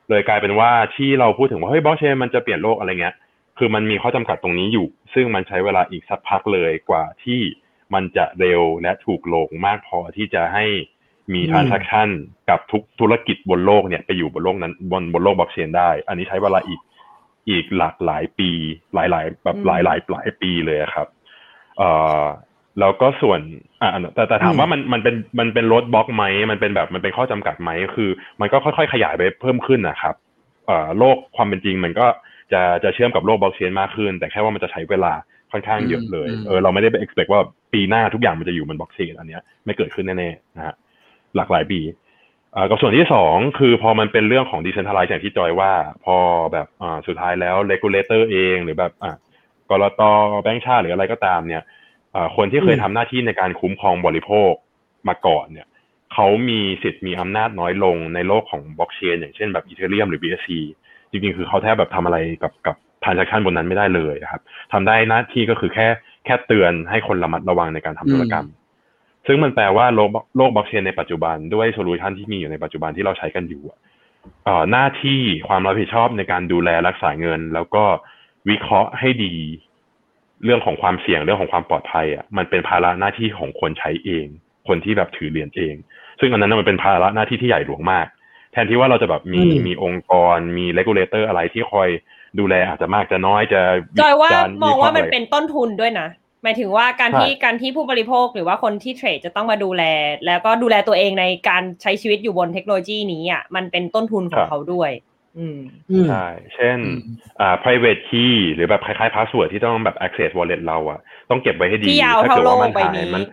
เลยกลายเป็นว่าที่เราพูดถึงว่าเฮ้ยบล็อกเชนมันจะเปลี่ยนโลกอะไรเงี้ย คือมันมีข้อจำกัดตรงนี้อยู่ ซึ่งมันใช้เวลาอีกสักพักเลยกว่าที่มันจะเร็วและถูกลงมากพอที่จะให้มีอืม transaction กับทุกธุรกิจบนโลกเนี่ยไปอยู่บนโลกนั้นบนบนโลกบล็อกเชนได้ อันนี้ใช้เวลาอีกอีกหลากหลายปี หลายหลายๆแบบอืมหลายหลายหลายปีเลยอะครับเอ่อ แล้วก็ส่วนอ่าแต่แต่ถามอืมว่ามันมันเป็นมันเป็นรถบล็อกไหมมันเป็นแบบมันเป็นข้อจำกัดไหมคือ มันก็ค่อยๆขยายไปเพิ่มขึ้นนะครับเอ่อโลกความเป็นจริงมันก็จะจะเชื่อมกับโลกบล็อกเชนมากขึ้น แต่แค่ว่ามันจะใช้เวลาค่อนข้างเยอะเลยอืมเออเราไม่ได้ไป expect ว่าปีหน้าทุกอย่างมันจะอยู่บนบล็อกเชนอันเนี้ยไม่เกิดขึ้นแน่ๆนะฮะหลากหลายปีเอ่อกับส่วนที่สองคือพอมันเป็นเรื่องของ decentralize อย่างที่จอยว่า พอแบบอ่าสุดท้ายแล้ว regulator เองหรือแบบอะ ก.ล.ต. แบงก์ชาติหรืออะไรก็ตามเนี่ยเอ่อ คนที่เคยอืมทำหน้าที่ในการคุ้มครองบริโภคมาก่อนเนี่ยเขามีสิทธิ์มีอำนาจน้อยลงในโลกของบล็อกเชนอย่างเช่นแบบ Ethereum หรือ BSC จริงๆ คือเขาแทบแบบทำอะไรกับกับทราน a c t ชันบนนั้นไม่ได้เลยครับทำได้หน้าที่ก็คือแค่แค่เตือนให้คนระมัดระวังในการทำธุรกรรม ซึ่งมันแปลว่าโลกโลกบล็อกเชนในปัจจุบันด้วย solution ที่มีอยู่ในปัจจุบันที่เราใช้กันอยู่อะเอ่อหน้าที่ความรับผิดชอบในการดูแลรักษาเงิน แล้วก็วิเคราะห์ให้ดี เรื่องของความเสี่ยงเรื่องของความปลอดภัยอะมันเป็นภาระหน้าที่ของคนใช้เอง คนที่แบบถือเหรียญเอง ซึ่งอันนั้นนะมันเป็นภาระหน้าที่ที่ใหญ่หลวงมาก แทนที่ว่าเราจะแบบมีอืมมีองค์กรมี regulator อะไรที่คอยดูแลอาจจะมากจะน้อยจะจอยว่าจะมองว่ามันคระเป็นต้นทุนด้วยนะหมายถึงว่าการใช่ที่การที่ผู้บริโภคหรือว่าคนที่เทรดจะต้องมาดูแล แล้วก็ดูแลตัวเองในการใช้ชีวิตอยู่บนเทคโนโลยีนี้อะมันเป็นต้นทุนของเขาด้วยอืมอืม ใช่เช่นอ่า private key หรือแบบคล้ายๆ password ที่ต้องแบบ access wallet เราอะต้องเก็บไว้ให้ดีที่ยาวถ้าเกิดว่ามันเท่าโลกใบหายนี้มัน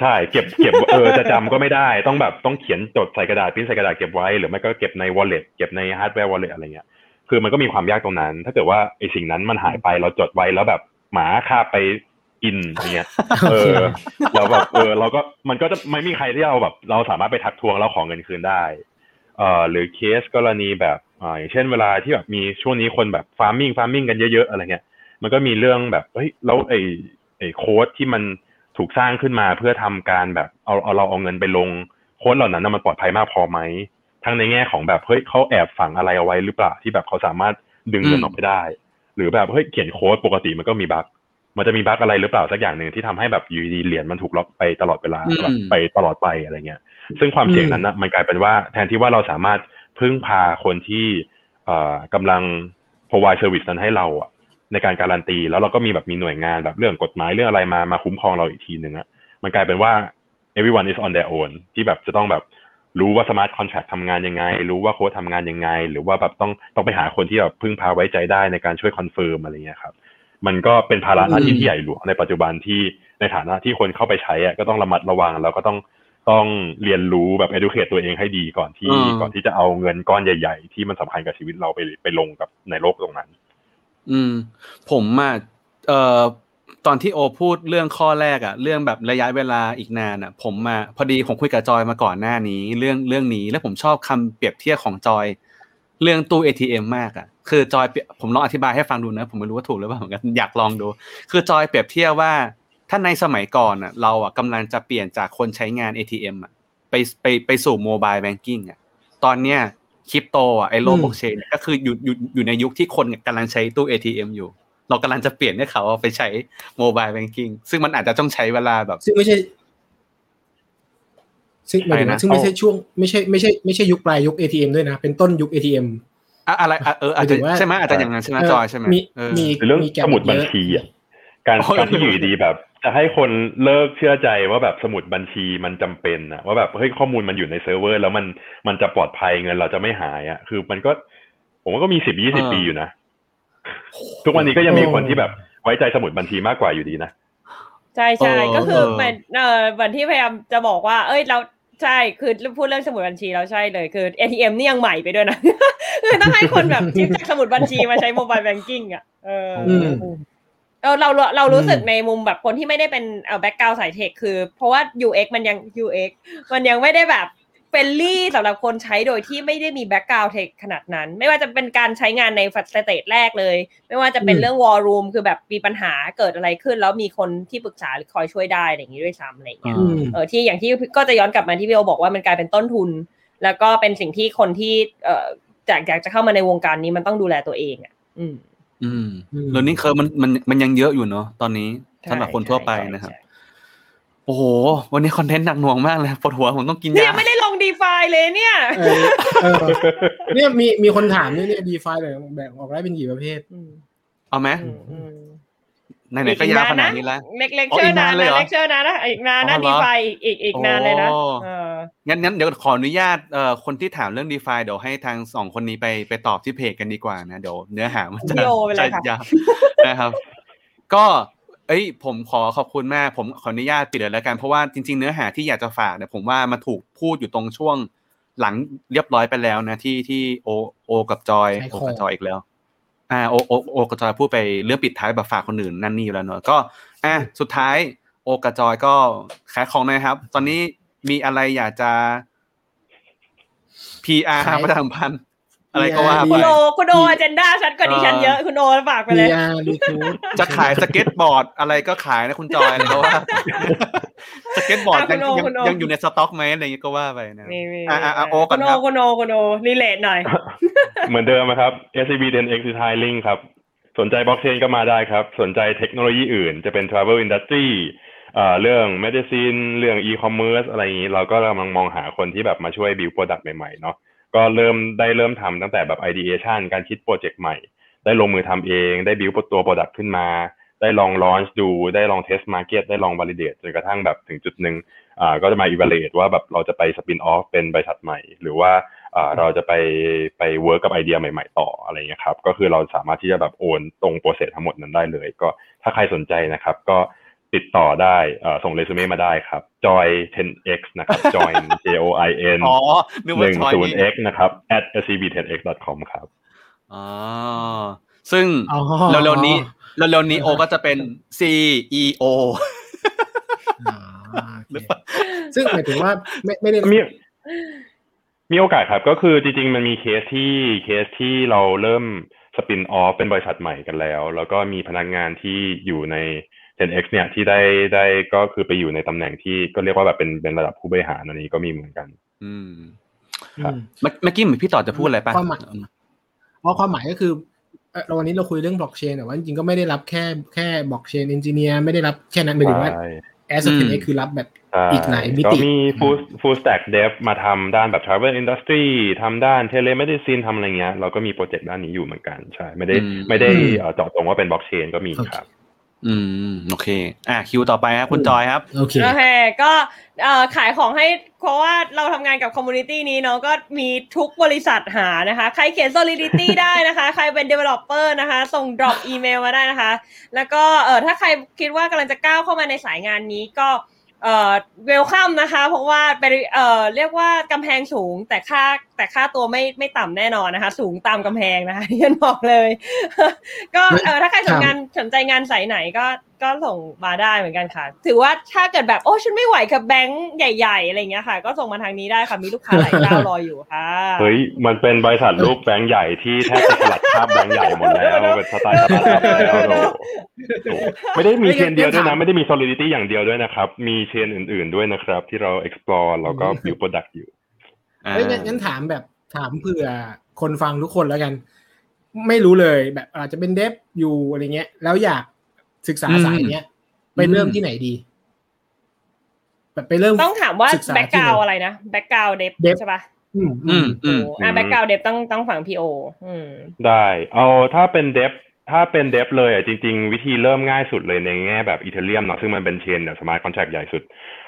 ใช่เก็บเก็บเออจะจำก็ไม่ได้ต้องแบบต้องเขียนจดใส่กระดาษพิมพ์ใส่กระดาษเก็บไว้หรือไม่ก็เก็บใน wallet เก็บใน hardware wallet อะไรเงี้ยคือมันก็มีความยากตรงนั้น ถ้าเกิดว่าไอสิ่งนั้นมันหายไปเราจดไว้แล้วแบบหมาคาบไปกินอย่างเงี้ยเออเราแบบเออเราก็มันก็จะไม่มีใครที่เราแบบ เราสามารถไปทักท้วงแล้วขอเงินคืนได้เอ่อหรือเคสกรณีแบบ อ่าอย่างเช่นเวลาที่แบบมีช่วงนี้คนแบบ farming farming กันเยอะๆอะไรเงี้ยมันก็มีเรื่องแบบเฮ้ยแล้วไอ้ไอ้โค้ดที่มันถูกสร้างขึ้นมาเพื่อทำการแบบเอาเอาเราเอาเงินไปลงโค้ดเหล่านั้นนะมันปลอดภัยมากพอไหมทั้งในแง่ของแบบเฮ้ยเขาแอบฝังอะไรเอาไว้หรือเปล่าที่แบบเขาสามารถดึงเงินออกไปได้ หรือแบบเฮ้ยเขียนโค้ดปกติมันก็มีบั๊กมันจะมีบั๊กอะไรหรือเปล่าสักอย่างหนึ่งที่ทำให้แบบอยู่ดีๆเหรียญมันถูกล็อกไปตลอดเวลาอืมแบบไปตลอดไปอะไรเงี้ย ซึ่งความเสี่ยงนั้นนะมันกลายเป็นว่าแทนที่ว่าเราสามารถ พึ่งพาคนที่เอ่อกำลัง provide service นั้นให้เราอะในการการันตี แล้วเราก็มีแบบมีหน่วยงานแบบเรื่องกฎหมายเรื่องอะไรมามาคุ้มครองเราอีกทีหนึ่งอะมันกลายเป็นว่า everyone is on their own ที่แบบจะต้องแบบรู้ว่า smart contract ทำงานยังไง รู้ว่าโค้ดทำงานยังไง หรือว่าแบบต้องต้องไปหาคนที่แบบพึ่งพาไว้ใจได้ในการช่วย confirm อะไรเงี้ยครับมันก็เป็นภาระหน้าที่ที่ใหญ่หลวงในปัจจุบันที่ในฐานะที่คนเข้าไปใช้อะก็ต้องระมัดระวัง แล้วก็ต้อง ต้องเรียนรู้แบบ educate ตัวเองให้ดีก่อนที่อืมก่อนที่จะเอาเงินก้อนใหญ่ ๆ ที่มันสำคัญกับชีวิตเราไปไปลงกับในโลกตรงนั้น อืม ผมอะเอ่อตอนที่โอพูดเรื่องข้อแรกอะเรื่องแบบระยะเวลาอีกนานอะผมมาพอดีผมคุยกับจอยมาก่อนหน้านี้ เรื่องเรื่องนี้แล้วผมชอบคำเปรียบเทียบของจอย เรื่องตู้ ATM มากอะคือจอยเปรียบผมลองอธิบายให้ฟังดูนะ ผมไม่รู้ว่าถูกหรือเปล่าเหมือนกันอยากลองดู คือจอยเปรียบเทียบว่า ถ้าในสมัยก่อนอะเราอะกำลังจะเปลี่ยนจากคนใช้งาน ATM อะไปไปไปสู่ mobile banking อะตอนเนี้ยคริปโตอะไอโลกอืมบล็อกเชนก็คืออยู่อยู่อยู่ในยุคที่คนกำลังใช้ตู้ ATM อยู่ เรากำลังจะเปลี่ยนให้เขาเอาไปใช้ mobile banking ซึ่งมันอาจจะต้องใช้เวลาแบบ ซึ่งไม่ใช่ ซึ่งหมายถึงอะไรว่านะซึ่งไม่ใช่ช่วงไม่ใช่ไม่ใช่ไม่ใช่ยุคปลายยุค ATM ด้วยนะ เป็นต้นยุค ATM อะอะไรอะเอออาจหมายถึจะงว่าใช่ไหมอาจจะอย่างนั้นใช่ไหมเออจอยใช่ไหมมีเออมีหรือเรื่องมีแกปสมุดบัญเยอะชีอะ การโอ้ยการที่อยู่ดีๆแบบ จะให้คนเลิกเชื่อใจว่าแบบสมุดบัญชีมันจำเป็นอะว่าแบบเฮ้ยข้อมูลมันอยู่ในเซิร์ฟเวอร์ แล้วมันมันจะปลอดภัยเงินเราจะไม่หายอะคือมันก็ ผมว่าก็มีสิบยี่สิบปีอยู่นะ ทุกวันนี้ก็ยังมีคนที่แบบไว้ใจสมุดบัญชีมากกว่าอยู่ดีนะใช่ใช่เออก็คือเออเหมือนเออเหมือนที่พยายามจะบอกว่า เอ้ยเราใช่คือพูดเรื่องสมุดบัญชีเราใช่เลยคือ ATM นี่ยังใหม่ไปด้วยนะคือต้องให้คนแบบ shift จากสมุดบัญชีมาใช้ mobile banking อะเออออืม เออเราเราเรารู้สึกอืมในมุมแบบคนที่ไม่ได้เป็นเอ่อ background สาย tech คือ เพราะว่า UX มันยัง UX มันยังไม่ได้แบบ friendly สำหรับคนใช้โดยที่ไม่ได้มี background tech ขนาดนั้น ไม่ว่าจะเป็นการใช้งานใน first stage แรกเลย ไม่ว่าจะเป็นอืมเรื่องวอลลุ่มคือแบบมีปัญหาเกิดอะไรขึ้น แล้วมีคนที่ปรึกษาหรือคอยช่วยได้อะไรอย่างนี้ด้วยซ้ำอะไรอย่างเงี้ยอืมเออที่อย่างที่ก็จะย้อนกลับมาที่พี่โอบอกว่ามันกลายเป็นต้นทุน แล้วก็เป็นสิ่งที่คนที่เอ่อจากอยากจะเข้ามาในวงการนี้มันต้องดูแลตัวเองอะ อืม อืมอืมแล้วนี่เคอมันมันมันยังเยอะอยู่เนาะตอนนี้ใช่สำหรับคนทั่วไปใช่นะครับใช่โอ้โห วันนี้คอนเทนต์หนักหน่วงมากเลยปวดหัวผมต้องกินเนี่ยยาไม่ได้ลงดีฟาเลยเนี่ยเออเออเนี่ยมีมีคนถามเนี่ยเนี่ยดีไฟเลยแบ่งออกได้เป็นกี่ประเภท เอาไหมอืมอืม ไหนๆก็ยาวขนาดนี้แล้วเล็กเล็กอ๋อเชออีร์กนานนานเลยเหรอนะเล็กเชอร์นานนะอีกนานนะอ๋อเหรดีอฟาอีกอีกนานเลยนะโอ้เอองั้นงั้นเดี๋ยวขออนุญาตเอ่อคนที่ถามเรื่อง d e f i เดี๋ยวให้ทางสองคนนี้ไปไปตอบที่เพจกันดีกว่านะเดี๋ยวเนื้อหามันจะวิดีโอไปเลยค่ะจะยาวนะครับ ก็เอ้ยผมขอขอบคุณมากผมขออนุญาตปิดเลยแล้วกัน เพราะว่าจริง ๆ เนื้อหาที่อยากจะฝากเนี่ยผมว่ามันถูกพูดอยู่ตรงช่วงหลังเรียบร้อยไปแล้วนะที่ที่โอโอกับจอยใช่โอคอกับจอยอีกแล้ว อ่าโอโอโอกับจอยพูดไปเรื่องปิดท้ายแบบฝากคนอื่นนั่นนี่อยู่แล้วเนอะก็อะสุดท้ายโอกับจอยก็ขายของนะครับ ตอนนี้มีอะไรอยากจะ PR ขายประชาสัมพันธ์ อะไรก็ว่า PR ไปคุณโอคุณโออเจนดาชัดกว่าดิฉันเยอะคุณโอฝากไปเลย PR recruit จะขายสเก็ตบอร์ดอะไรก็ขายนะคุณจอยอะไรก็ว่าสเก็ตบอร์ดอะคุยังณโอยังคุณโอยังอยู่ในสต็อกไหมอะไรอย่างงี้ก็ว่าไปนะนี่นี่อะอะอะโอก่คุอนณโอครับคุณโอคุณโอ relate หน่อย เหมือนเดิมนะครับ SCB 10X คือ hiring ครับ สนใจบล็อกเชนก็มาได้ครับ สนใจเทคโนโลยีอื่น จะเป็น Travel Industry เอ่อเรื่อง Medicine เรื่อง E-commerce อะไรอย่างนี้ เราก็กำลังมองหาคนที่แบบมาช่วย build product ใหม่ๆเนาะ ก็เริ่มได้เริ่มทำตั้งแต่แบบ ideation การคิดโปรเจกต์ใหม่ ได้ลงมือทำเอง ได้ build ตัว product ขึ้นมา ได้ลอง launch ดู ได้ลอง test market ได้ลอง validate จนกระทั่งแบบถึงจุดหนึ่งอ่าก็จะมา evaluate ว่าแบบเราจะไป spin off เป็นบริษัทใหม่ หรือว่าอ่าเราจะไปไป work กับไอเดียใหม่ ๆ ต่ออะไรเงี้ยครับ ก็คือเราสามารถที่จะแบบโอนตรง process ทั้งหมดนั้นได้เลย ก็ถ้าใครสนใจนะครับ ก็ ติดต่อได้เอ่อส่งเรซูเม่มาได้ครับ join 10x นะครับ join j o i n อ๋อนึกหว่านึ่งชอยศูนนี่ย์ x นะครับ at scb10x.com ครับอ๋อซึ่งอ๋อเร็วๆนี้เร็วๆนี้โอก็จะเป็น CEO อ่าโอเคซึ่งหมายถึงว่าไม่ไม่ได้มีมีโอกาสครับ ก็คือจริง ๆ มันมีเคสที่เคสที่เราเริ่ม spin off เป็นบริษัทใหม่กันแล้ว แล้วก็มีพนักงานที่อยู่ใน 10x เนี่ยที่ได้ได้ก็คือไปอยู่ในตำแหน่งที่ก็เรียกว่าแบบเป็นเป็นระดับผู้บริหารอันนี้ก็มีเหมือนกัน อืมครับอืมเมื่อเมื่อกี้เหมือนพี่ต่อจะพูดอะไรป่ะความหมายเพราะความหมายก็คือเอ่อเราวันนี้เราคุยเรื่องบล็อกเชนแต่ว่าจริงๆก็ไม่ได้รับแค่แค่บล็อกเชน engineer ไม่ได้รับแค่นั้นหมายถึงว่าใช่ asset คือรับแบบใช่อีกหลายมิติก็มี full full stack dev มาทำด้านแบบ travel industry ทำด้าน telemedicine ทำอะไรเงี้ย เราก็มี project ด้านนี้อยู่เหมือนกัน ใช่ ไม่ได้อืมไม่ได้อืมเอ่อเจาะจงว่าเป็น blockchain ก็มีครับ อืมโอเค อะคิวต่อไปครับคุณจอยครับโอเคโอเคก็เอ่อขายของให้เพราะว่าเราทำงานกับ community นี้เนาะก็มีทุกบริษัทหานะคะ ใครเขียน Solidity ได้นะคะ ใครเป็น Developer นะคะ ส่ง drop อีเมลมาได้นะคะ แล้วก็เออถ้าใครคิดว่ากำลังจะก้าวเข้ามาในสายงานนี้ก็เอ่อ welcome นะคะ เพราะว่าเป็นเอ่อเรียกว่ากำแพงสูงแต่ค่าแต่ค่าตัวไม่ไม่ต่ำแน่นอนนะคะ สูงตามกำแพงนะคะที่ฉันบอกเลย ก็เออถ้าใครสนงานสนใจงานสายไหนก็ก็ส่งมาได้เหมือนกันค่ะ ถือว่าถ้าเกิดแบบโอ้ฉันไม่ไหวกับแบงค์ใหญ่ๆอะไรเงี้ยค่ะ ก็ส่งมาทางนี้ได้ค่ะมีลูกค้าหลายเจ้ารออยู่ค่ะเฮ้ยมันเป็นบริษัทลูกแบงค์ใหญ่ที่แทบจะสลัดคราบแบงค์ใหญ่หมดแล้วเป็นสไตล์สตาร์ทอัพแล้วโอ้โหไม่ได้มีเชนเดียวด้วยนะ ไม่ได้มี solidity อย่างเดียวด้วยนะครับ มีเชนอื่น ๆด้วยนะครับ ที่เรา explore แล้วก็ build product อยู่อ่า เฮ้ยงั้นงั้นถามแบบถามเผื่อคนฟังทุกคนแล้วกัน ไม่รู้เลยแบบอาจจะเป็น dev อยู่อะไรเงี้ย แล้วอยากศึกษาอืมสายเนี้ยไปเริ่มที่ไหนดี แบบไปเริ่มต้องถามว่าศึกษาแบ็กที่กไหนราวอะไรนะแบ็กกราวเดฟ Dev ใช่ปะอืมอืมอืมโอ้อ่าแบ็กกราวเดฟต้องต้องฝั่งพี่โออืมได้ เอาถ้าเป็น dev ถ้าเป็น dev เลยอะจริง ๆ วิธีเริ่มง่ายสุดเลยในแง่แบบ Ethereum เนาะซึ่งมันเป็น chain แบบ smart contract ใหญ่สุด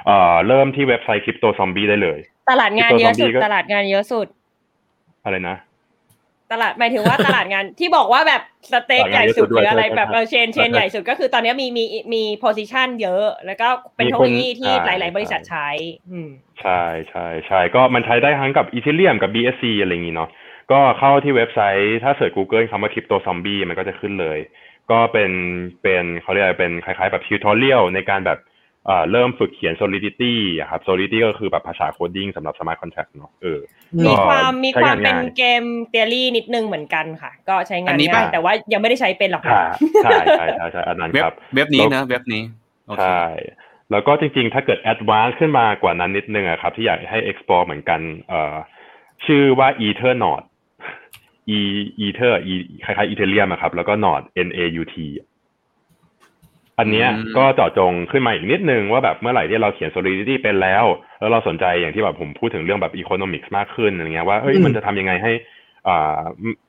เอ่อเริ่มที่เว็บไซต์ Crypto Zombie ได้เลย ตลาดงานเยอะสุด Crypto Zombie ก็ตลาดงานเยอะสุด อะไรนะ ตลาดหมายถึงว่าตลาดงานที่บอกว่าแบบ stack ตลาดงานใหญ่สุดเยอะสุดด้วยหรืออะไรใช่แบบใช่ chain chain ใช่ใหญ่สุดก็คือตอนนี้มีมีมี position เยอะ แล้วก็เป็นมีเทคคโนนโลยีที่หใช่ลาย ๆ บริษัทใช่ใช้อืมใช่ใช่ใช่ก็มันใช้ได้ทั้งกับ Ethereum กับ BSC อะไรอย่างงี้เนาะก็เข้าที่เว็บไซต์ถ้า search Google คำว่า Crypto Zombie มันก็จะขึ้นเลย ก็เป็นเป็นเขาเรียกอะไรเป็นคล้ายๆ แบบ tutorial ในการแบบ เอ่อเริ่มฝึกเขียน solidity อะครับ solidity ก็คือแบบภาษาโคดดิ้งสำหรับ smart contract เนาะเออมีก็ความมีใช้ความงานเป็นง่ายเกมเทอรี่นิดนึงเหมือนกันค่ะ ก็ใช้งาอันนนี้ง่ายป่ะแต่ว่ายังไม่ได้ใช้เป็นหรอกค่ะใช่ใช่ใช่ใช่ใช่อันนั้นเว็บครับ เว็บนี้แล้วนะเว็บนี้โอเคใช่แล้วก็จริงๆ ถ้าเกิด advance ขึ้นมากว่านั้นนิดนึงอะครับ ที่อยากให้ explore เหมือนกันเอ่อชื่อว่า Ethernaut e ether e คล้ายๆ Ethereum อะครับ แล้วก็ Node n a u t อันเนี้ยอืมก็เจาะจงขึ้นมาอีกนิดนึงว่าแบบเมื่อไหร่ที่เราเขียน solidity เป็นแล้ว แล้วเราสนใจอย่างที่แบบผมพูดถึงเรื่องแบบ economics มากขึ้นอะไรเงี้ยว่าเอ้ยอืมมันจะทำยังไงให้อ่า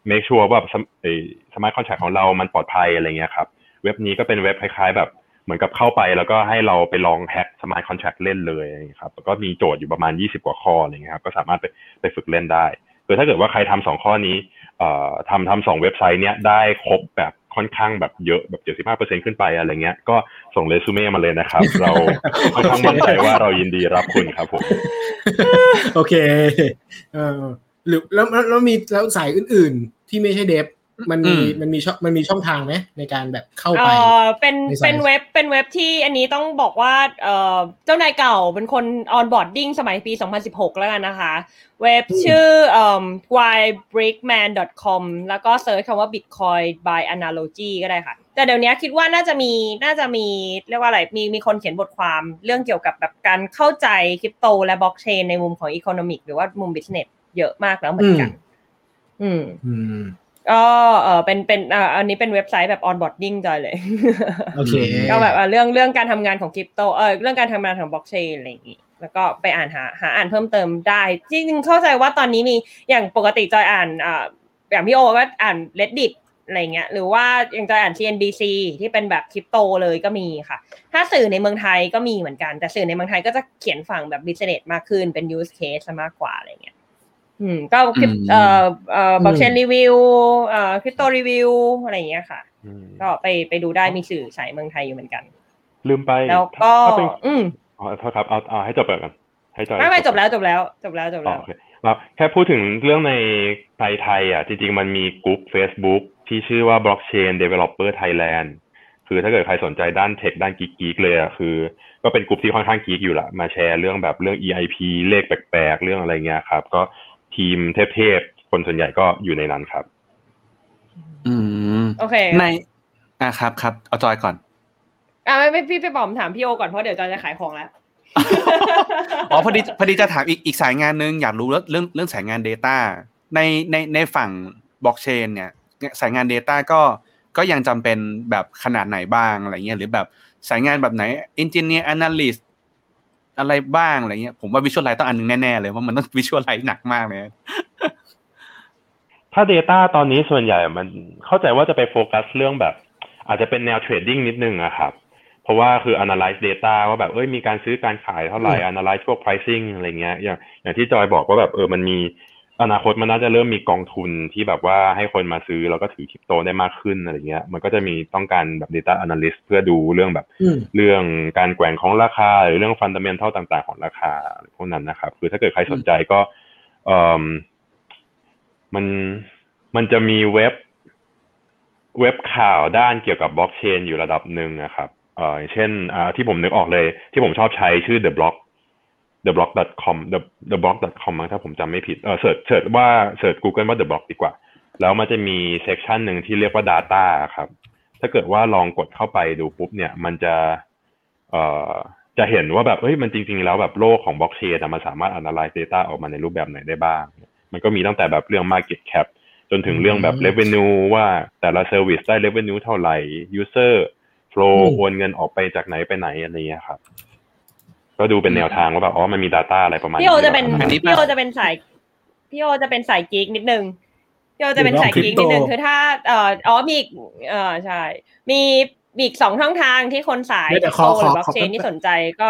make sure ว่าแบบไอ้ smart contract ของเรามันปลอดภัยอะไรเงี้ยครับ เว็บนี้ก็เป็นเว็บคล้ายๆ แบบเหมือนกับเข้าไปแล้วก็ให้เราไปลองแฮ็ก smart contract เล่นเลยอะไรเงี้ยครับแล้วก็มีโจทย์อยู่ประมาณ 20 กว่าข้ออะไรเงี้ยครับก็สามารถไปไปฝึกเล่นได้คือถ้าเกิดว่าใครทำสองข้อนี้เอ่อทำทำสองเว็บไซต์เนี้ยได้ครบแบบ ค่อนข้างแบบเยอะแบบ75%ขึ้นไปอะไรเงี้ยก็ส่งเรซูเม่มาเลยนะครับ เราค่อนข้างมั่นใจว่าเรายินดีรับคุณครับผมโอเคเออหรือแล้วแล้วแล้วมีแล้วสายอื่น ๆ ที่ไม่ใช่ dev มันมีอืมมันมีช่องมันมีช่องทางไหมในการแบบเข้าไปเออเป็นในสายเป็นเว็บเป็นเว็บที่อันนี้ต้องบอกว่าเออเจ้านายเก่าเป็นคน onboarding สมัยปี 2016 แล้วกันนะคะ เว็บชื่อเอ่อ whybrickman.com แล้วก็ search คำว่า bitcoin by analogy ก็ได้ค่ะ แต่เดี๋ยวนี้คิดว่าน่าจะมีน่าจะมีเรียกว่าอะไรมีมีคนเขียนบทความเรื่องเกี่ยวกับแบบการเข้าใจคริปโตและบล็อกเชนในมุมของ economic หรือว่ามุม business เยอะมากแล้วเหมือนกัน อืมอืม ก็เออเป็นเป็นอ่าอันนี้เป็นเว็บไซต์แบบ onboarding จอยเลยโอเคก็แบบอะเรื่องเรื่องการทำงานของคริปโตเออเรื่องการทำงานของบล็อกเชนอะไรอย่างงี้แล้วก็ไปอ่านหาหาอ่านเพิ่มเติมได้จริงๆเข้าใจว่าตอนนี้มีอย่างปกติจอยอ่านอ่าอย่างพี่โอก็อ่าน reddit อะไรเงี้ยหรือว่าอย่างจอยอ่าน CNBC ที่เป็นแบบคริปโตเลยก็มีค่ะ ถ้าสื่อในเมืองไทยก็มีเหมือนกัน แต่สื่อในเมืองไทยก็จะเขียนฝั่งแบบ business มากขึ้นเป็น use case ซะมากกว่าอะไรเงี้ย อืมก็คริปอืมเอ่อเอ่อบล็อกเชนอืมรีวิวเอ่อคริปโตรีวิวอะไรอย่างเงี้ยค่ะอืมก็ไปไปดูได้มีสื่อสายเมืองไทยอยู่เหมือนกัน ลืมไปแล้วก็ถ้าเป็นอืมอ๋อโทษครับเอาเอาให้จบก่อนกันให้จอยไม่ไม่จบแล้วจบแล้วจบแล้วจบอ๋อแล้วโอเคเราแค่พูดถึงเรื่องในไทยไทยอะจริง ๆ มันมีกลุ่ม Facebook ที่ชื่อว่า Blockchain Developer Thailand คือถ้าเกิดใครสนใจด้านเทคด้านกิ๊กๆเลยอะคือ ก็เป็นกลุ่มที่ค่อนข้างกิ๊กอยู่ละมาแชร์เรื่องแบบเรื่อง EIP เลขแปลกๆ เรื่องอะไรเงี้ยครับ ก็ ทีมเทพๆคนส่วนใหญ่ก็อยู่ในนั้นครับ อืมโอเคในอะครับครับเอาจอยก่อนอ่าไม่ไม่พี่พี่บอมถามพี่โอก่อนเพราะเดี๋ยวจอยจะขายของแล้วอ๋อพอดีพอดีจะถามอีกอีกสายงานหนึ่งอยากรู้เรื่องเรื่องเรื่องสายงาน Data ในในในฝั่งบล็อกเชนเนี่ยสายงาน Data ก็ก็ยังจำเป็นแบบขนาดไหนบ้างอะไรเงี้ยหรือแบบสายงานแบบไหน Engineer Analyst อะไรบ้างอะไรเงี้ยผมว่า Visual Light ต้องอันหนึงแน่ๆเลยเพราะมันต้อง Visual Light หนักมากเลยถ้า Data ตอนนี้ส่วนใหญ่มันเข้าใจว่าจะไปโฟกัสเรื่องแบบ อาจจะเป็นแนวเทรดดิ้งนิดนึงอะครับ เพราะว่าคือ analyze data ว่าแบบเอ้ยมีการซื้อการขายเท่าไหร่ analyze พวก pricing อะไรเงี้ยอย่างอย่างที่จอยบอกว่าแบบเออมันมี อนาคตมันน่าจะเริ่มมีกองทุนที่แบบว่าให้คนมาซื้อแล้วก็ถือคริปโตได้มากขึ้นอะไรเงี้ย มันก็จะมีต้องการแบบ data analyst เพื่อดูเรื่องแบบอืมเรื่องการแกว่งของราคา หรือเรื่องฟันดัมเ n นทัลต่าง ๆ ของราคาพวกนั้นนะครับ คือถ้าเกิดใครสนใจก็เออมันมันจะมีเว็บ เว็บข่าวด้านเกี่ยวกับบล็อกเชนอยู่ระดับหนึ่งนะครับเอ่ออย่างเช่นอ่าที่ผมนึกออกเลย ที่ผมชอบใช้ชื่อ the block the block com the the block com มั้งถ้าผมจำไม่ผิดเออเสิร์ชเสิร์ชว่าเสิร์ช Google ว่า the block ดีกว่า แล้วมันจะมี section หนึ่งที่เรียกว่า data ครับ ถ้าเกิดว่าลองกดเข้าไปดูปุ๊บเนี่ย มันจะเอ่อจะเห็นว่าแบบเฮ้ยมันจริง ๆ แล้วแบบโลกของบล็อกเชนมันสามารถ analyze data ออกมาในรูปแบบไหนได้บ้าง มันก็มีตั้งแต่แบบเรื่อง market cap จนถึงเรื่องแบบอืม revenue ว่าแต่ละ service ได้ revenue เท่าไหร่ user flow อืมโอนเงินออกไปจากไหนไปไหนอะไรเงี้ยครับ ก็ดูเป็นแนวทางว่าแบบอ๋อมันมี data อะไรประมาณพี่โอจะเป็นอันนี้พี่โอจะเป็นสายพี่โอจะเป็นสายกิ๊กนิดนึงพี่โอจะเป็นสายกิ๊กนิดนึงคือถ้าเอ่ออ๋อมีอีกเอ่อใช่ มีมีอีกสองช่องทางที่คนสายเดี๋ยวเดี๋ยวขอ คริปโตหรือบล็อกเชนที่สนใจก็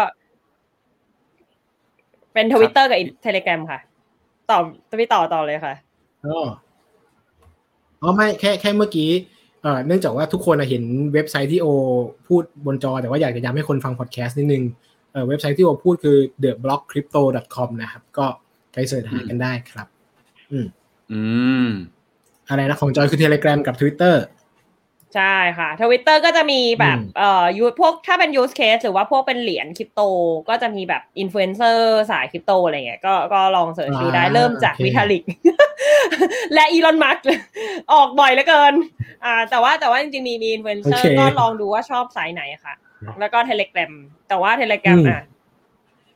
เป็นทวิตเตอร์กับเทเล gram ค่ะต่อพี่ต่อต่อเลยค่ะอ๋ออ๋อไม่แค่แค่เมื่อกี้เอ่อเนื่องจากว่าทุกคนอะเห็นเว็บไซต์ที่โอ พูดบนจอแต่ว่าอยากจะย้ำให้คนฟังพอดแคสต์นิดนึง เอ่อเว็บไซต์ที่โอพูดคือ theblockcrypto.com นะครับ ก็ไป search หากันได้ครับ อืมอืมอะไรนะของจอยคือ Telegram กับ Twitter ใช่ค่ะทวิตเตอร์ก็จะมีแบบอืมเอ่อยูพวกถ้าเป็น use case หรือว่าพวกเป็นเหรียญคริปโต ก็จะมีแบบอินฟลูเอนเซอร์สายคริปโตอะไรเงี้ยก็ก็ลอง search ดูได้อ่าเริ่มจากโอเควิทาลิก และอีลอนมัสก์ออกบ่อยเหลือเกิน อ่า แต่ว่าแต่ว่าจริงๆมีมีอินฟลูเอนเซอร์ก็ลองดูว่าชอบสายไหนค่ะ แล้วก็เทเล gram แต่ว่าเทเล gram อะ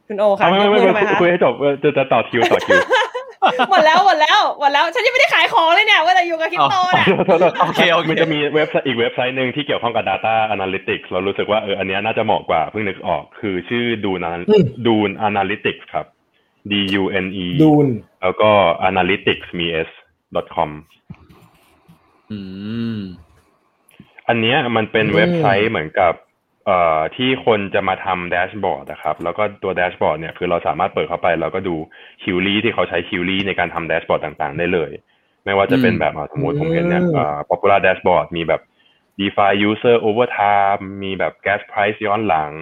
คุณโอค่ะเอาไม่ไม่ยกไม่อทำไม่คะคุยให้จบเออจะจะต่อคิวต่อคิวหมดแล้วหมดแล้วหมดแล้วฉันยังไม่ได้ขายของเลยเนี่ยว่าแต่อยู่กับคริปโตเนี่ยโอเคโอเคมันจะมีเว็บไซต์อีกเว็บไซต์หนึ่งที่เกี่ยวข้องกับ Data Analytics เรารู้สึกว่าเอออันเนี้ยน่าจะเหมาะกว่าเพิ่งนึกออกคือชื่อ Dune Ana- อืม Dune Analytics ครับ D U N E ดูนแล้วก็ analytics มี s com อืมอันเนี้ยมันเป็นอืมเว็บไซต์เหมือนกับ เอ่อที่คนจะมาทำ dashboard นะครับ แล้วก็ตัว dashboard เนี่ยคือเราสามารถเปิดเข้าไป แล้วก็ดู query ที่เขาใช้ query ในการทำ dashboard ต่างๆ ได้เลย ไม่ว่าจะเป็นแบบอะสมมติผมเห็นเนี่ยอ่า popular dashboard มีแบบ DeFi user over time มีแบบ gas price ย้อนหลัง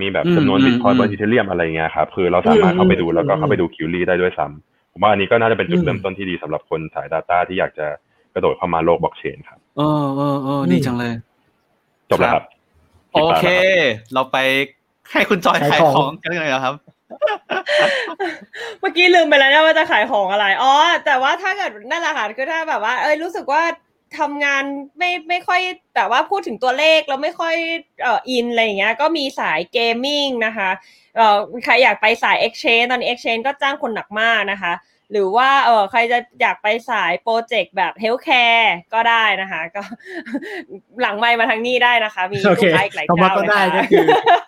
มีแบบจำนวนอืม Bitcoin อืมบน Ethereum อะไรเงี้ยครับ คือเราสามารถเข้าไปดูแล้วก็เข้าไปดู query ได้ด้วยซ้ำผมว่าอันนี้ก็น่าจะเป็นจุดเริ่มต้นที่ดีสำหรับคนสาย Data ที่อยากจะกระโดดเข้ามาโลกบล็อกเชนครับเออเออเออดีจังเลย จบแล้วครับ โอเค เราไปให้คุณจอยขายของกันเลยเหรอครับ เมื่อกี้ลืมไปแล้วนะว่าจะขายของอะไร อ๋อ แต่ว่าถ้าเกิดนั่นแหละค่ะคือถ้าแบบว่า เอ้ยรู้สึกว่าทำงานไม่ไม่ค่อยแต่ว่าพูดถึงตัวเลขแล้วไม่ค่อยเอ่ออินอะไรอย่างเงี้ยก็มีสายเกมมิ่งนะคะเอ่อใครอยากไปสาย Exchange ตอนนี้ Exchange ก็จ้างคนหนักมากนะคะ หรือว่าเออใครจะอยากไปสายโปรเจกต์แบบเฮลท์แคร์ก็ได้นะคะ ก็หลังไมค์มาทางนี้ได้นะคะ มีโอลูเคกค้าอีกหลายคำว่าเจ้าก็เลยได้ก็ค่ะคือ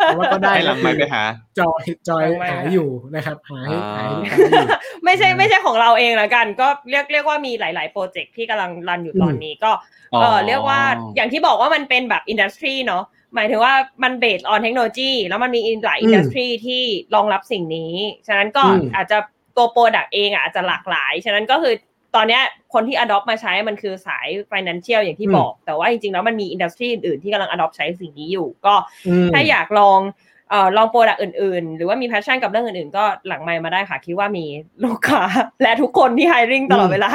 คำว่าก็ได้ให้หลังไมค์ไปหา จอยจอยหลังไมค์หาอยู่นะครับหาให้อ่าหาให้ลูกค้าอยู่ไม่ใช่อืมไม่ใช่ของเราเองแล้วกัน ก็เรียกเรียกว่ามีหลาย ๆ โปรเจกต์ที่กำลังรันอยู่ตอนนี้ก็เออเรียกว่าอย่างที่บอกว่ามันเป็นแบบอินดัสทรีเนาะหมายถึงว่ามันเบสออนเทคโนโลยีแล้วมันมีหลายอืมอินดัสทรีที่รองรับสิ่งนี้ ฉะนั้นก็อืมอาจจะ ตัว product เองอะอาจจะหลากหลาย ฉะนั้นก็คือตอนเนี้ยคนที่ adopt มาใช้มันคือสาย financial อย่างที่บอก แต่ว่าจริงๆ แล้วมันมี industry อื่นๆ ที่กำลัง adopt ใช้สิ่งนี้อยู่ ก็อืมถ้าอยากลองเอ่อลอง product อื่นๆ หรือว่ามี passion กับเรื่องอื่นๆ ก็หลังไมค์มาได้ค่ะ คิดว่ามีลูกค้า และทุกคนที่ hiring ตลอดเวลา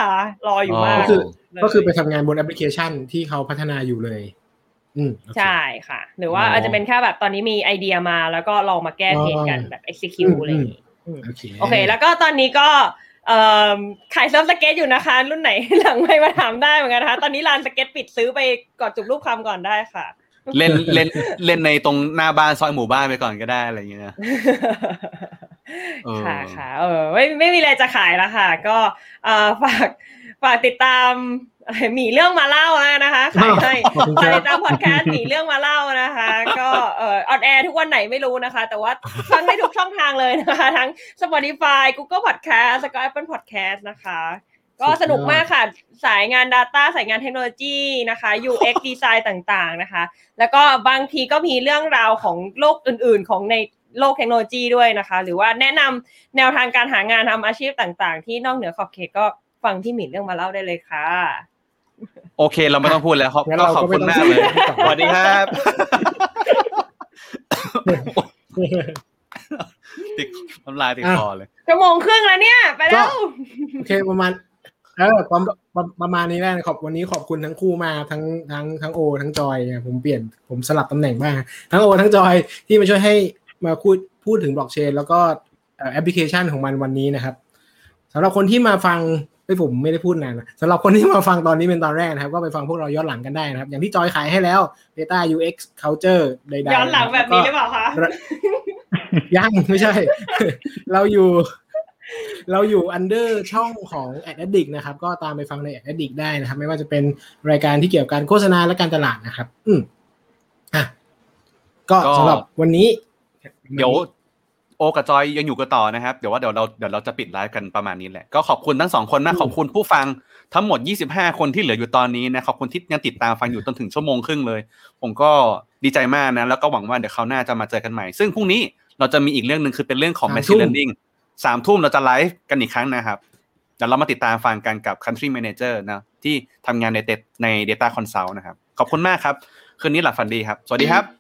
รออยู่มากก็คือเลยก็คือไปทำงานบนแอปพลิเคชันที่เขาพัฒนาอยู่เลยอืมโอเคใช่ค่ะ หรือว่าอ๋อออาจจะเป็นแค่แบบตอนนี้มีไอเดียมาแล้วก็ลองมาแก้เพนกันอ๋อแบบ execute อืมอะไรอย่างงี้อืม โอเคโอเค แล้วก็ตอนนี้ก็เอ่อขายเซิร์ฟสเก็ตอยู่นะคะ รุ่นไหนหลังไม่มาถามได้เหมือนกันนะคะ ตอนนี้ลานสเก็ตปิดซื้อไปกดจุบรูปคำก่อนได้ค่ะ เล่นเล่นเล่นในตรงหน้าบ้านซอยหมู่บ้านไปก่อนก็ได้อะไรอย่างเงี้ยเออค่ะค่ะเออไม่ไม่มีอะไรจะขายแล้วค่ะ ก็เอ่อฝาก ฝากติดตามอะไรหมีเรื่องมาเล่าแล้วนะคะขายให้ขอบคุณครับฝากรัติบดตามพอดแคสต์หมีเรื่องมาเล่านะคะ ก็เอ่อ on air ทุกวันไหนไม่รู้นะคะ แต่ว่าฟังได้ทุกช่องทางเลยนะคะ ทั้ง Spotify Google Podcast แล้วก็ Apple Podcast นะคะก็สนุกมากค่ะ สายงาน Data สายงานเทคโนโลยีนะคะ UX Design ต่างๆนะคะ แล้วก็บางทีก็มีเรื่องราวของโลกอื่นๆ ของในโลกเทคโนโลยีด้วยนะคะ หรือว่าแนะนำแนวทางการหางานทำอาชีพต่างๆ ที่นอกเหนือขอบเขตก็ ฟังที่หมิ่นเรื่องมาเล่าได้เลยค่ะ โอเค เราไม่ต้องพูดแล้วขอบงั้นก็เราขอบก็ไม่คุณต้องมากเลยพูดต่อสวัสดีครับติดน้ำลายติดคอเลยชั่วโมงครึ่งแล้วเนี่ย ไปแล้ว โอเคประมาณเออประมาณประมาณนี้แหละขอบวันนี้ขอบคุณทั้งคู่มาทั้งทั้งทั้งโอ ทั้งจอยเนี่ยผมเปลี่ยนผมสลับตำแหน่งบ้างทั้งโอ ทั้งจอยที่มาช่วยให้มาพูดพูดถึงบล็อกเชน แล้วก็เอ่อแอปพลิเคชันของมันวันนี้นะครับสำหรับคนที่มาฟัง ไม่ผมไม่ได้พูดนานนะสำหรับคนที่มาฟังตอนนี้เป็นตอนแรกนะครับ ก็ไปฟังพวกเราย้อนหลังกันได้นะครับ อย่างที่จอยขายให้แล้ว Data UX Culture ใดๆย้อนหลังแบบนี้หรือเปล่าคะยังไม่ใช่ เราอยู่เราอยู่ under ช่องของ Ad Addict นะครับ ก็ตามไปฟังใน Ad Addict ได้นะครับ ไม่ว่าจะเป็นรายการที่เกี่ยวกับการโฆษณาและการตลาดนะครับ อืมอะก็ก็สำหรับวันนี้ เดี๋ยว โอกับจอยยังอยู่กันต่อนะครับ เดี๋ยวว่าเดี๋ยวเราเดี๋ยวเราจะปิดไลฟ์กันประมาณนี้แหละ ก็ขอบคุณทั้งสองคนมากอืมขอบคุณผู้ฟังทั้งหมด 25 คนที่เหลืออยู่ตอนนี้นะขอบคุณที่ยังติดตามฟังอยู่จนถึงชั่วโมงครึ่งเลย ผมก็ดีใจมากนะ แล้วก็หวังว่าเดี๋ยวคราวหน้าจะมาเจอกันใหม่ ซึ่งพรุ่งนี้เราจะมีอีกเรื่องหนึ่งคือเป็นเรื่องของ machine learning สามทุ่มเราจะไลฟ์กันอีกครั้งนะครับเดี๋ยวเรามาติดตามฟังกันกับ country manager นะที่ทำงานในเตใน data consult นะครับ ขอบคุณมากครับ คืนนี้หลับฝันดีครับ สวัสดีครับ